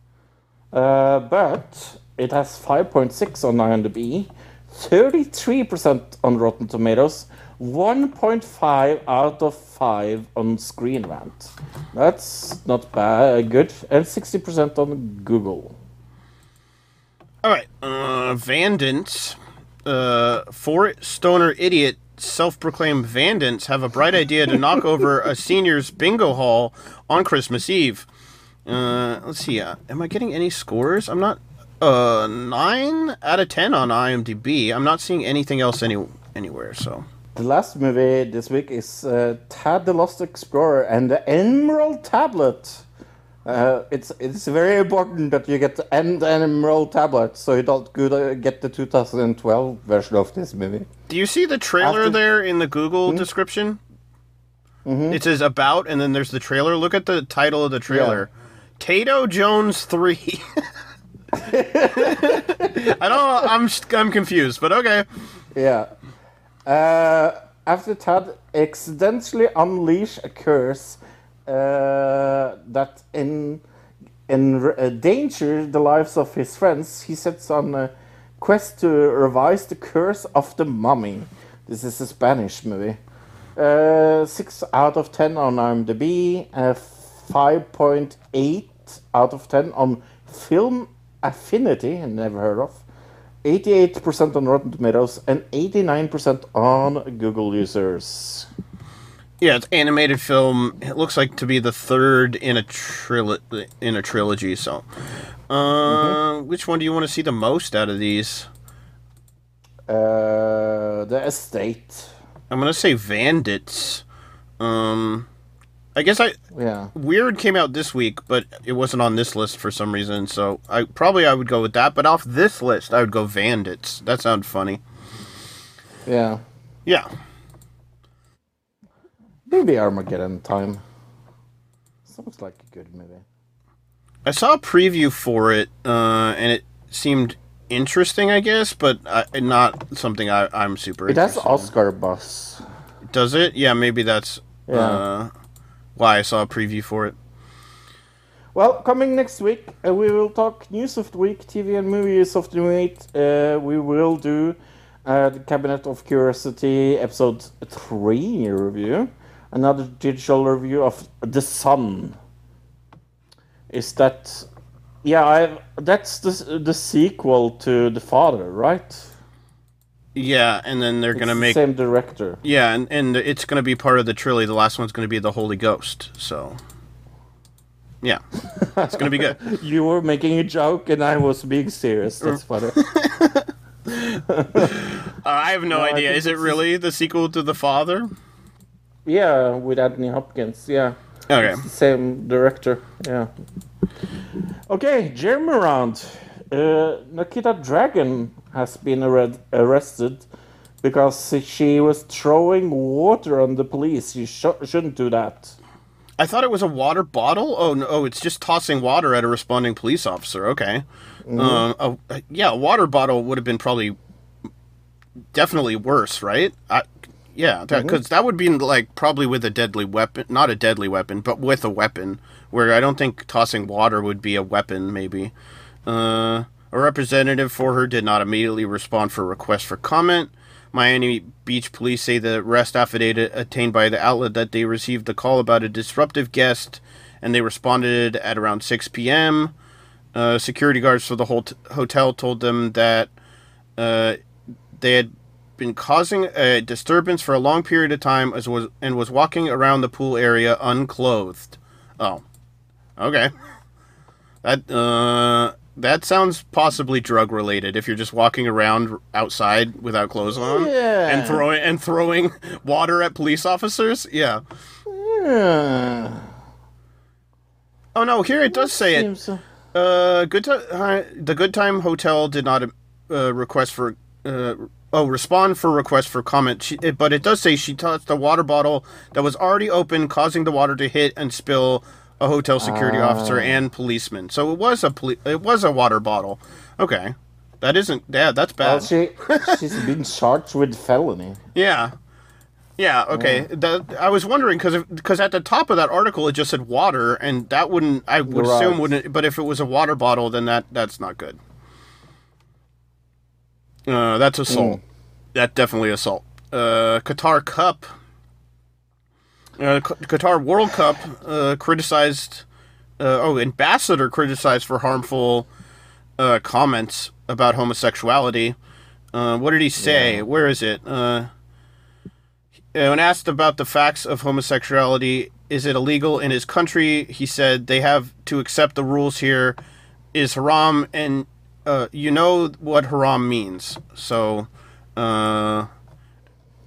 Uh, but it has 5.6 on IMDb, 33% on Rotten Tomatoes, 1.5 out of 5 on Screen Rant. That's not bad, good, and 60% on Google. All right, uh, Vandits, uh, four stoner idiot, self-proclaimed Vandits have a bright idea to knock over a seniors bingo hall on Christmas Eve. Uh, let's see. Uh, am I getting any scores? I'm not. Uh, nine out of ten on IMDb. I'm not seeing anything else any anywhere. So The last movie this week is uh, Tad the Lost Explorer and the Emerald Tablet. Uh, it's it's very important that you get the and Emerald Tablet, so you don't get the 2012 version of this movie. Do you see the trailer After- there in the Google description? Mhm. It says about, and then there's the trailer. Look at the title of the trailer: Tadeo Jones Three. I don't. I'm I'm confused, but okay. Yeah. Uh, after Tad accidentally unleash a curse uh, that in in uh, the lives of his friends, he sets on a quest to revise the curse of the mummy. This is a Spanish movie. Uh, six out of ten on IMDb, uh, five point eight out of ten on Film Affinity, never heard of. 88% on Rotten Tomatoes and 89% on Google users. Yeah, it's animated film. It looks like to be the third in a trilo- in a trilogy. So, uh, which one do you want to see the most out of these? Uh, the Estate. I'm gonna say Vandits. Um, I guess I Yeah. Weird came out this week, but it wasn't on this list for some reason. So I probably I would go with that. But off this list, I would go Vandits. That sounds funny. Yeah. Yeah. Maybe Armageddon time. Sounds like a good movie. I saw a preview for it, uh, and it seemed interesting, I guess, but uh, not something I, I'm super. It has interested in. Oscar buzz. Does it? Yeah, maybe that's Yeah. uh, why I saw a preview for it. Well, coming next week, uh, we will talk news of the week, TV and movies of the week. Uh, we will do uh, the Cabinet of Curiosity episode 3 review, another digital review of The Son. Is that. Yeah, I, that's the, the sequel to The Father, right? Yeah, and then they're gonna the make same director. Yeah, and, and it's gonna be part of the trilogy. The last one's gonna be the Holy Ghost. So, yeah, it's gonna be good. you were making a joke and I was being serious. That's funny. Uh, I have no, No, idea. Is it really the sequel to The Father? yeah, with Anthony Hopkins. Yeah. Okay. Same director. Yeah. Okay, Jeremy round. Uh, Nikita Dragun has been arre- arrested because she was throwing water on the police. You sh- shouldn't do that. I thought it was a water bottle. Oh no, oh, it's just tossing water at a responding police officer. Okay. Oh, uh, yeah, a water bottle would have been probably definitely worse, right? I, yeah, because Mhm. that would be like probably with a deadly weapon, not a deadly weapon, but with a weapon. Where I don't think tossing water would be a weapon. Maybe. Uh, a representative for her did not immediately respond for a request for comment. Miami Beach police say the arrest affidavit obtained by the outlet that they received the call about a disruptive guest and they responded at around 6 p.m. Uh, security guards for the whole hotel told them that uh, they had been causing a disturbance for a long period of time as was and was walking around the pool area unclothed. Oh, okay. That uh, that sounds possibly drug related. If you're just walking around outside without clothes on Yeah. and throwing and throwing water at police officers, yeah. Yeah. Oh no, here it does say it. Seems, uh, good. Uh, the Good Time Hotel did not uh, request for. Uh, oh, respond for request for comment. She, it, but it does say she touched a water bottle that was already open, causing the water to hit and spill a hotel security officer and policeman. So it was a poli- it was a water bottle. Okay, that isn't. Yeah, that's well, bad. she she's been charged with felony. Yeah. Yeah, okay. That, I was wondering because because at the top of that article it just said water, and that wouldn't I would Right. assume wouldn't. But if it was a water bottle, then that that's not good. Uh, that's assault. That definitely assault. Uh, Qatar Cup. Uh, Qatar World Cup uh, criticized. Uh, oh, ambassador criticized for harmful uh, comments about homosexuality. Uh, what did he say? Where is it? Uh, when asked about the facts of homosexuality, is it illegal in his country? He said they have to accept the rules here. Is haram, and uh, you know what haram means. So, uh,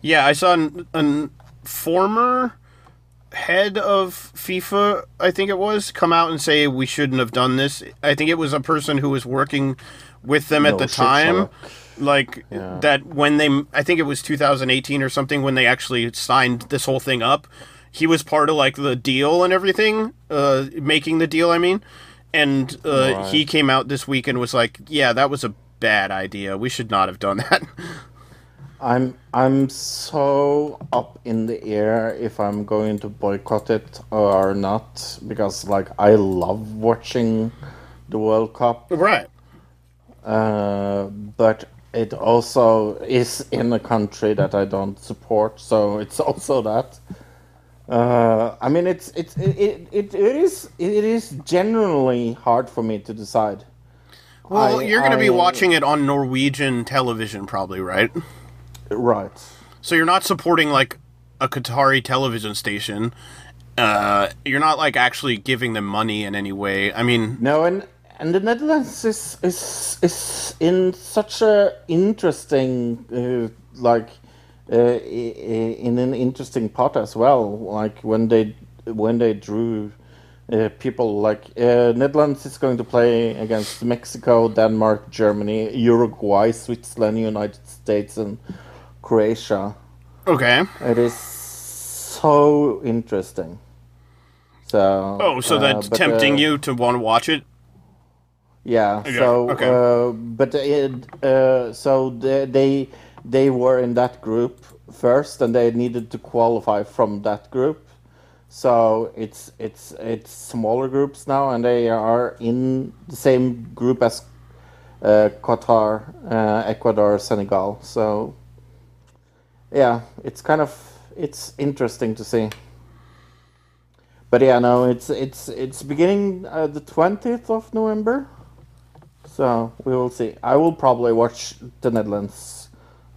yeah, I saw an, an former head of FIFA, I think it was, come out and say we shouldn't have done this. I think it was a person who was working with them at the time like Yeah. that when they i think it was 2018 or something when they actually signed this whole thing up he was part of like the deal and everything uh making the deal i mean and uh Right. he came out this week and was like yeah that was a bad idea we should not have done that I'm I'm so up in the air if I'm going to boycott it or not because like I love watching the World Cup, right uh, but it also is in a country that I don't support, so it's also that. Uh, I mean, it's it's it, it, it, is it is generally hard for me to decide. well I- you're going to be watching it on norwegian television probably right right. so you're not supporting like a qatari television station uh you're not like actually giving them money in any way i mean No, and and the Netherlands is is is in such a interesting uh, like uh, in an interesting part as well. Like when they when they drew uh, people like uh, Netherlands is going to play against Mexico, Denmark, Germany, Uruguay, Switzerland, United States, and Croatia. okay It is so interesting. So oh so uh, that's but, tempting uh, you to want to watch it Yeah. Okay, So, okay. uh, but it, uh, so they, they they were in that group first, and they needed to qualify from that group. So it's it's it's smaller groups now, and they are in the same group as uh, Qatar, uh, Ecuador, Senegal. So yeah, it's kind of it's interesting to see. But yeah, no, it's it's it's beginning uh, the twentieth of November, so we will see. I will probably watch the Netherlands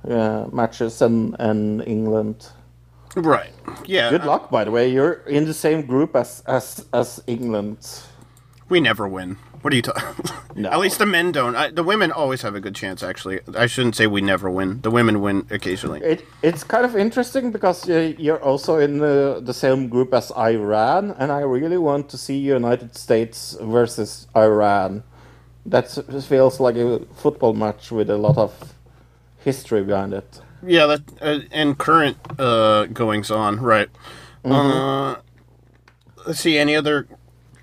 uh, matches and and England. Right. Yeah. Good luck, by the way. You're in the same group as as as England. We never win. What are you talking? No. At least the men don't. I, the women always have a good chance. Actually, I shouldn't say we never win. The women win occasionally. It it's kind of interesting because you're also in the, the same group as Iran, and I really want to see United States versus Iran. That feels like a football match with a lot of history behind it. Yeah, that uh, and current uh, goings on. Right. Uh, let's see. Any other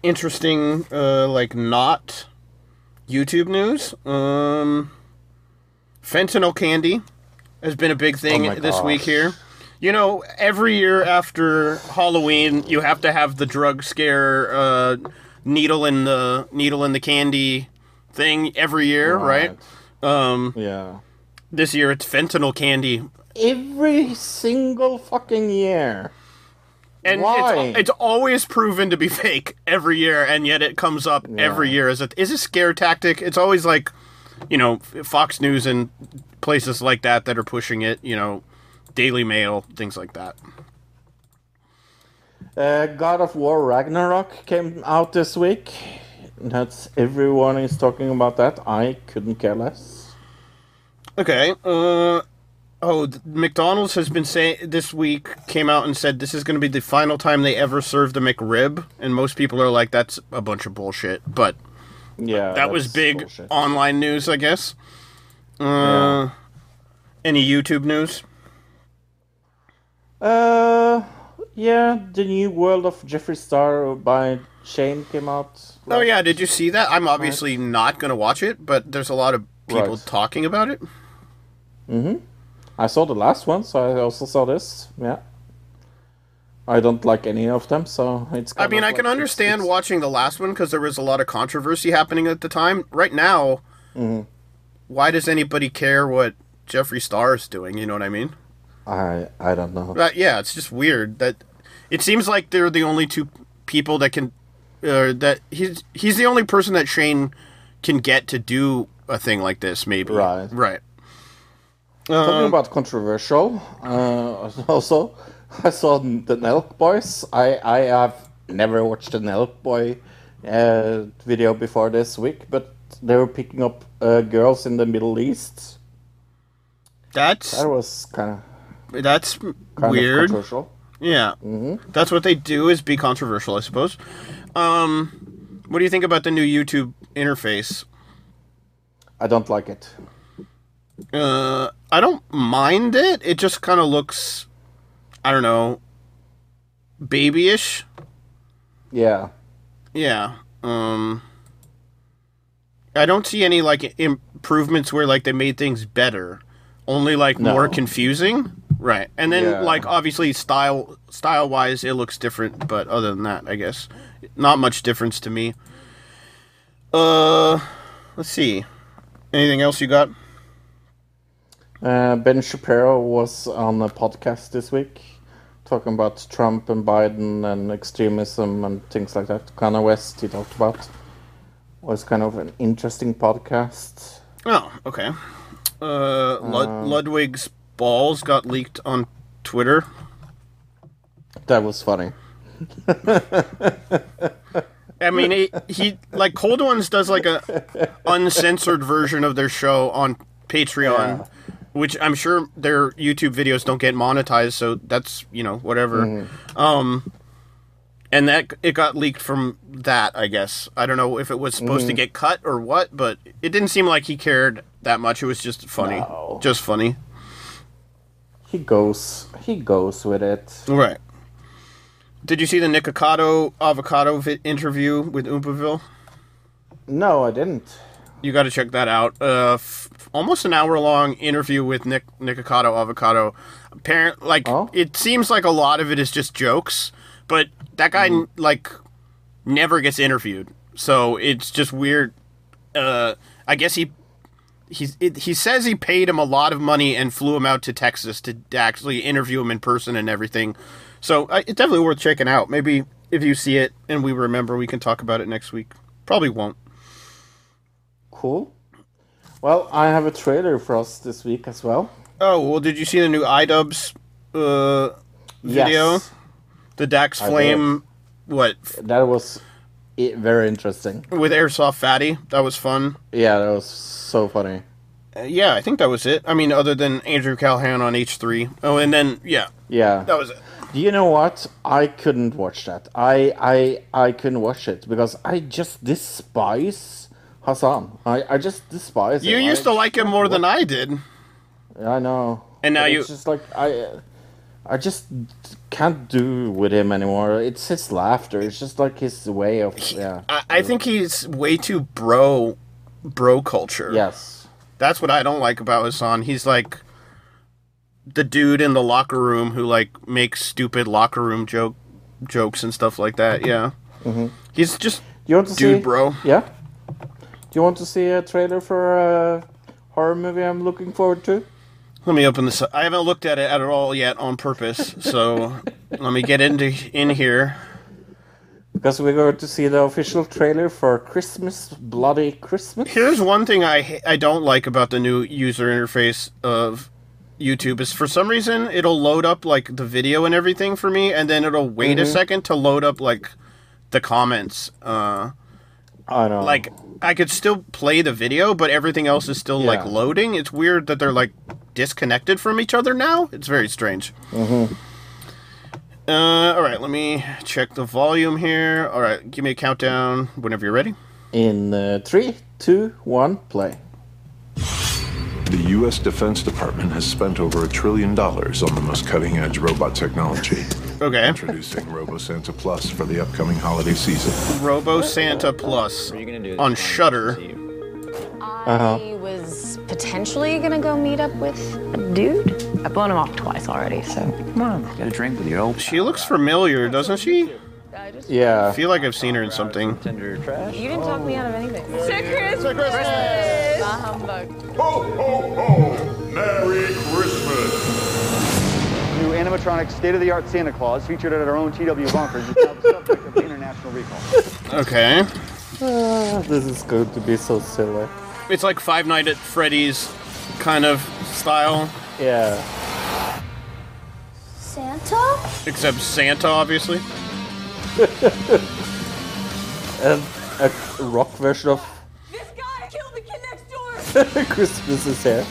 interesting, uh, like not YouTube news? Um, fentanyl candy has been a big thing Oh this week here. You know, every year after Halloween, you have to have the drug scare, uh, needle in the needle in the candy thing every year, right? Um, Yeah. this year it's fentanyl candy. Every single fucking year. And? It's, it's always proven to be fake every year, and yet it comes up every year as a is a scare tactic. It's always like, you know, Fox News and places like that that are pushing it. You know, Daily Mail, things like that. Uh, God of War Ragnarok came out this week. That's everyone is talking about that. I couldn't care less. Okay. Uh, oh, McDonald's has been saying this week came out and said this is going to be the final time they ever serve the McRib, and most people are like, that's a bunch of bullshit. But Yeah, that was big bullshit. online news, I guess. Uh, Any YouTube news? Uh, yeah, the new World of Jeffree Star by Shane came out. Oh yeah, did you see that? I'm obviously not going to watch it, but there's a lot of people Right. talking about it. Mm-hmm. I saw the last one, so I also saw this. Yeah. I don't like any of them, so it's. I mean, I can like- understand watching the last one because there was a lot of controversy happening at the time. Right now, Mhm. why does anybody care what Jeffree Star is doing? You know what I mean? I I don't know. But yeah, it's just weird that it seems like they're the only two people that can. Uh, that he's he's the only person that Shane can get to do a thing like this. Maybe Right. right. Talking Um, about controversial, uh, also, I saw the Nelk Boys. I, I have never watched the Nelk Boy uh, video before this week, but they were picking up uh, girls in the Middle East. That's That was kind of that's kind weird. of. Yeah, that's what they do is be controversial, I suppose. Um, what do you think about the new YouTube interface? I don't like it. Uh, I don't mind it. It just kind of looks, I don't know, babyish. Yeah. Yeah. Um, I don't see any like improvements where like they made things better. Only like No. more confusing. Right. And then Yeah. like obviously style style wise it looks different, but other than that, I guess not much difference to me. Uh, let's see. Anything else you got? Uh, ben Shapiro was on a podcast this week talking about Trump and Biden and extremism and things like that. Kanye West, he talked about. Was kind of an interesting podcast. Oh, okay. Uh, Lud- Um, Ludwig's balls got leaked on Twitter. That was funny. I mean, he, he like Cold Ones does like a uncensored version of their show on Patreon, which I'm sure their YouTube videos don't get monetized, so that's you know whatever. Mm-hmm. Um, and that it got leaked from that, I guess. I don't know if it was supposed to Mhm. get cut or what, but it didn't seem like he cared that much. It was just funny, No. just funny. He goes he goes with it. Right. Did you see the Nikocado avocado vi- interview with Oompaville? No, I didn't. You got to check that out. Uh, f- almost an hour long interview with Nick Nikocado avocado. Apparent, like Oh. it seems like a lot of it is just jokes, but that guy Mm. like never gets interviewed, so it's just weird. Uh, I guess he. He, it, he says he paid him a lot of money and flew him out to Texas to actually interview him in person and everything. So uh, it's definitely worth checking out. Maybe if you see it and we remember, we can talk about it next week. Probably won't. Cool. Well, I have a trailer for us this week as well. Oh well, did you see the new iDubbbz uh, video? Yes. The Dax Flame, what That was very interesting. with Airsoft Fatty? That was fun. Yeah, that was so funny. Uh, yeah, I think that was it. I mean, other than Andrew Callaghan on H three. Oh, and then yeah, Yeah. that was it. Do you know what? I couldn't watch that. I I I couldn't watch it because I just despise Hasan. I I just despise You him. used I to like him more than I did. I know. And now you- It's just like I. I just can't do with him anymore. It's his laughter. It's just like his way of yeah. I, I think he's way too bro, bro culture. Yes. That's what I don't like about Hasan. He's like the dude in the locker room who like makes stupid locker room joke jokes and stuff like that. Yeah, hmm he's just you want to dude, see? bro. Yeah. Do you want to see a trailer for a horror movie I'm looking forward to? Let me open this. up. I haven't looked at it at all yet on purpose. So Let me get into in here. Because we're going to see the official trailer for Christmas, Bloody Christmas. Here's one thing I I don't like about the new user interface of YouTube is for some reason it'll load up like the video and everything for me, and then it'll wait a Mhm. second to load up like the comments. Uh, I don't know. like I could still play the video, but everything else is still like loading. It's weird that they're like disconnected from each other now. It's very strange. Mm-hmm. Uh, all right, let me check the volume here. All right, give me a countdown whenever you're ready. In uh, three, two, one, play. The U.S. Defense Department has spent over a trillion dollars on the most cutting edge robot technology. Okay. Introducing Robo Santa Plus for the upcoming holiday season. Robo Santa Plus on Shudder. Uh-huh. I was potentially gonna go meet up with a dude. I've blown him off twice already, so Come on, get a drink with your old. She looks familiar, doesn't she? Yeah. I feel like I've seen her in something. Tender trash. you didn't talk me out of anything. Merry Christmas! A humbug. Ho, ho, ho! Merry Christmas! New animatronic state-of-the-art Santa Claus featured at our own TW Bunkers is now the subject of international recall. Okay. Ah, this is going to be so silly. It's like Five Nights at Freddy's kind of style, Yeah. Santa? except Santa, obviously. and a rock version of This guy killed the kid next door! Christmas is here.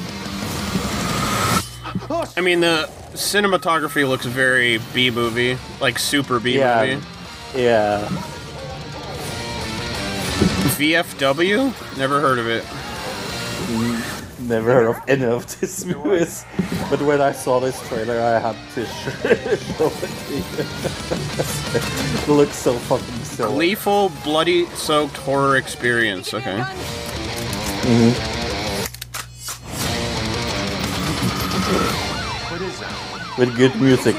I mean, the cinematography looks very B movie, like super B Yeah. movie. Yeah. VFW? Never heard of it. Mm, never heard of any of these movies, but when I saw this trailer, I had to show it to you. it looks so fucking silly. Gleeful, bloody soaked horror experience. Okay. Mm-hmm. What is that? With good music.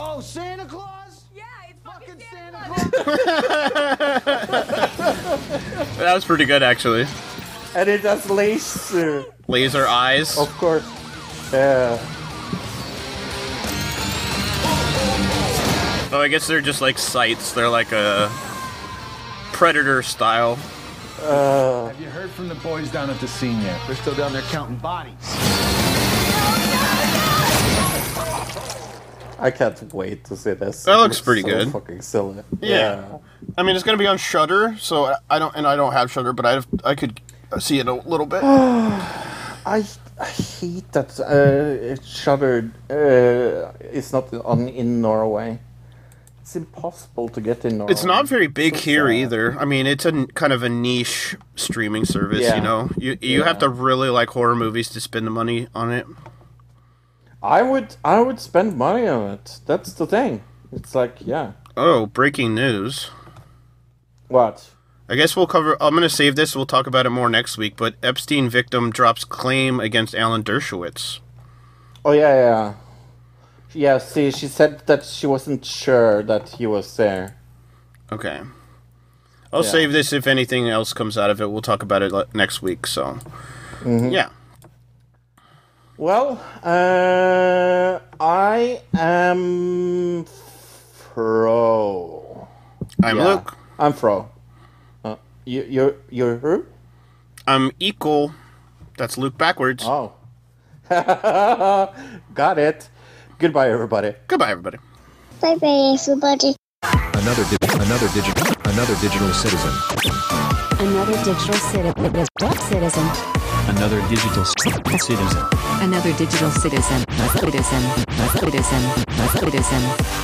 Oh, Santa Claus? Yeah, it's fucking Santa That was pretty good, actually. And it has laser. Laser eyes. Of course. Yeah. Oh, I guess they're just like sights. They're like a predator style. Uh, Have you heard from the boys down at the scene yet? They're still down there counting bodies. I can't wait to see this. That It looks pretty so good. Fucking silly. Yeah. I mean, it's gonna be on Shudder, so I- don't, and I don't have Shudder, but I I could see it a little bit. I, I hate that uh, it's. Uh, it's not on in Norway. It's impossible to get in Norway. It's not very big So here sad. either. I mean, it's a kind of a niche streaming service. Yeah. You know, you you have to really like horror movies to spend the money on it. I would I would spend money on it. That's the thing. It's like yeah. Oh, breaking news! What? I guess we'll cover. I'm gonna save this. We'll talk about it more next week. But Epstein victim drops claim against Alan Dershowitz. Oh yeah yeah. Yeah. See, she said that she wasn't sure that he was there. Okay. I'll Yeah. save this if anything else comes out of it. We'll talk about it next week. So, Mhm. yeah. Well, uh, I am Fro. I'm Luke. I'm Fro. Uh, you, you're you're who? I'm equal. That's Luke backwards. Oh. Got it. Goodbye, everybody. Goodbye, everybody. Bye bye, everybody. Another di- another digital another digital citizen. Another digital citi- citizen. Another digital citizen. Another digital citizen. Citizen. Citizen. Citizen.